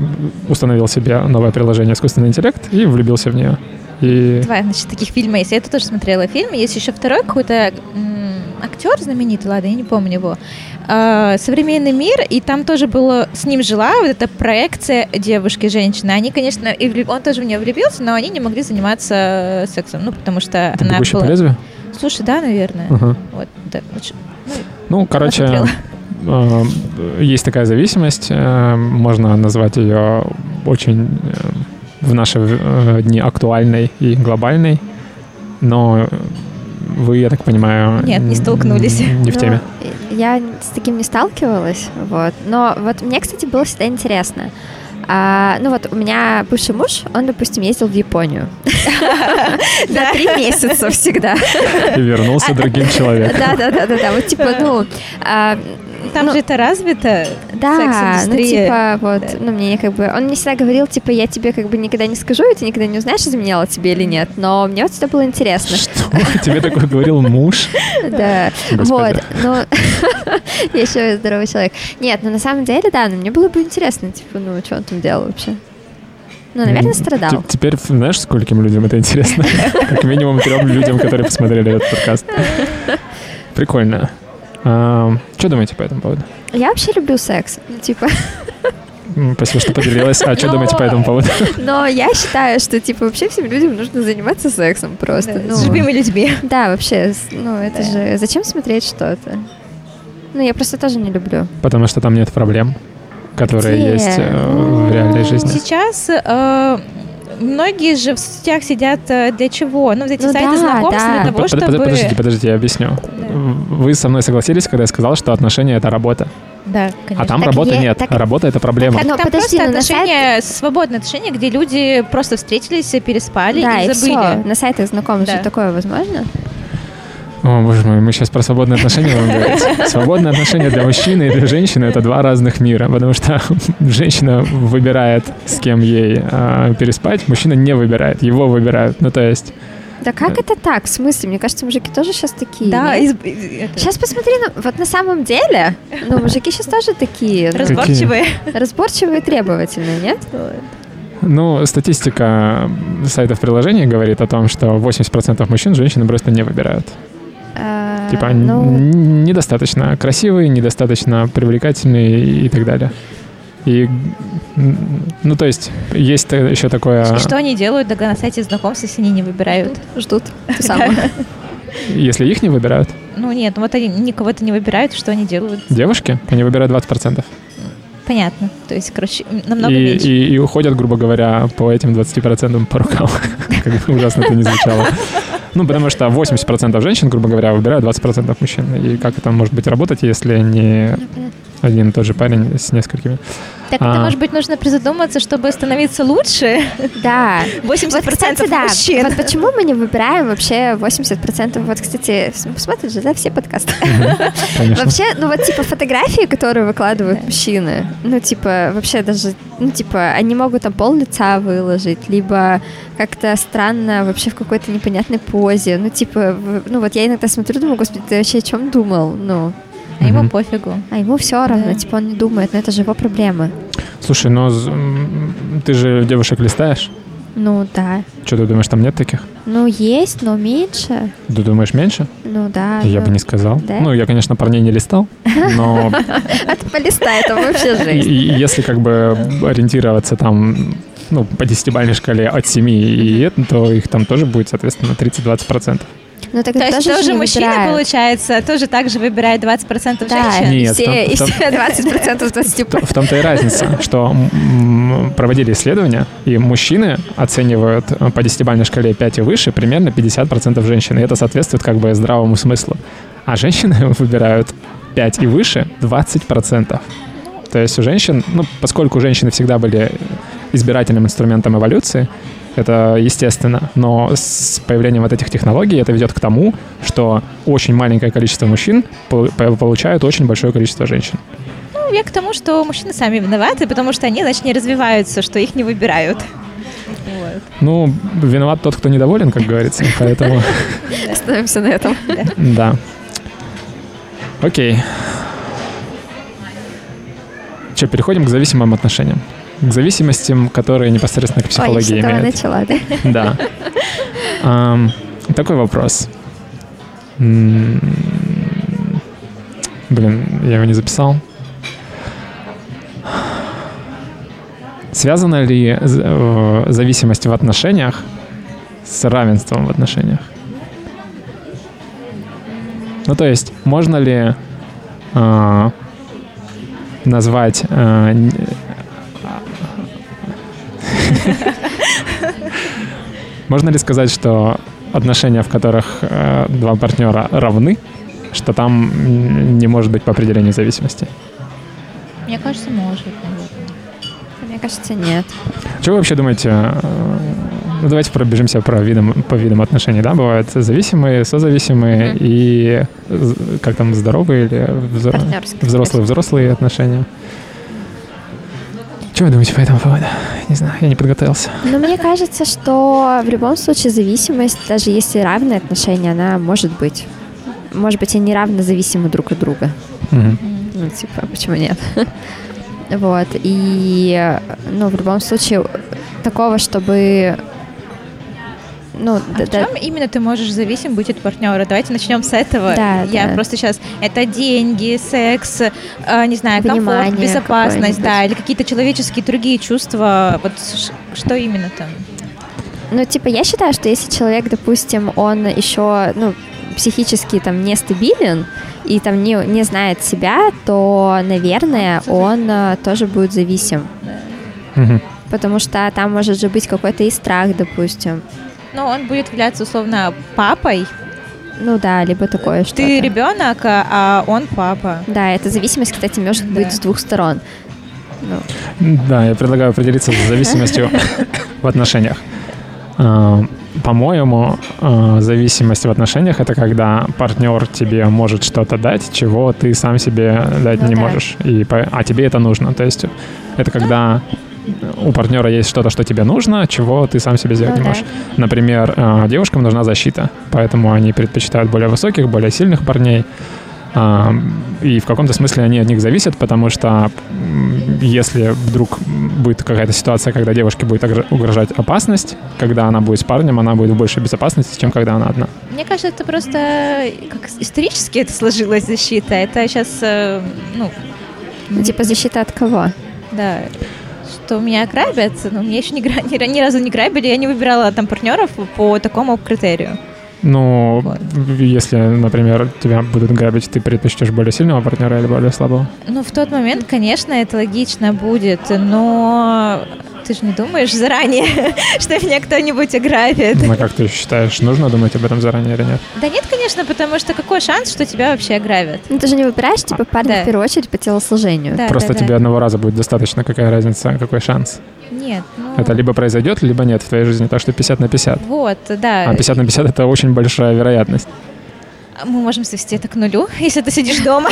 установил себе новое приложение «Искусственный интеллект» и влюбился в нее. И Два, значит, таких фильма есть. Я это тоже смотрела фильм. Есть еще второй какой-то актер знаменитый, ладно, я не помню его. А, Современный мир, и там тоже было с ним жила вот эта проекция девушки, женщины. Они, конечно, и влю- он тоже в нее влюбился, но они не могли заниматься сексом, ну, потому что «Это она бегущий по была... лезвию». Слушай, да, наверное. Ага. Вот, да, лучше- ну, Ну, короче, посмотрела. э, есть такая зависимость. э, Можно назвать ее очень э, в наши э, дни актуальной и глобальной. Но вы, я так понимаю, Нет, не столкнулись. Не в Ну, теме. Я с таким не сталкивалась, вот. Но вот мне, кстати, было всегда интересно. А, ну вот у меня бывший муж, он, допустим, ездил в Японию. На три месяца всегда. И вернулся другим человеком. Да, да, да, да, да. Вот типа, ну, а, Там ну, же это развито. Да, ну типа вот, ну мне как бы, он мне всегда говорил, типа, я тебе как бы никогда не скажу, и ты никогда не узнаешь, изменяла тебе или нет, но мне вот всегда было интересно. Что? Тебе такое говорил муж? Да, вот, ну, я еще здоровый человек. Нет, ну на самом деле, да, ну мне было бы интересно, типа, ну что он там делал вообще? Ну, наверное, страдал. Теперь знаешь, скольким людям это интересно? Как минимум трем людям, которые посмотрели этот подкаст. Прикольно. Что думаете по этому поводу? Я вообще люблю секс, ну, типа, Спасибо, что поделилась. А что думаете по этому поводу? но я считаю, что, типа, вообще всем людям нужно заниматься сексом просто. Да, ну. С любыми людьми. Да, вообще, с- ну это Да. же... Зачем смотреть что-то? Ну, я просто тоже не люблю. Потому что там нет проблем, которые Где? есть э, в реальной жизни. Сейчас э, многие же в сетях сидят э, для чего? Ну, вот эти Ну сайты да, знакомств да. для того, Под- под- чтобы... Подождите, подождите, я объясню. Вы со мной согласились, когда я сказал, что отношения — это работа. Да, конечно. А там Так работы е- нет. так- Работа это проблема. Так, Но там подожди, просто но на сайт- отношения, свободные отношения, где люди просто встретились, переспали Да, и и забыли. все. На сайтах знакомств Да. же такое возможно? О, боже мой, мы сейчас про свободные отношения будем говорить. Свободные отношения для мужчины и для женщины — это два разных мира, потому что женщина выбирает, с кем ей а, переспать, мужчина не выбирает, его выбирают. Ну, то есть... Да как это так? В смысле? Мне кажется, мужики тоже сейчас такие. Да, из- из- это, Сейчас посмотри, на- вот на самом деле, ну, мужики сейчас тоже такие ну, разборчивые. разборчивые и требовательные, нет? Ну, статистика сайтов приложений говорит о том, что 80% мужчин женщины просто не выбирают. А, Типа ну, недостаточно красивый, недостаточно привлекательный и так далее. И, ну, то есть, есть еще такое... Что они делают на сайте знакомств, если они не выбирают? ждут самую. Если их не выбирают, Ну нет, ну вот они никого-то не выбирают, что они делают? девушки, они выбирают 20%. Понятно. То есть, короче, намного и, меньше. и, и уходят, грубо говоря, по этим 20% по рукам. Как ужасно это не звучало. Ну, потому что 80% женщин, грубо говоря, выбирают 20% мужчин. И как это может быть работать, если не один и тот же парень с несколькими? Так А. это, может быть, нужно призадуматься, чтобы становиться лучше? Да. 80% Вот, кстати, да. мужчин. Вот почему мы не выбираем вообще 80%? Вот, кстати, смотрят же, да, все подкасты. Вообще, ну вот типа фотографии, которые выкладывают мужчины, ну типа вообще даже, ну типа они могут там пол лица выложить, либо как-то странно вообще в какой-то непонятной позе, ну типа, ну вот я иногда смотрю, думаю, господи, ты вообще о чем думал? Ну, А ему Мгм. пофигу. а ему все равно, Да. типа он не думает, но это же его проблемы. Слушай, но м, ты же девушек листаешь? Ну да. Что ты думаешь, там нет таких? Ну есть, но меньше. Ты думаешь, меньше? Ну да. Я ну. бы не сказал. Да? Ну, я, конечно, парней не листал, но А ты полистай, это вообще и если как бы ориентироваться там ну, по десятибалльной шкале от 7 и это, то их там тоже будет, соответственно, 30-20%. Ну так То это есть тоже, тоже мужчина, выбирают. получается, тоже так же выбирает 20% Да, женщин? Нет, все, там- и там- все 20% 20%. В том-то и разница, что проводили исследования, и мужчины оценивают э, по десятибалльной шкале 5 и выше примерно 50% женщин, и это соответствует как бы здравому смыслу. А женщины выбирают 5 и выше 20%. То есть у женщин, ну, поскольку женщины всегда были избирательным инструментом эволюции, это естественно, но с появлением вот этих технологий это ведет к тому, что очень маленькое количество мужчин пол- по- получают очень большое количество женщин. Ну, я к тому, что мужчины сами виноваты, потому что они, значит, не развиваются, что их не выбирают. Вот. Ну, виноват тот, кто недоволен, как говорится, поэтому Остановимся на этом. да. Окей. Что, переходим к зависимым отношениям. К зависимостям, которые непосредственно к Ой, я психологии этого имеют. начала, да? Да. Такой вопрос. Блин, я его не записал. Связана ли з- э, зависимость в отношениях с равенством в отношениях? Ну, то есть, можно ли а, назвать н- Можно ли сказать, что отношения, в которых э, два партнера равны, что там не может быть по определению зависимости? Мне кажется, может, наверное. Мне кажется, нет. Что вы вообще думаете? э, Ну, давайте пробежимся про видом, по видам отношений, да? Бывают зависимые, созависимые Мгм. и как там здоровые или взро- Партнерские. взрослые взрослые отношения? Что вы думаете по этому поводу? Не знаю, я не подготовился. Но мне кажется, что в любом случае зависимость, даже если равные отношения, она может быть. Может быть, они равно зависимы друг от друга. Мгм. Ну, типа, почему нет? Вот. И, ну, в любом случае, такого, чтобы... Ну, А да- в да- чем именно ты можешь зависим быть от партнера? Давайте начнем с этого. Да, Я да. просто сейчас... Это деньги, секс, э, не знаю, Внимание комфорт, безопасность, да, или какие-то человеческие другие чувства. Вот что именно там? Ну, типа, я считаю, что если человек, допустим, он еще, ну, психически там нестабилен и там не, не знает себя, то, наверное, он э, тоже будет зависим. Мгм. Потому что там может же быть какой-то и страх, допустим. Ну, он будет являться условно папой, Ну да, либо такое что Ты ребенок, а а он папа. Да, эта зависимость, кстати, может Да. быть с двух сторон. Ну, Да, я предлагаю определиться с зависимостью в отношениях. А, По-моему, а, зависимость в отношениях это когда партнер тебе может что-то дать, чего ты сам себе дать Ну не да. можешь. И, а тебе это нужно. То есть это когда у партнера есть что-то, что тебе нужно, чего ты сам себе сделать Ну не да. можешь. Например, а, девушкам нужна защита, поэтому они предпочитают более высоких, более сильных парней. А, И в каком-то смысле они от них зависят, потому что если вдруг будет какая-то ситуация, когда девушке будет угрожать опасность, когда она будет с парнем, она будет в большей безопасности, чем когда она одна. Мне кажется, это просто как исторически это сложилась защита. Это сейчас, ну, ну, типа защита от кого? да, что меня грабят, но меня еще ни, ни, ни разу не грабили, я не выбирала там партнеров по такому критерию. Ну, Вот. если, например, тебя будут грабить, ты предпочтешь более сильного партнера или более слабого? Ну, в тот момент, конечно, это логично будет, но ты же не думаешь заранее, что меня кто-нибудь ограбит. Ну, как ты считаешь, нужно думать об этом заранее или нет? Да нет, конечно, потому что какой шанс, что тебя вообще ограбят? Ну, ты же не выбираешь, типа, парня да. в первую очередь по телосложению. Да, Просто да, тебе да. одного раза будет достаточно, какая разница, какой шанс? Нет, ну... Это либо произойдет, либо нет в твоей жизни, так что 50 на 50. Вот, да. А 50 на 50 это очень большая вероятность. Мы можем свести это к нулю, если ты сидишь дома.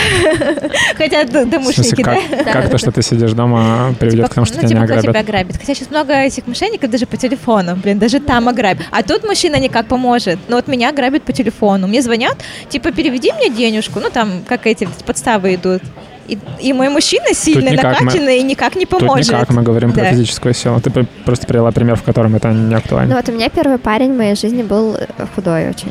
Хотя домушники, да? как, то, что ты сидишь дома, приведет Типа, к тому, что ну, тебя не типа, ограбят? ограбит. Хотя сейчас много этих мошенников даже по телефону. Блин, даже там ограбят. А тут мужчина никак поможет. Но вот меня ограбят по телефону. Мне звонят, типа, переведи мне денежку. Ну, там, как эти подставы идут. И, и мой мужчина сильно мы- накачанный и никак не Тут поможет. никак, мы говорим про Да. физическую силу. Ты пр- просто привела пример, в котором это не актуально. Ну вот у меня первый парень в моей жизни был э, худой очень.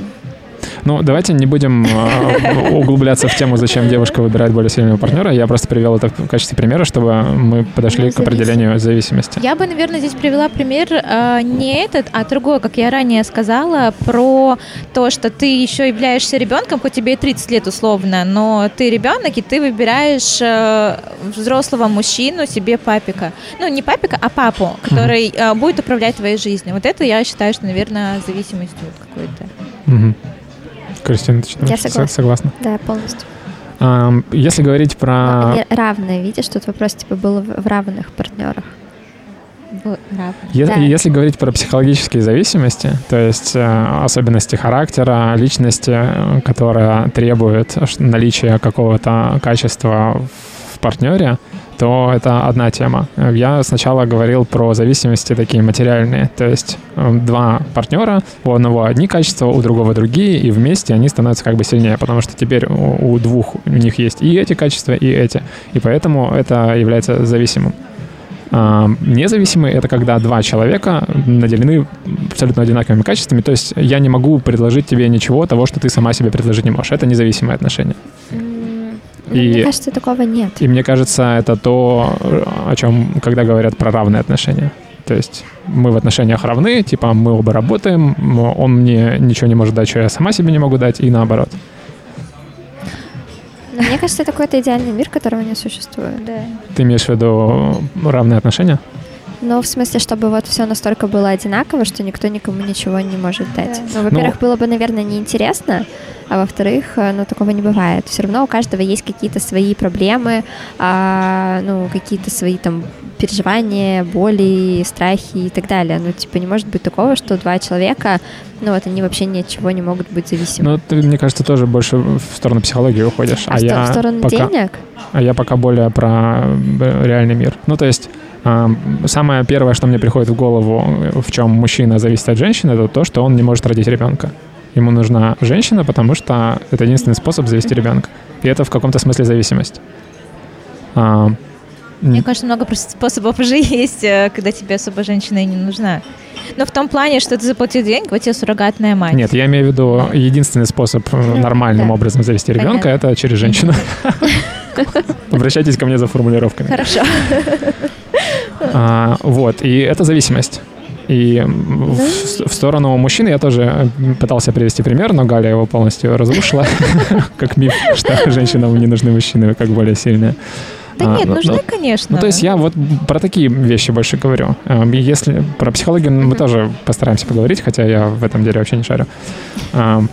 Ну, давайте не будем э, углубляться в тему, зачем девушка выбирает более сильного партнера. Я просто привел это в качестве примера, чтобы мы подошли к определению зависимости. Я бы, наверное, здесь привела пример э, не этот, а другой, как я ранее сказала, про то, что ты еще являешься ребенком, хоть тебе и 30 лет условно, но ты ребенок, и ты выбираешь э, взрослого мужчину себе папика. Ну, не папика, а папу, который будет управлять твоей жизнью. Вот это я считаю, что, наверное, зависимостью какой-то. Мгм. Кристина, ты что Я со- согласна. согласна? Да, полностью. Если говорить про... Но они равные, видишь, тут вопрос типа был в равных партнерах. Вот, равно. Е- Да. Если говорить про психологические зависимости, то есть э, особенности характера, личности, э, которая требует наличия какого-то качества в партнере, то это одна тема. Я сначала говорил про зависимости такие материальные, то есть э, два партнера, у одного одни качества, у другого другие, и вместе они становятся как бы сильнее, потому что теперь у, у двух у них есть и эти качества, и эти, и поэтому это является зависимым. А, Независимый — это когда два человека наделены абсолютно одинаковыми качествами. То есть я не могу предложить тебе ничего того, что ты сама себе предложить не можешь. Это независимые отношения. Ну, И- Мне кажется, такого нет. И мне кажется, это то, о чем, когда говорят про равные отношения. То есть мы в отношениях равны, типа мы оба работаем, м, он мне ничего не может дать, что я сама себе не могу дать, и наоборот. Но мне кажется, это какой-то идеальный мир, которого не существует. Да. Ты имеешь в виду равные отношения? Ну, в смысле, чтобы вот все настолько было одинаково, что никто никому ничего не может дать. Да. Ну, во-первых, было бы, наверное, неинтересно, а во-вторых, э, ну, такого не бывает. Все равно у каждого есть какие-то свои проблемы, а, ну, какие-то свои там переживания, боли, страхи и так далее. Ну, типа, не может быть такого, что два человека, ну, вот они вообще ни от чего не могут быть зависимы. Ну, ты, мне кажется, тоже больше в сторону психологии уходишь. а в, сто- в сторону пока- денег? А я пока более про э, реальный мир. Ну, то есть ам, самое первое, что мне приходит в голову, э, в чем мужчина зависит от женщины, это то, что он не может родить ребенка. Ему нужна женщина, потому что это единственный способ завести ребенка. И это в каком-то смысле зависимость. А, Мне кажется, много просто способов уже есть, э, когда тебе особо женщина и не нужна. Но в том плане, что ты заплатил деньги, вот тебе суррогатная мать. Нет, я имею в виду единственный способ э, нормальным да. образом завести ребенка это через женщину. Обращайтесь ко мне за формулировками. Хорошо. А, вот, и это зависимость. И в, в сторону мужчины я тоже э, пытался привести пример, но Галя его полностью разрушила, как миф, что женщинам не нужны мужчины, как более сильные. Да А, нет, ну, нужны, ну, конечно. Ну, то есть я вот про такие вещи больше говорю. Эм, Если про психологию мы тоже постараемся поговорить, хотя я в этом деле вообще не шарю. Эм,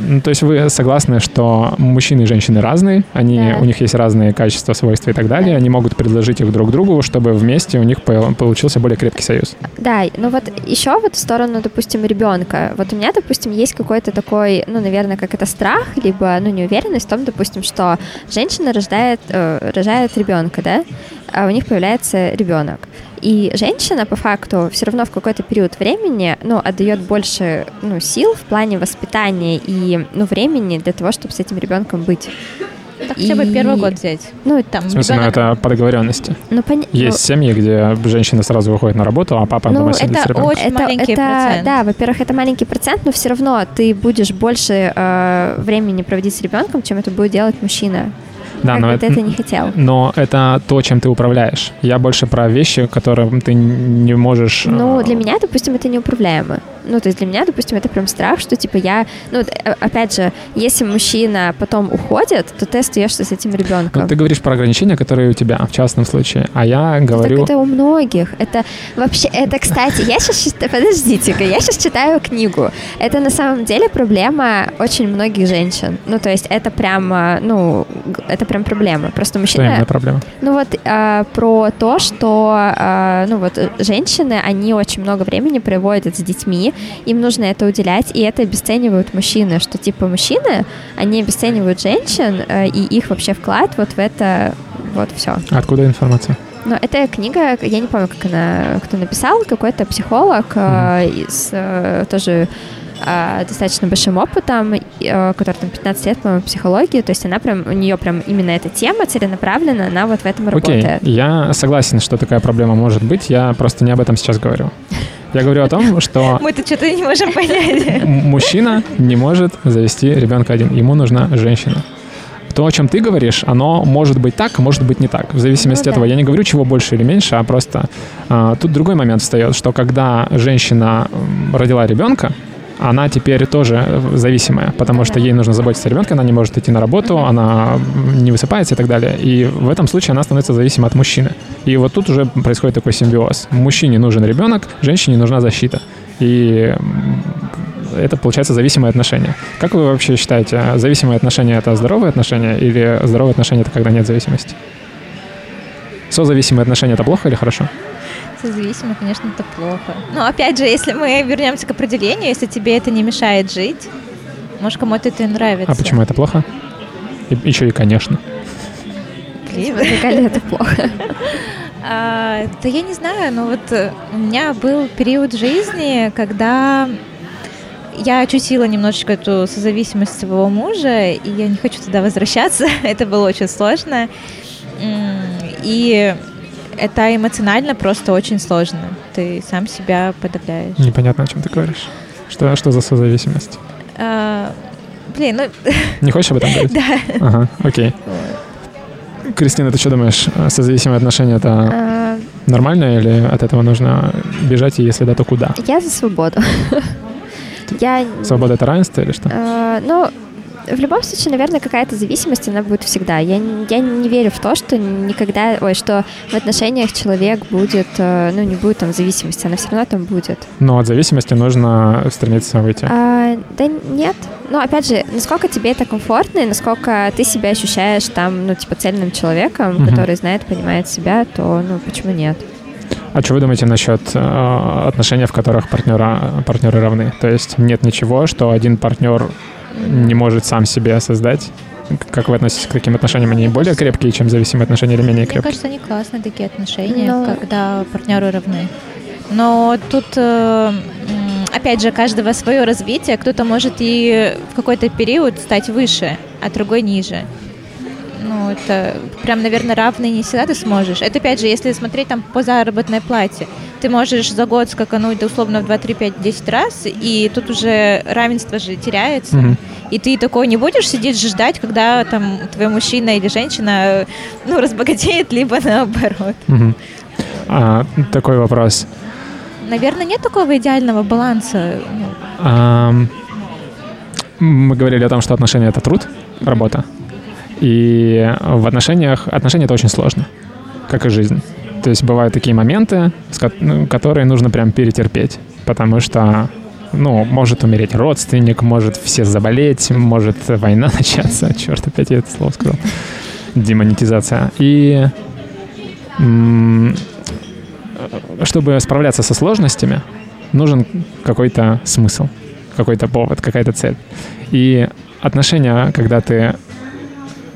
Ну, то есть вы согласны, что мужчины и женщины разные, они, Да. у них есть разные качества, свойства и так далее, они могут предложить их друг другу, чтобы вместе у них по- получился более крепкий союз. Да, ну вот еще вот в сторону, допустим, ребенка. Вот у меня, допустим, есть какой-то такой, ну, наверное, как это страх, либо, ну, неуверенность в том, допустим, что женщина рождает, э, рожает ребенка, да, а у них появляется ребенок. И женщина, по факту, все равно в какой-то период времени, ну, отдает больше, ну, сил в плане воспитания и, ну, времени для того, чтобы с этим ребенком быть. Так хотя бы И- первый год взять. Ну, Там В смысле, ну, ребенок- это по договоренности. ну, поня- Есть семьи, где женщина сразу выходит на работу, а папа Ну, дома сидит это с ребенком. очень маленький процент. Да, во-первых, это маленький процент, но все равно ты будешь больше э, времени проводить с ребенком, чем это будет делать мужчина. Да, как но бы это- ты это не хотел. Но это то, чем ты управляешь. Я больше про вещи, которым ты не можешь... Ну, э, для меня, допустим, это неуправляемо. Ну, то есть для меня, допустим, это прям страх, что, типа, я... Ну, э, опять же, если мужчина потом уходит, то ты остаешься с этим ребенком. Ну, ты говоришь про ограничения, которые у тебя в частном случае, а я говорю... Так это у многих. Это вообще, это, кстати, я сейчас подождите-ка, я сейчас читаю книгу. Это на самом деле проблема очень многих женщин. Ну, то есть это прям, а, ну, это прям проблема. Просто Что мужчина... именно проблема? Ну вот а, про то, что, а, ну вот э, женщины, они очень много времени проводят с детьми, им нужно это уделять, и это обесценивают мужчины, что типа мужчины, они обесценивают женщин э, и их вообще вклад вот в это, вот все. Откуда информация? Но это книга, я не помню, как она, кто написал, какой-то психолог э, с э, тоже э, достаточно большим опытом, э, который там 15 лет, по-моему, психологии, то есть она прям, у нее прям именно эта тема целенаправленно, она вот в этом Окей, работает. я согласен, что такая проблема может быть, я просто не об этом сейчас говорю. Я говорю о том, что Мы-то что-то не можем понять. мужчина не может завести ребенка один, ему нужна женщина. То, о чем ты говоришь, оно может быть так, а может быть не так. В зависимости Ну от да. я не говорю, чего больше или меньше, а просто а, тут другой момент встает, что когда женщина родила ребенка, она теперь тоже э, зависимая, потому что ей нужно заботиться о ребенке, она не может идти на работу, она не высыпается и так далее. И в этом случае она становится зависима от мужчины. И вот тут уже происходит такой симбиоз. Мужчине нужен ребенок, женщине нужна защита. И это получается зависимые отношения. Как вы вообще считаете, зависимые отношения это здоровые отношения или здоровые отношения это когда нет зависимости? Созависимые отношения это плохо или хорошо? Созависимо, конечно, это плохо. Но опять же, если мы вернемся к определению, если тебе это не мешает жить, может, кому-то это и нравится. А почему это плохо? И, еще и конечно. Блин. Это плохо. А, да я не знаю, но вот э, у меня был период жизни, когда я ощутила немножечко эту созависимость своего мужа, и я не хочу туда возвращаться. это было очень сложно. И это эмоционально просто очень сложно. Ты сам себя подавляешь. Непонятно, о чем ты говоришь. Что, что за созависимость? А, блин, ну Не хочешь об этом говорить? да. Ага, окей. Кристина, ты что думаешь? Созависимые отношения это А, нормально или от этого нужно бежать, и если да, то куда? Я за свободу. Я... Свобода это равенство или что? э, Ну, в любом случае, наверное, какая-то зависимость, она будет всегда. Я, не- я не верю в то, что никогда, ой, что в отношениях человек будет, э, ну, не будет там зависимости, она все равно там будет. Но от зависимости нужно стремиться выйти. А, да нет. Ну, опять же, насколько тебе это комфортно, и насколько ты себя ощущаешь там, ну, типа, цельным человеком, Мгм. который знает, понимает себя, то, ну, почему нет? А что вы думаете насчет э, отношений, в которых партнера, партнеры равны? То есть нет ничего, что один партнер не может сам себе создать? Как вы относитесь к таким отношениям? Они более крепкие, чем зависимые отношения или менее Мне крепкие? кажется, они классные такие отношения, Но- когда партнеры равны. Но тут, э, опять же, каждого свое развитие. Кто-то может и в какой-то период стать выше, а другой ниже. Ну, это прям, наверное, равные не всегда ты сможешь. Это, опять же, если смотреть там по заработной плате. Ты можешь за год скакануть, условно, в 2, 3, 5, 10 раз, и тут уже равенство же теряется. Мгм. И ты такой не будешь сидеть ждать, когда там твой мужчина или женщина ну, разбогатеет, либо наоборот. Мгм. А, такой вопрос. Наверное, нет такого идеального баланса. Ам, Мы говорили о том, что отношения — это труд, работа. И в отношениях... Отношения — это очень сложно, как и жизнь. То есть бывают такие моменты, ну, которые нужно прям перетерпеть, потому что ну, может умереть родственник, может все заболеть, может война начаться. Черт, опять я это слово сказал. Демонетизация. И чтобы справляться со сложностями, нужен какой-то смысл, какой-то повод, какая-то цель. И отношения, когда ты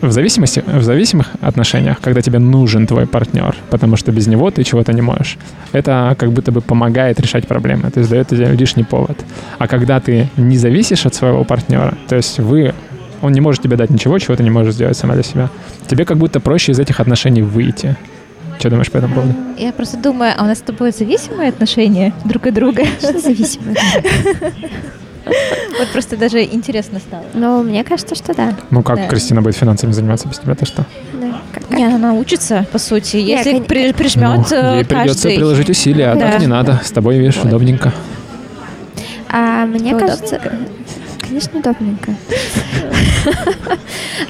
в зависимости, в зависимых отношениях, когда тебе нужен твой партнер, потому что без него ты чего-то не можешь, это как будто бы помогает решать проблемы, то есть дает тебе лишний повод. А когда ты не зависишь от своего партнера, то есть вы, он не может тебе дать ничего, чего ты не можешь сделать сама для себя, тебе как будто проще из этих отношений выйти. Что думаешь по этому поводу? Я просто думаю, а у нас с тобой зависимые отношения друг от друга? Что зависимые? Вот просто даже интересно стало. Ну, мне кажется, что да. Ну, как Кристина будет финансами заниматься без тебя, то что? Не, она научится, по сути. Если прижмет ну, э, Ей придется приложить усилия, а так не надо. С тобой, видишь, удобненько. А мне кажется... Конечно, удобненько.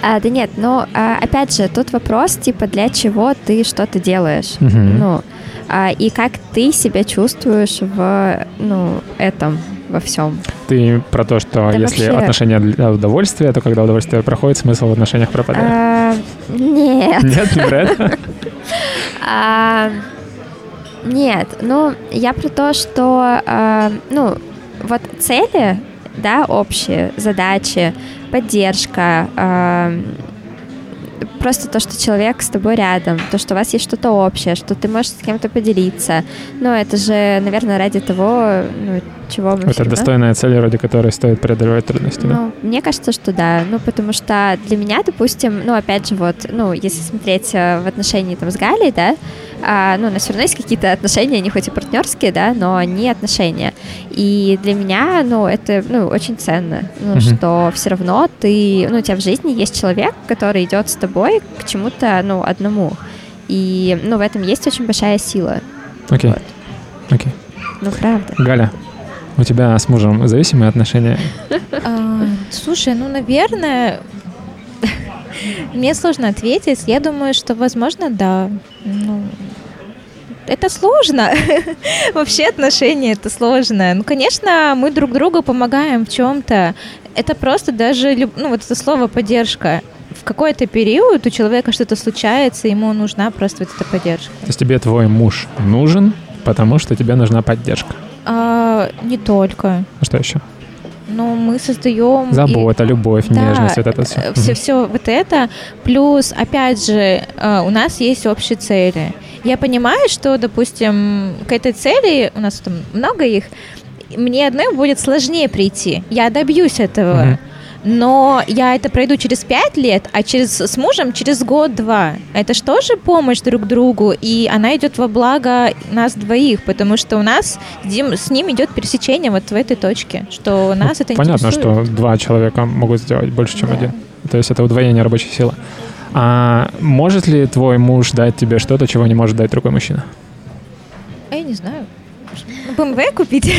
а, да нет, но а, опять же, тут вопрос, типа, для чего ты что-то делаешь? Ну, а, и как ты себя чувствуешь в, ну, этом, во всем. Ты про то, что да если вообще... отношения для удовольствия, то когда удовольствие проходит, смысл в отношениях пропадает? А, нет. Нет, не про это? А, нет, ну, я про то, что, а, ну, вот цели, да, общие, задачи, поддержка, просто то, что человек с тобой рядом, то, что у вас есть что-то общее, что ты можешь с кем-то поделиться. Ну, это же, наверное, ради того, ну, чего мы Это достойная цель, ради которой стоит преодолевать трудности, ну, да? Мне кажется, что да. Ну, потому что для меня, допустим, ну, опять же, вот, ну, если смотреть э, в отношении там с Галей, да, а, ну, у нас все равно есть какие-то отношения, они хоть и партнерские, да, но не отношения. И для меня, ну, это, ну, очень ценно, ну, mm-hmm. что все равно ты, ну, у тебя в жизни есть человек, который идет с тобой к чему-то, ну, одному. И, ну, в этом есть очень большая сила. Окей. Okay. Окей. Okay. Ну, правда. Галя, у тебя с мужем зависимые отношения? А, слушай, ну, наверное, мне сложно ответить. Я думаю, что, возможно, да. Ну, это сложно. Вообще отношения это сложно. Ну, конечно, мы друг другу помогаем в чем-то. Это просто даже, ну, вот это слово поддержка. В какой-то период у человека что-то случается, ему нужна просто вот эта поддержка. То есть тебе твой муж нужен, потому что тебе нужна поддержка? А, не только. А что еще? Ну, мы создаем... Забота, и... любовь, да, нежность, вот это все. Все, все вот это. Плюс, опять же, э, у нас есть общие цели. Я понимаю, что, допустим, к этой цели, у нас там много их, мне одной будет сложнее прийти. Я добьюсь этого. Mm-hmm но я это пройду через пять лет, а через с мужем через год-два. Это же тоже помощь друг другу, и она идет во благо нас двоих, потому что у нас с ним идет пересечение вот в этой точке, что у нас ну, это Понятно, интересует. что два человека могут сделать больше, чем да. один. То есть это удвоение рабочей силы. А может ли твой муж дать тебе что-то, чего не может дать другой мужчина? А я не знаю. БМВ купить.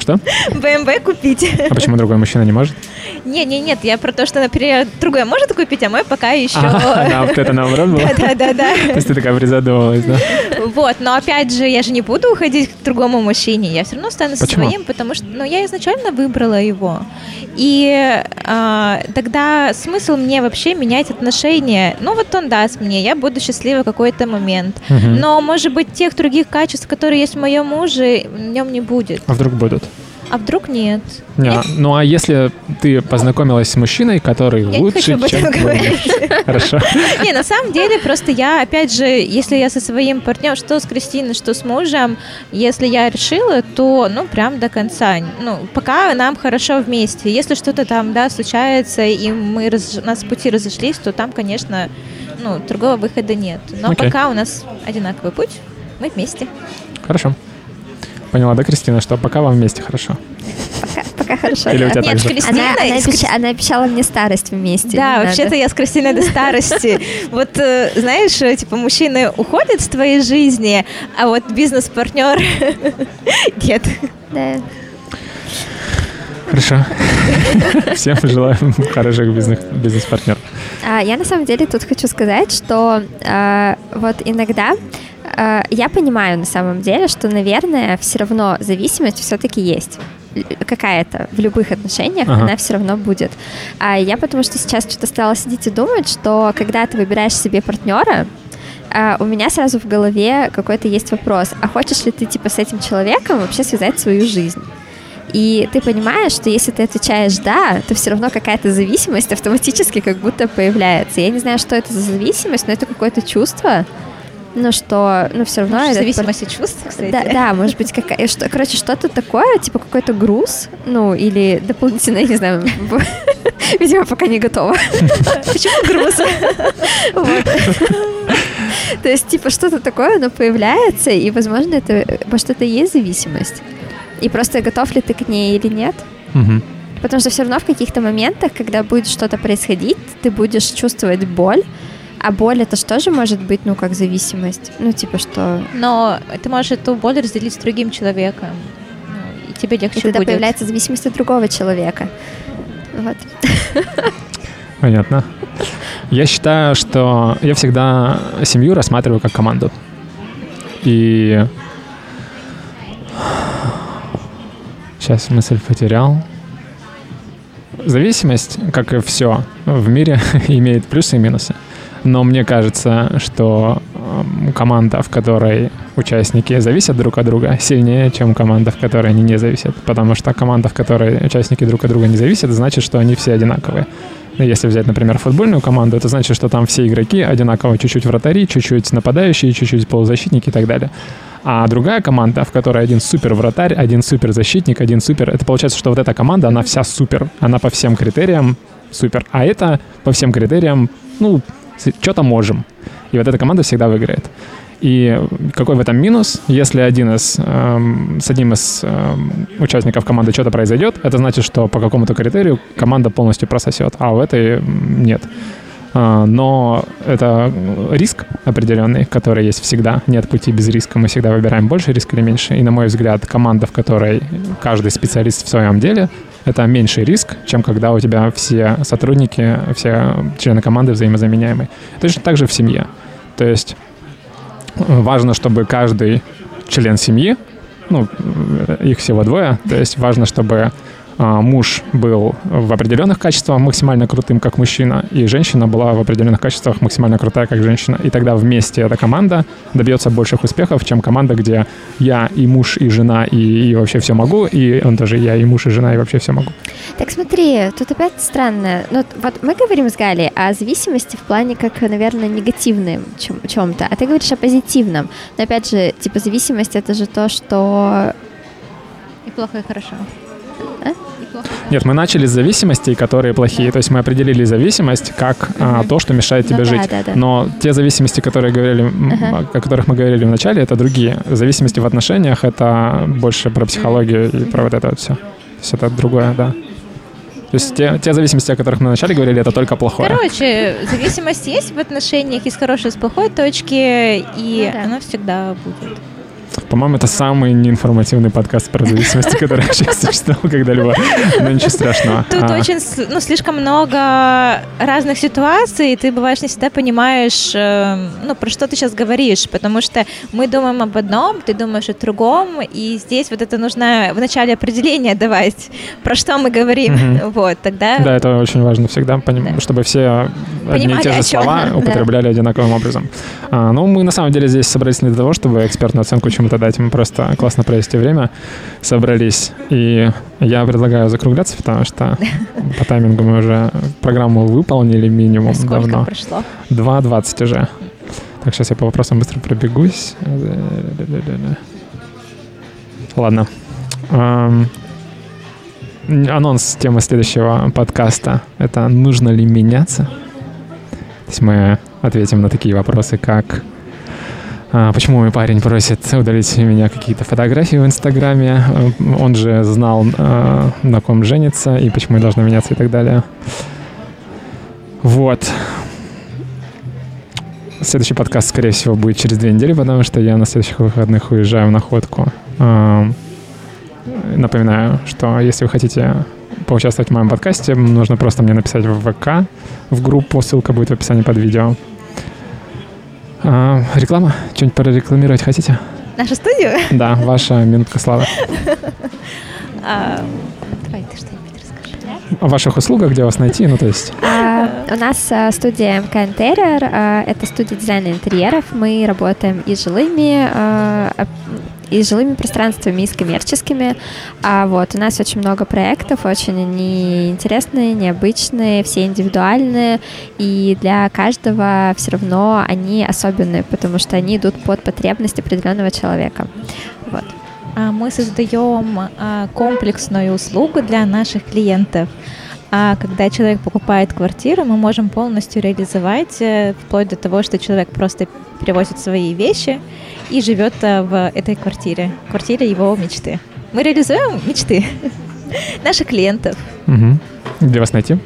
Что? БМВ купить. А почему другой мужчина не может? Не, не, нет, я про то, что, например, другой может купить, а мой пока еще. А, да, вот это наоборот было? Да, да, да. То есть ты такая призадумалась, да? Вот, но опять же, я же не буду уходить к другому мужчине, я все равно стану со своим, потому что, ну, я изначально выбрала его. И а, тогда смысл мне вообще менять отношения. Ну, вот он даст мне, я буду счастлива в какой-то момент. Угу. Но, может быть, тех других качеств, которые есть в моем муже, нем не будет. А вдруг будут? А вдруг нет? Не, нет? Ну а если ты познакомилась с мужчиной, который я лучше, не чем говорить. Хорошо. Не, на самом деле просто я, опять же, если я со своим партнером, что с Кристиной, что с мужем, если я решила, то, ну, прям до конца. Ну, пока нам хорошо вместе. Если что-то там, да, случается, и мы раз, у нас пути разошлись, то там, конечно, ну, другого выхода нет. Но okay. пока у нас одинаковый путь, мы вместе. Хорошо. Поняла, да, Кристина, что пока вам вместе хорошо? Пока, пока хорошо. Или у тебя Нет, так Кристина, она, она, обещ... она обещала мне старость вместе. Да, вообще-то я с Кристиной до старости. Вот, э, знаешь, э, типа, мужчины уходят с твоей жизни, а вот бизнес-партнер нет. Да. Хорошо. Всем желаю хороших бизнес-партнеров. А, я на самом деле тут хочу сказать, что а, вот иногда я понимаю на самом деле, что, наверное, все равно зависимость все-таки есть какая-то в любых отношениях, ага. она все равно будет. А я потому что сейчас что-то стала сидеть и думать, что когда ты выбираешь себе партнера, а у меня сразу в голове какой-то есть вопрос, а хочешь ли ты типа с этим человеком вообще связать свою жизнь? И ты понимаешь, что если ты отвечаешь «да», то все равно какая-то зависимость автоматически как будто появляется. Я не знаю, что это за зависимость, но это какое-то чувство, ну что, ну все равно... Может, зависимость от чувств, кстати. Да, да, может быть, какая, что, короче, что-то такое, типа какой-то груз, ну или дополнительно, я не знаю, видимо, пока не готова. Почему груз? То есть, типа, что-то такое, оно появляется, и, возможно, это, может, это и есть зависимость. И просто готов ли ты к ней или нет. Потому что все равно в каких-то моментах, когда будет что-то происходить, ты будешь чувствовать боль, а боль это что же может быть, ну, как зависимость? Ну, типа что... Но ты можешь эту боль разделить с другим человеком. Ну, и тебе легче и тогда будет. появляется зависимость от другого человека. Вот. Понятно. Я считаю, что я всегда семью рассматриваю как команду. И сейчас мысль потерял. Зависимость, как и все в мире, имеет плюсы и минусы. Но мне кажется, что эм, команда, в которой участники зависят друг от друга, сильнее, чем команда, в которой они не зависят. Потому что команда, в которой участники друг от друга не зависят, значит, что они все одинаковые. Ну, если взять, например, футбольную команду, это значит, что там все игроки одинаково, чуть-чуть вратари, чуть-чуть нападающие, чуть-чуть полузащитники и так далее. А другая команда, в которой один супер вратарь, один супер защитник, один супер, это получается, что вот эта команда, она вся супер, она по всем критериям супер, а это по всем критериям, ну, что-то можем. И вот эта команда всегда выиграет. И какой в этом минус? Если один из, эм, с одним из эм, участников команды что-то произойдет, это значит, что по какому-то критерию команда полностью прососет, а у этой нет. А, но это риск определенный, который есть всегда. Нет пути без риска. Мы всегда выбираем больше риска или меньше. И, на мой взгляд, команда, в которой каждый специалист в своем деле, это меньший риск, чем когда у тебя все сотрудники, все члены команды взаимозаменяемые. Точно так же в семье. То есть важно, чтобы каждый член семьи, ну, их всего двое, то есть важно, чтобы муж был в определенных качествах максимально крутым, как мужчина, и женщина была в определенных качествах максимально крутая, как женщина. И тогда вместе эта команда добьется больших успехов, чем команда, где я и муж, и жена, и, и вообще все могу, и он тоже я и муж, и жена, и вообще все могу. Так смотри, тут опять странно. Ну, вот мы говорим с Галей о зависимости в плане как, наверное, негативным чем- чем-то, а ты говоришь о позитивном. Но опять же, типа зависимость это же то, что... И плохо, и хорошо. А? Нет, мы начали с зависимостей, которые плохие. То есть мы определили зависимость как а, то, что мешает тебе ну, жить. Да, да, да. Но те зависимости, которые говорили, uh-huh. о которых мы говорили в начале, это другие. Зависимости в отношениях это больше про психологию и про вот это вот все. То есть это другое, да. То есть те, те зависимости, о которых мы вначале говорили, это только плохое. Короче, зависимость есть в отношениях, есть хорошие, с плохой точки, и ну, да. она всегда будет. По-моему, это самый неинформативный подкаст про зависимости, который сейчас существовал когда-либо. Но ничего страшного. Тут а. очень, ну, слишком много разных ситуаций, и ты бываешь не всегда понимаешь, э, ну, про что ты сейчас говоришь, потому что мы думаем об одном, ты думаешь о другом, и здесь вот это нужно вначале определение давать, про что мы говорим. Угу. Вот, тогда... Да, это очень важно всегда, поним... да. чтобы все Понимали, одни и те же слова употребляли да. одинаковым образом. А, ну, мы на самом деле здесь собрались не для того, чтобы экспертную оценку чему-то дать, мы просто классно провести время, собрались. И я предлагаю закругляться, потому что по таймингу мы уже программу выполнили минимум Сколько давно. прошло? 2.20 уже. Так, сейчас я по вопросам быстро пробегусь. Ладно. Анонс темы следующего подкаста — это «Нужно ли меняться?» То есть мы ответим на такие вопросы, как почему мой парень просит удалить у меня какие-то фотографии в Инстаграме, он же знал, а, на ком женится, и почему я должна меняться и так далее. Вот. Следующий подкаст, скорее всего, будет через две недели, потому что я на следующих выходных уезжаю в находку. А, напоминаю, что если вы хотите поучаствовать в моем подкасте, нужно просто мне написать в ВК, в группу, ссылка будет в описании под видео. А, реклама? Что-нибудь прорекламировать хотите? Нашу студию? Да, ваша минутка славы. А, давай ты что-нибудь расскажи. О ваших услугах, где вас найти, ну то есть... А, у нас а, студия МК а, это студия дизайна интерьеров. Мы работаем и с жилыми, и с жилыми пространствами, и с коммерческими. А вот у нас очень много проектов, очень они интересные, необычные, все индивидуальные, и для каждого все равно они особенные, потому что они идут под потребность определенного человека. Вот. А Мы создаем а, комплексную услугу для наших клиентов. А когда человек покупает квартиру, мы можем полностью реализовать, э, вплоть до того, что человек просто перевозит свои вещи и живет э, в этой квартире, квартире его мечты. Мы реализуем мечты наших клиентов. Мгм. Где вас найти?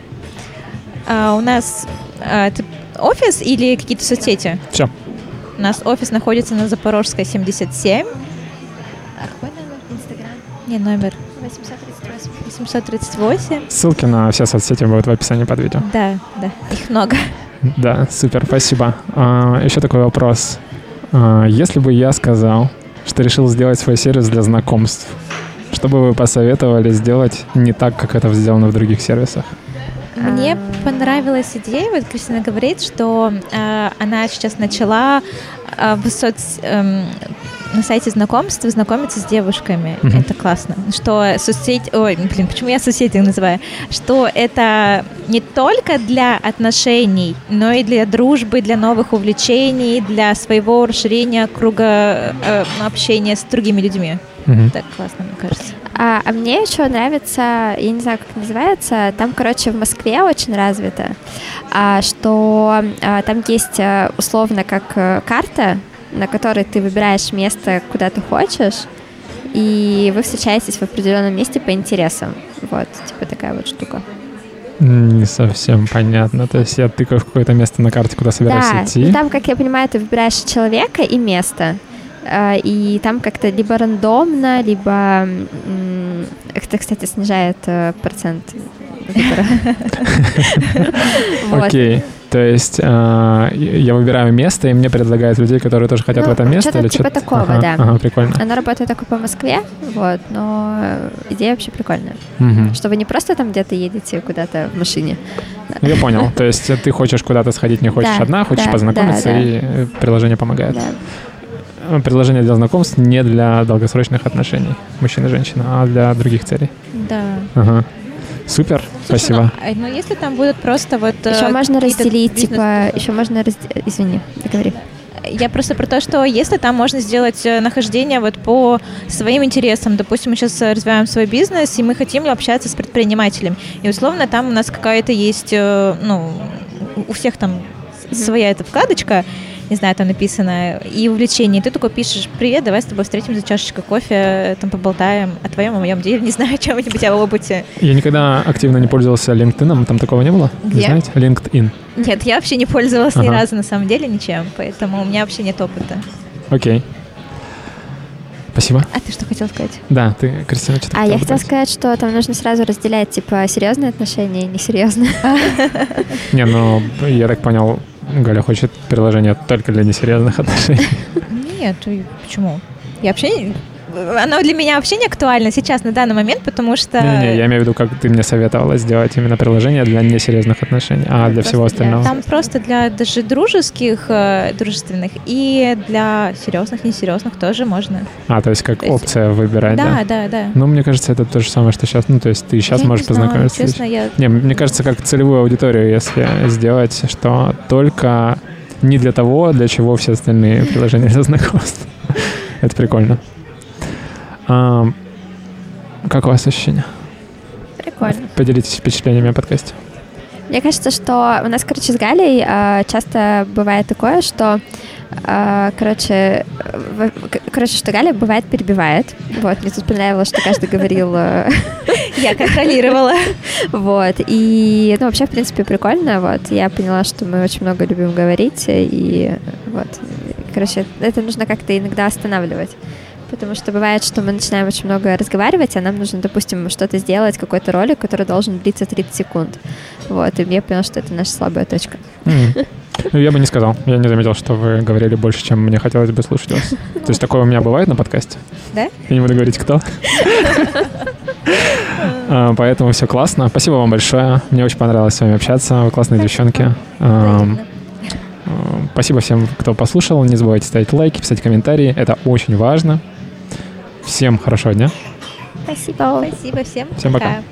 А у нас а, это офис или какие-то соцсети? Все. У нас офис находится на Запорожской 77. Какой номер? Инстаграм? Не, номер 838. 838. Ссылки на все соцсети будут в описании под видео. Да, да, их много. Да, супер, спасибо. А, еще такой вопрос. А, если бы я сказал, что решил сделать свой сервис для знакомств, что бы вы посоветовали сделать не так, как это сделано в других сервисах? Мне понравилась идея, вот Кристина говорит, что э, она сейчас начала э, в соц, эм, на сайте знакомств знакомиться с девушками. Мгм. Это классно. Что соцсеть... Ой, блин, почему я соцсети называю? Что это не только для отношений, но и для дружбы, для новых увлечений, для своего расширения круга э, общения с другими людьми. Мгм. Так классно, мне кажется. А, а мне еще нравится, я не знаю, как называется, там, короче, в Москве очень развито, а, что а, там есть а, условно как э, карта, на которой ты выбираешь место, куда ты хочешь, и вы встречаетесь в определенном месте по интересам. Вот, типа такая вот штука. Не совсем понятно. То есть я тыкаю в какое-то место на карте, куда собираюсь да, идти. ну там, как я понимаю, ты выбираешь человека и место. А, И там как-то либо рандомно, либо это, кстати, снижает э, процент выбора. Окей. То есть а, я выбираю место, и мне предлагают людей, которые тоже хотят Ну, в это место? что-то или типа что-то- такого, Ага, да. Ага, прикольно. Она работает только по Москве, вот, но э, идея вообще прикольная. Мгм. Что вы не просто там где-то едете куда-то в машине. Я понял. То есть ты хочешь куда-то сходить, не хочешь Да, одна, хочешь да, познакомиться, да, и э, приложение помогает. Э, Приложение для знакомств не для долгосрочных отношений мужчина и женщина, а для других целей. Да. Ага. Супер, Слушай, спасибо. Ну, а, ну, если там будут просто вот... э, Еще можно разделить, бизнес- типа, еще можно разделить, извини, договори. Я просто про то, что если там можно сделать э, нахождение вот по своим интересам, допустим, мы сейчас э, развиваем свой бизнес, и мы хотим общаться с предпринимателем, и условно там у нас какая-то есть, ну, у- всех там с- своя эта вкладочка, не знаю, там написано, и увлечение, и ты такой пишешь, привет, давай с тобой встретимся за чашечкой кофе, там поболтаем о твоем, о моем деле, не знаю, о чем-нибудь, о опыте. Я никогда активно не пользовался LinkedIn, там такого не было? Не Где? знаете? LinkedIn. Нет, я вообще не пользовалась ни Ага. разу на самом деле ничем, поэтому у меня вообще нет опыта. Окей. Спасибо. А ты что хотел сказать? Да, ты, Кристина, что-то А я хотела сказать, что там нужно сразу разделять, типа, серьезные отношения и несерьезные. Не, ну, я так понял, Галя хочет приложение только для несерьезных отношений. Нет, почему? Я вообще... не- Оно для меня вообще не актуально сейчас, на данный момент, потому что... Не-не, я имею в виду, как ты мне советовала сделать именно приложение для несерьезных отношений, а для всего Просто для- остального. Там просто для даже дружеских, э, дружественных, и для серьезных, несерьезных тоже можно. А, то есть как То есть- опция выбирать, да? Да, да, да. Ну, мне кажется, это то же самое, что сейчас. Ну, то есть ты сейчас Я не можешь знаю, познакомиться. Честно, я... Не, мне кажется, как целевую аудиторию, если сделать, что только не для того, для чего все остальные приложения для знакомств. Это прикольно. А, Как у вас ощущения? Прикольно. Поделитесь впечатлениями о подкасте. Мне кажется, что у нас, короче, с Галей э, часто бывает такое, что, э, короче, в- к- короче, что Галя бывает перебивает. Вот, мне тут понравилось, что каждый говорил, э, Я контролировала. вот. И, ну, вообще, в принципе, прикольно. Вот, я поняла, что мы очень много любим говорить, и вот, короче, это нужно как-то иногда останавливать. Потому что бывает, что мы начинаем очень много разговаривать, а нам нужно, допустим, что-то сделать, какой-то ролик, который должен длиться 30 секунд. Вот, и я поняла, что это наша слабая точка. Ну, я бы не сказал. Я не заметил, что вы говорили больше, чем мне хотелось бы слушать вас. То есть такое у меня бывает на подкасте? Да? Я не буду говорить, кто. А, Поэтому все классно. Спасибо вам большое. Мне очень понравилось с вами общаться. Вы классные девчонки. А, а, Спасибо всем, кто послушал. Не забывайте ставить лайки, писать комментарии. Это очень важно. Всем хорошего дня. Спасибо. Спасибо всем. Всем пока.